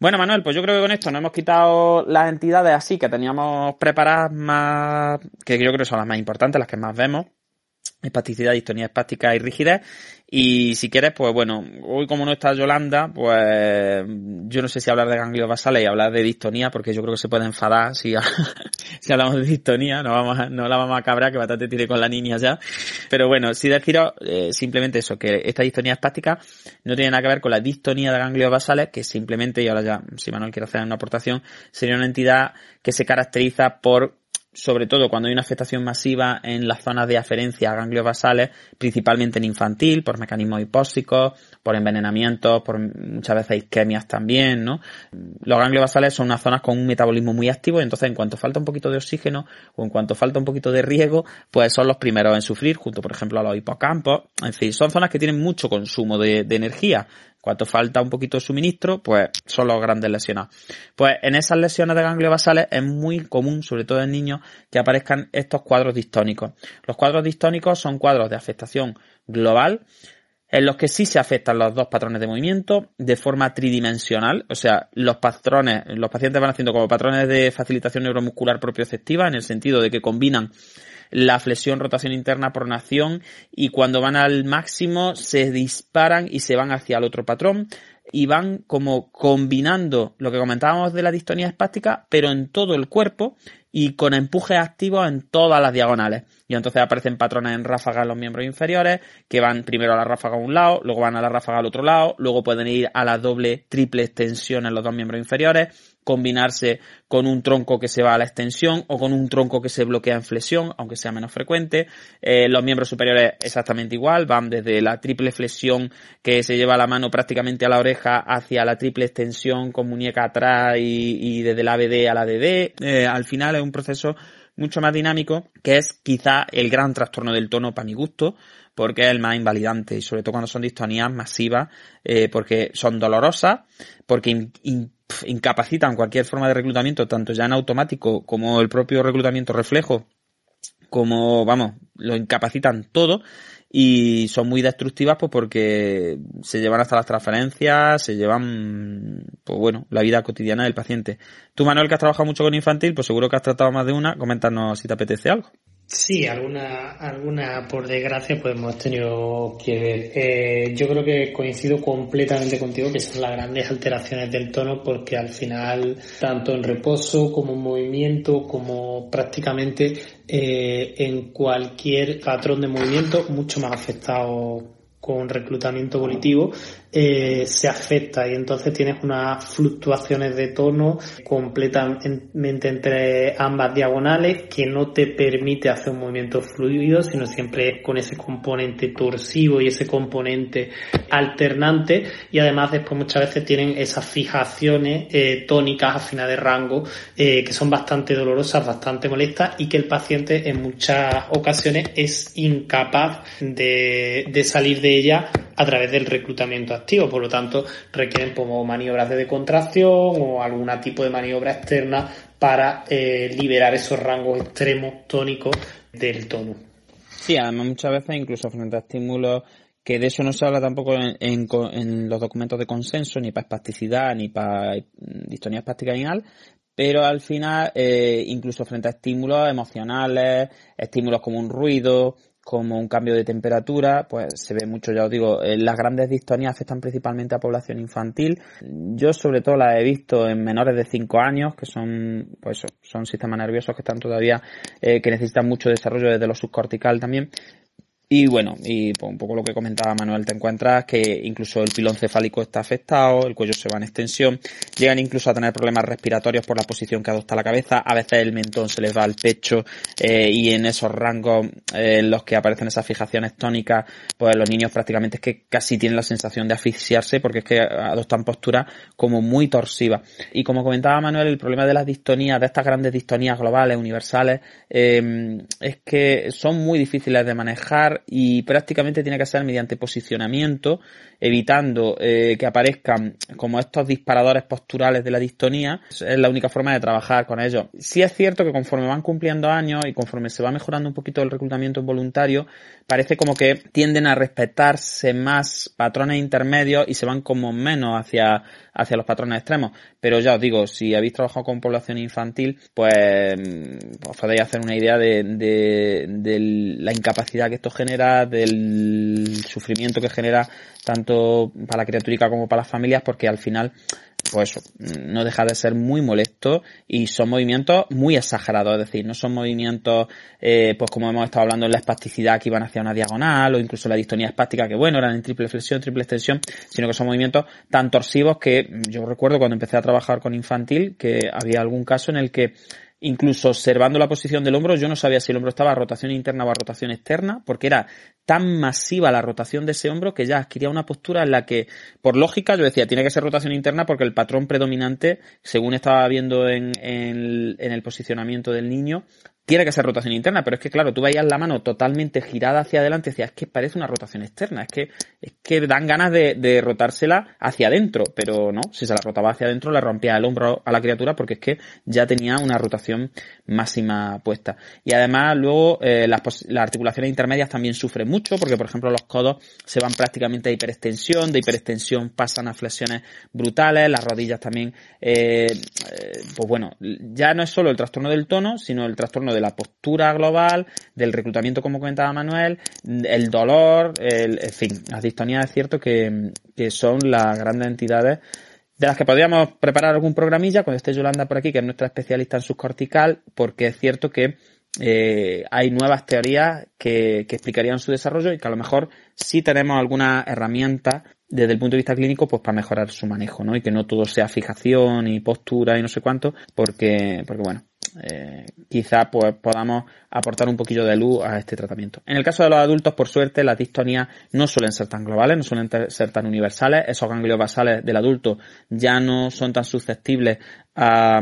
Bueno, Manuel, pues yo creo que con esto nos hemos quitado las entidades así que teníamos preparadas más, que yo creo que son las más importantes, las que más vemos espasticidad, distonía espástica y rigidez. Y si quieres, pues bueno, hoy como no está Yolanda, pues yo no sé si hablar de ganglios basales y hablar de distonía, porque yo creo que se puede enfadar si, si hablamos de distonía, no vamos no la vamos a cabrar que bastante tiene con la niña ya. Pero bueno, sí deciros eh, simplemente eso, que esta distonía espástica no tiene nada que ver con la distonía de ganglios basales, que simplemente, y ahora ya, si Manuel quiere hacer una aportación, sería una entidad que se caracteriza por sobre todo cuando hay una afectación masiva en las zonas de aferencia a ganglios basales, principalmente en infantil, por mecanismos hipóxicos, por envenenamientos, por muchas veces isquemias también, ¿no? Los ganglios basales son unas zonas con un metabolismo muy activo y entonces en cuanto falta un poquito de oxígeno o en cuanto falta un poquito de riego, pues son los primeros en sufrir, junto por ejemplo a los hipocampos. En fin, son zonas que tienen mucho consumo de, de energía cuando falta un poquito de suministro, pues son los grandes lesionados. Pues en esas lesiones de ganglios basales es muy común, sobre todo en niños, que aparezcan estos cuadros distónicos. Los cuadros distónicos son cuadros de afectación global, en los que sí se afectan los dos patrones de movimiento de forma tridimensional, o sea, los patrones, los pacientes van haciendo como patrones de facilitación neuromuscular propioceptiva en el sentido de que combinan la flexión, rotación interna, pronación y cuando van al máximo se disparan y se van hacia el otro patrón y van como combinando lo que comentábamos de la distonía espástica, pero en todo el cuerpo y con empujes activos en todas las diagonales. Y entonces aparecen patrones en ráfaga en los miembros inferiores, que van primero a la ráfaga a un lado, luego van a la ráfaga al otro lado, luego pueden ir a la doble, triple extensión en los dos miembros inferiores, combinarse con un tronco que se va a la extensión o con un tronco que se bloquea en flexión, aunque sea menos frecuente. Eh, los miembros superiores exactamente igual, van desde la triple flexión que se lleva la mano prácticamente a la oreja hacia la triple extensión con muñeca atrás y, desde la ABD a la DD. Eh, al final es un proceso mucho más dinámico, que es quizá el gran trastorno del tono para mi gusto, porque es el más invalidante, y sobre todo cuando son distonías masivas, eh, porque son dolorosas, porque incapacitan cualquier forma de reclutamiento, tanto ya en automático como el propio reclutamiento reflejo, como, vamos, lo incapacitan todo, y son muy destructivas pues porque se llevan hasta las transferencias, se llevan, pues bueno, la vida cotidiana del paciente. Tú, Manuel, que has trabajado mucho con infantil, pues seguro que has tratado más de una, coméntanos si te apetece algo. Sí, alguna, alguna por desgracia pues hemos tenido que ver. Eh, yo creo que coincido completamente contigo que son las grandes alteraciones del tono porque al final tanto en reposo como en movimiento como prácticamente eh, en cualquier patrón de movimiento mucho más afectado con reclutamiento volitivo eh, se afecta y entonces tienes unas fluctuaciones de tono completamente entre ambas diagonales que no te permite hacer un movimiento fluido, sino siempre con ese componente torsivo y ese componente alternante. Y además después muchas veces tienen esas fijaciones eh, tónicas a final de rango eh, que son bastante dolorosas, bastante molestas y que el paciente en muchas ocasiones es incapaz de salir de ella a través del reclutamiento activo, por lo tanto requieren como maniobras de decontracción o algún tipo de maniobra externa para eh, liberar esos rangos extremos tónicos del tono. Sí, además muchas veces incluso frente a estímulos que de eso no se habla tampoco en, los documentos de consenso, ni para espasticidad, ni para distonía espástica inal, pero al final, eh, incluso frente a estímulos emocionales, estímulos como un ruido, como un cambio de temperatura, pues se ve mucho, ya os digo, eh, las grandes distonías afectan principalmente a población infantil. Yo sobre todo las he visto en menores de 5 años, que son, pues son sistemas nerviosos que están todavía, eh, que necesitan mucho desarrollo desde lo subcortical también, y bueno, y pues, un poco lo que comentaba Manuel, te encuentras que incluso el pilón cefálico está afectado, el cuello se va en extensión, llegan incluso a tener problemas respiratorios por la posición que adopta la cabeza, a veces el mentón se les va al pecho eh, y en esos rangos eh, en los que aparecen esas fijaciones tónicas, pues los niños prácticamente es que casi tienen la sensación de asfixiarse porque es que adoptan posturas como muy torsivas. Y como comentaba Manuel, el problema de las distonías, de estas grandes distonías globales, universales, eh, es que son muy difíciles de manejar y prácticamente tiene que ser mediante posicionamiento, evitando eh, que aparezcan como estos disparadores posturales de la distonía. Es la única forma de trabajar con ellos. Sí es cierto que conforme van cumpliendo años y conforme se va mejorando un poquito el reclutamiento voluntario, parece como que tienden a respetarse más patrones intermedios y se van como menos hacia, hacia los patrones extremos. Pero ya os digo, si habéis trabajado con población infantil, pues os podéis hacer una idea de, de, de la incapacidad que esto genera del sufrimiento que genera tanto para la criaturica como para las familias, porque al final, pues no deja de ser muy molesto y son movimientos muy exagerados, es decir, no son movimientos, eh, pues como hemos estado hablando en la espasticidad que iban hacia una diagonal o incluso la distonía espástica que bueno, eran en triple flexión, triple extensión, sino que son movimientos tan torsivos que yo recuerdo cuando empecé a trabajar con infantil que había algún caso en el que incluso observando la posición del hombro, yo no sabía si el hombro estaba a rotación interna o a rotación externa, porque era tan masiva la rotación de ese hombro que ya adquiría una postura en la que, por lógica, yo decía, tiene que ser rotación interna porque el patrón predominante, según estaba viendo en, en, en el posicionamiento del niño, tiene que ser rotación interna, pero es que claro, tú veías la mano totalmente girada hacia adelante y decías, es que parece una rotación externa, es que, es que dan ganas de, rotársela hacia adentro, pero no, si se la rotaba hacia adentro le rompía el hombro a la criatura porque es que ya tenía una rotación máxima puesta. Y además luego eh, las, las articulaciones intermedias también sufren mucho porque por ejemplo los codos se van prácticamente a hiperextensión, de hiperextensión pasan a flexiones brutales, las rodillas también, eh, eh, pues bueno, ya no es solo el trastorno del tono, sino el trastorno de la postura global, del reclutamiento, como comentaba Manuel, el dolor, el, en fin, las distonías es cierto que, que son las grandes entidades de las que podríamos preparar algún programilla cuando esté Yolanda por aquí, que es nuestra especialista en subcortical, porque es cierto que eh, hay nuevas teorías que, que, explicarían su desarrollo y que a lo mejor sí tenemos alguna herramienta desde el punto de vista clínico pues para mejorar su manejo, ¿no? Y que no todo sea fijación y postura y no sé cuánto, porque, porque bueno, eh, quizá pues podamos aportar un poquillo de luz a este tratamiento. En el caso de los adultos, por suerte, las distonías no suelen ser tan globales, no suelen ser tan universales. Esos ganglios basales del adulto ya no son tan susceptibles a,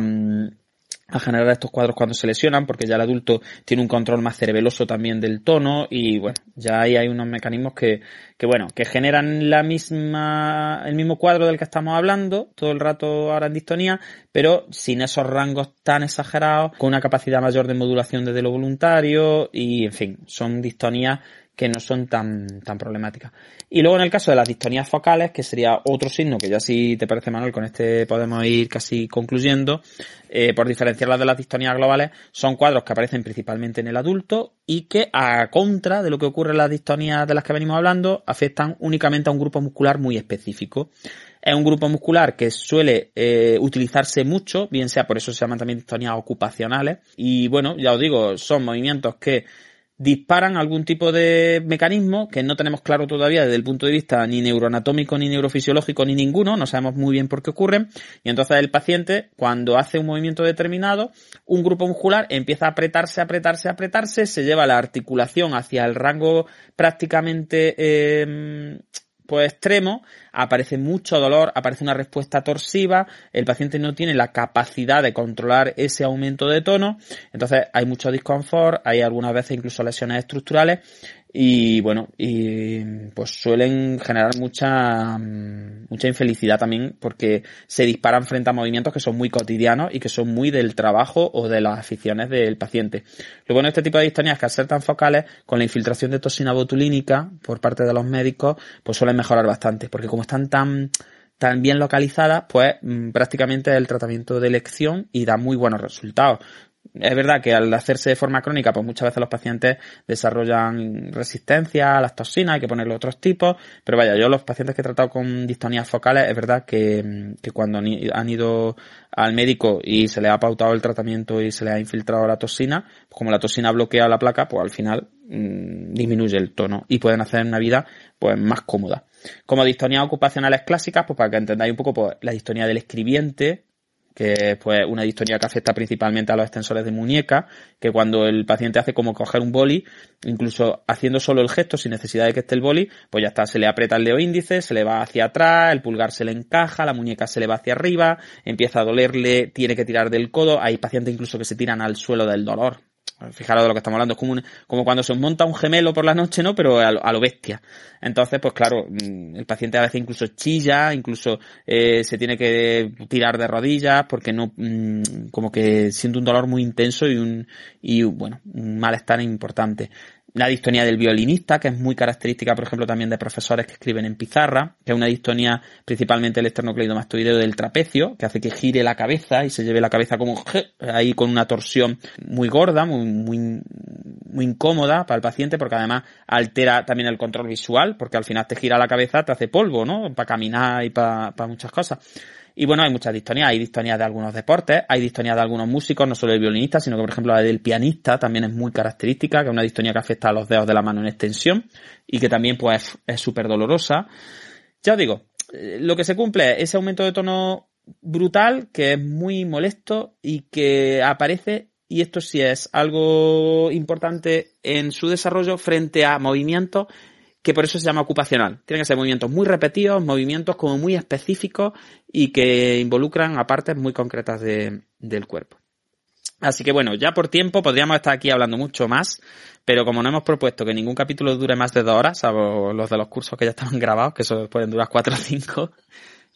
a generar estos cuadros cuando se lesionan, porque ya el adulto tiene un control más cerebeloso también del tono y bueno, ya ahí hay unos mecanismos que, que bueno, que generan la misma, el mismo cuadro del que estamos hablando todo el rato ahora en distonía, pero sin esos rangos tan exagerados, con una capacidad mayor de modulación desde lo voluntario y en fin, son distonías que no son tan, tan problemáticas. Y luego en el caso de las distonías focales, que sería otro signo que ya si te parece Manuel, con este podemos ir casi concluyendo, eh, por diferenciarlas de las distonías globales, son cuadros que aparecen principalmente en el adulto y que a contra de lo que ocurre en las distonías de las que venimos hablando, afectan únicamente a un grupo muscular muy específico. Es un grupo muscular que suele eh, utilizarse mucho, bien sea por eso se llaman también distonías ocupacionales. Y bueno, ya os digo, son movimientos que disparan algún tipo de mecanismo que no tenemos claro todavía desde el punto de vista ni neuroanatómico, ni neurofisiológico, ni ninguno, no sabemos muy bien por qué ocurren, y entonces el paciente, cuando hace un movimiento determinado, un grupo muscular empieza a apretarse, apretarse, apretarse, se lleva la articulación hacia el rango prácticamente eh, pues extremo, aparece mucho dolor, aparece una respuesta torsiva, el paciente no tiene la capacidad de controlar ese aumento de tono, entonces hay mucho disconfort, hay algunas veces incluso lesiones estructurales y bueno, y pues suelen generar mucha, mucha infelicidad también porque se disparan frente a movimientos que son muy cotidianos y que son muy del trabajo o de las aficiones del paciente. Lo bueno de este tipo de distonías que al ser tan focales, con la infiltración de toxina botulínica por parte de los médicos, pues suelen mejorar bastante porque como están tan, tan bien localizadas, pues mm, prácticamente es el tratamiento de elección y da muy buenos resultados es verdad que al hacerse de forma crónica, pues muchas veces los pacientes desarrollan resistencia a las toxinas, hay que ponerle otros tipos, pero vaya, yo los pacientes que he tratado con distonías focales, es verdad que, que cuando han ido al médico y se le ha pautado el tratamiento y se le ha infiltrado la toxina, pues como la toxina bloquea la placa, pues al final mmm, disminuye el tono y pueden hacer una vida pues más cómoda. Como distonías ocupacionales clásicas, pues para que entendáis un poco pues, la distonía del escribiente, que es pues, una distonía que afecta principalmente a los extensores de muñeca, que cuando el paciente hace como coger un boli, incluso haciendo solo el gesto sin necesidad de que esté el boli, pues ya está, se le aprieta el dedo índice, se le va hacia atrás, el pulgar se le encaja, la muñeca se le va hacia arriba, empieza a dolerle, tiene que tirar del codo, hay pacientes incluso que se tiran al suelo del dolor, Fijaros de lo que estamos hablando, es como, un, como cuando se monta un gemelo por la noche, ¿no? Pero a a lo, bestia. Entonces, pues claro, mm, el paciente a veces incluso chilla, incluso eh, se tiene que tirar de rodillas porque no, mmm, como que siente un dolor muy intenso y un, y bueno, un malestar importante la distonía del violinista, que es muy característica, por ejemplo, también de profesores que escriben en pizarra, que es una distonía principalmente el esternocleidomastoideo del trapecio, que hace que gire la cabeza y se lleve la cabeza como ahí con una torsión muy gorda, muy, muy, muy incómoda para el paciente, porque además altera también el control visual, porque al final te gira la cabeza, te hace polvo, ¿no? Para caminar y para, para muchas cosas. Y bueno, hay muchas distonías. Hay distonías de algunos deportes, hay distonías de algunos músicos, no solo el violinista, sino que por ejemplo la del pianista también es muy característica, que es una distonía que afecta a los dedos de la mano en extensión y que también pues es súper dolorosa. Ya os digo, eh, lo que se cumple es ese aumento de tono brutal que es muy molesto y que aparece y esto sí es algo importante en su desarrollo frente a movimientos que por eso se llama ocupacional. Tienen que ser movimientos muy repetidos, movimientos como muy específicos y que involucran a partes muy concretas de, del cuerpo. Así que bueno, ya por tiempo podríamos estar aquí hablando mucho más, pero como no hemos propuesto que ningún capítulo dure más de dos horas, salvo los de los cursos que ya estaban grabados, que eso pueden durar cuatro o cinco,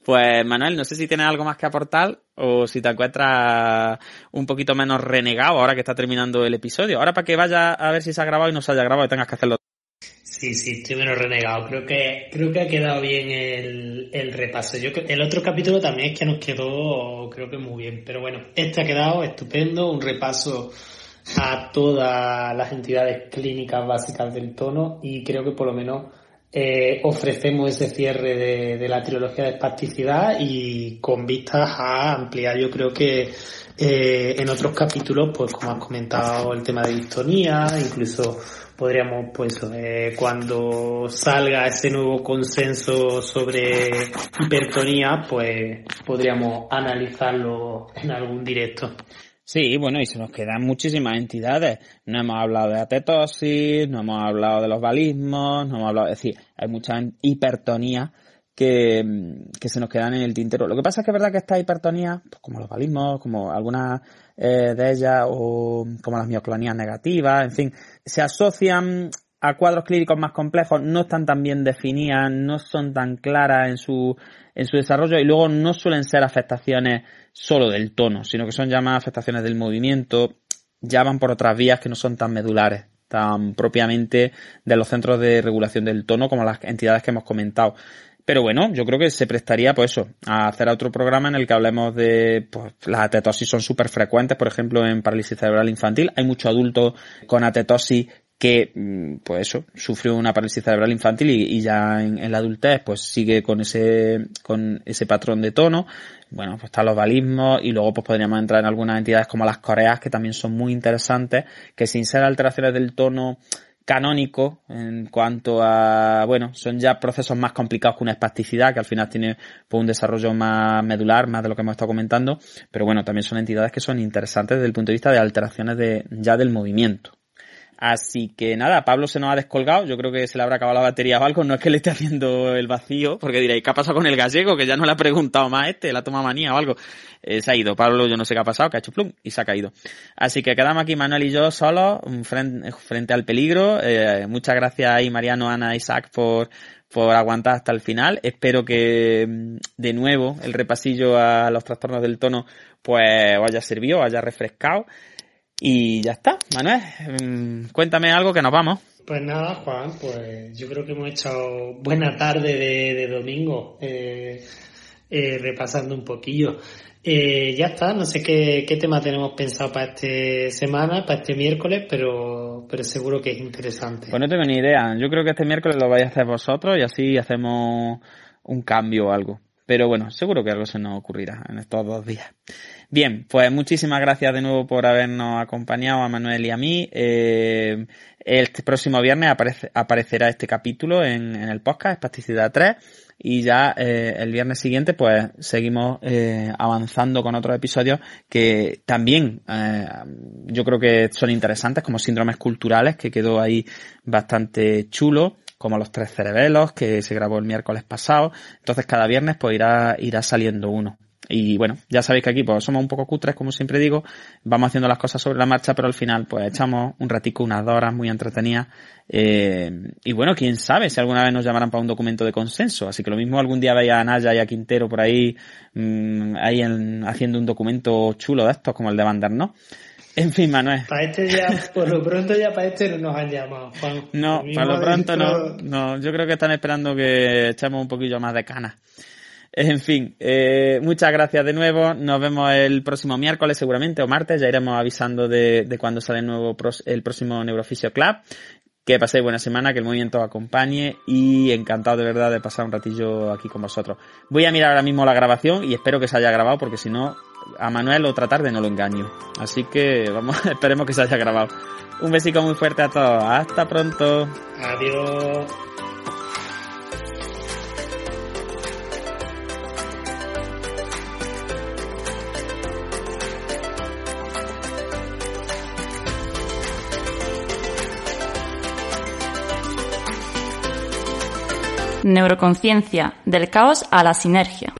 pues Manuel, no sé si tienes algo más que aportar o si te encuentras un poquito menos renegado ahora que está terminando el episodio. Ahora para que vaya a ver si se ha grabado y no se haya grabado y tengas que hacerlo. Sí, sí, estoy menos renegado. Creo que, creo que ha quedado bien el, el repaso. Yo el otro capítulo también es que nos quedó, creo que muy bien. Pero bueno, este ha quedado estupendo, un repaso a todas las entidades clínicas básicas del tono y creo que por lo menos eh, ofrecemos ese cierre de, la trilogía de espasticidad y con vistas a ampliar, yo creo que eh, en otros capítulos, pues como has comentado, el tema de distonía, incluso podríamos, pues, eh, cuando salga ese nuevo consenso sobre hipertonía, pues podríamos analizarlo en algún directo. Sí, bueno, y se nos quedan muchísimas entidades. No hemos hablado de atetosis, no hemos hablado de los balismos, no hemos hablado, es decir, hay muchas hipertonías que, que se nos quedan en el tintero. Lo que pasa es que es verdad que estas hipertonías, pues como los balismos, como algunas eh, de ellas, o como las mioclonías negativas, en fin, se asocian a cuadros clínicos más complejos, no están tan bien definidas, no son tan claras en su, en su desarrollo y luego no suelen ser afectaciones solo del tono, sino que son ya más afectaciones del movimiento, ya van por otras vías que no son tan medulares, tan propiamente de los centros de regulación del tono como las entidades que hemos comentado. Pero bueno, yo creo que se prestaría, pues eso, a hacer otro programa en el que hablemos de, pues las atetosis son súper frecuentes, por ejemplo, en parálisis cerebral infantil. Hay muchos adultos con atetosis que, mm, pues eso, sufrió una parálisis cerebral infantil y, ya en, la adultez, pues sigue con ese, con ese patrón de tono. Bueno, pues están los balismos y luego pues podríamos entrar en algunas entidades como las coreas que también son muy interesantes, que sin ser alteraciones del tono canónico en cuanto a, bueno, son ya procesos más complicados que una espasticidad, que al final tiene pues, un desarrollo más medular, más de lo que hemos estado comentando, pero bueno, también son entidades que son interesantes desde el punto de vista de alteraciones de, ya del movimiento. Así que nada, Pablo se nos ha descolgado. Yo creo que se le habrá acabado la batería o algo. No es que le esté haciendo el vacío, porque diréis, ¿qué ha pasado con el gallego? Que ya no le ha preguntado más este, la toma manía o algo. Eh, se ha ido. Pablo, yo no sé qué ha pasado, que ha hecho plum y se ha caído. Así que quedamos aquí Manuel y yo solos, frente, frente al peligro. Eh, muchas gracias ahí, Mariano, Ana, Isaac, por, por aguantar hasta el final. Espero que mm, de nuevo el repasillo a los trastornos del tono pues os haya servido, os haya refrescado. Y ya está, Manuel, mm, cuéntame algo que nos vamos. Pues nada, Juan, pues yo creo que hemos echado buena tarde de, domingo, eh, eh, repasando un poquillo. Eh, ya está, no sé qué, qué tema tenemos pensado para esta semana, para este miércoles, pero, pero seguro que es interesante. Pues no tengo ni idea, yo creo que este miércoles lo vais a hacer vosotros y así hacemos un cambio o algo. Pero bueno, seguro que algo se nos ocurrirá en estos dos días. Bien, pues muchísimas gracias de nuevo por habernos acompañado a Manuel y a mí. Eh, el próximo viernes aparecerá este capítulo en, el podcast, Espasticidad 3, y ya eh, el viernes siguiente pues seguimos eh, avanzando con otros episodios que también yo creo que son interesantes, como síndromes culturales, que quedó ahí bastante chulo como los tres cerebelos que se grabó el miércoles pasado. Entonces cada viernes pues irá, irá saliendo uno. Y bueno, ya sabéis que aquí pues somos un poco cutres, como siempre digo, vamos haciendo las cosas sobre la marcha, pero al final pues echamos un ratico, unas dos horas muy entretenidas. Eh, y bueno, quién sabe si alguna vez nos llamarán para un documento de consenso. Así que lo mismo algún día veía a Naya y a Quintero por ahí, mm, ahí haciendo un documento chulo de estos, como el de Bander, ¿no? En fin, Manuel. Para este ya, por lo pronto ya para este no nos han llamado, Juan. No, para lo pronto no, no. Yo creo que están esperando que echemos un poquillo más de canas. En fin, eh, muchas gracias de nuevo. Nos vemos el próximo miércoles seguramente o martes. Ya iremos avisando de, de cuándo sale el, nuevo el próximo Neurofisio Club que paséis buena semana, que el movimiento os acompañe y encantado de verdad de pasar un ratillo aquí con vosotros. Voy a mirar ahora mismo la grabación y espero que se haya grabado porque si no, a Manuel otra tarde no lo engaño. Así que vamos, esperemos que se haya grabado. Un besico muy fuerte a todos. Hasta pronto. Adiós. Neuroconciencia, del caos a la sinergia.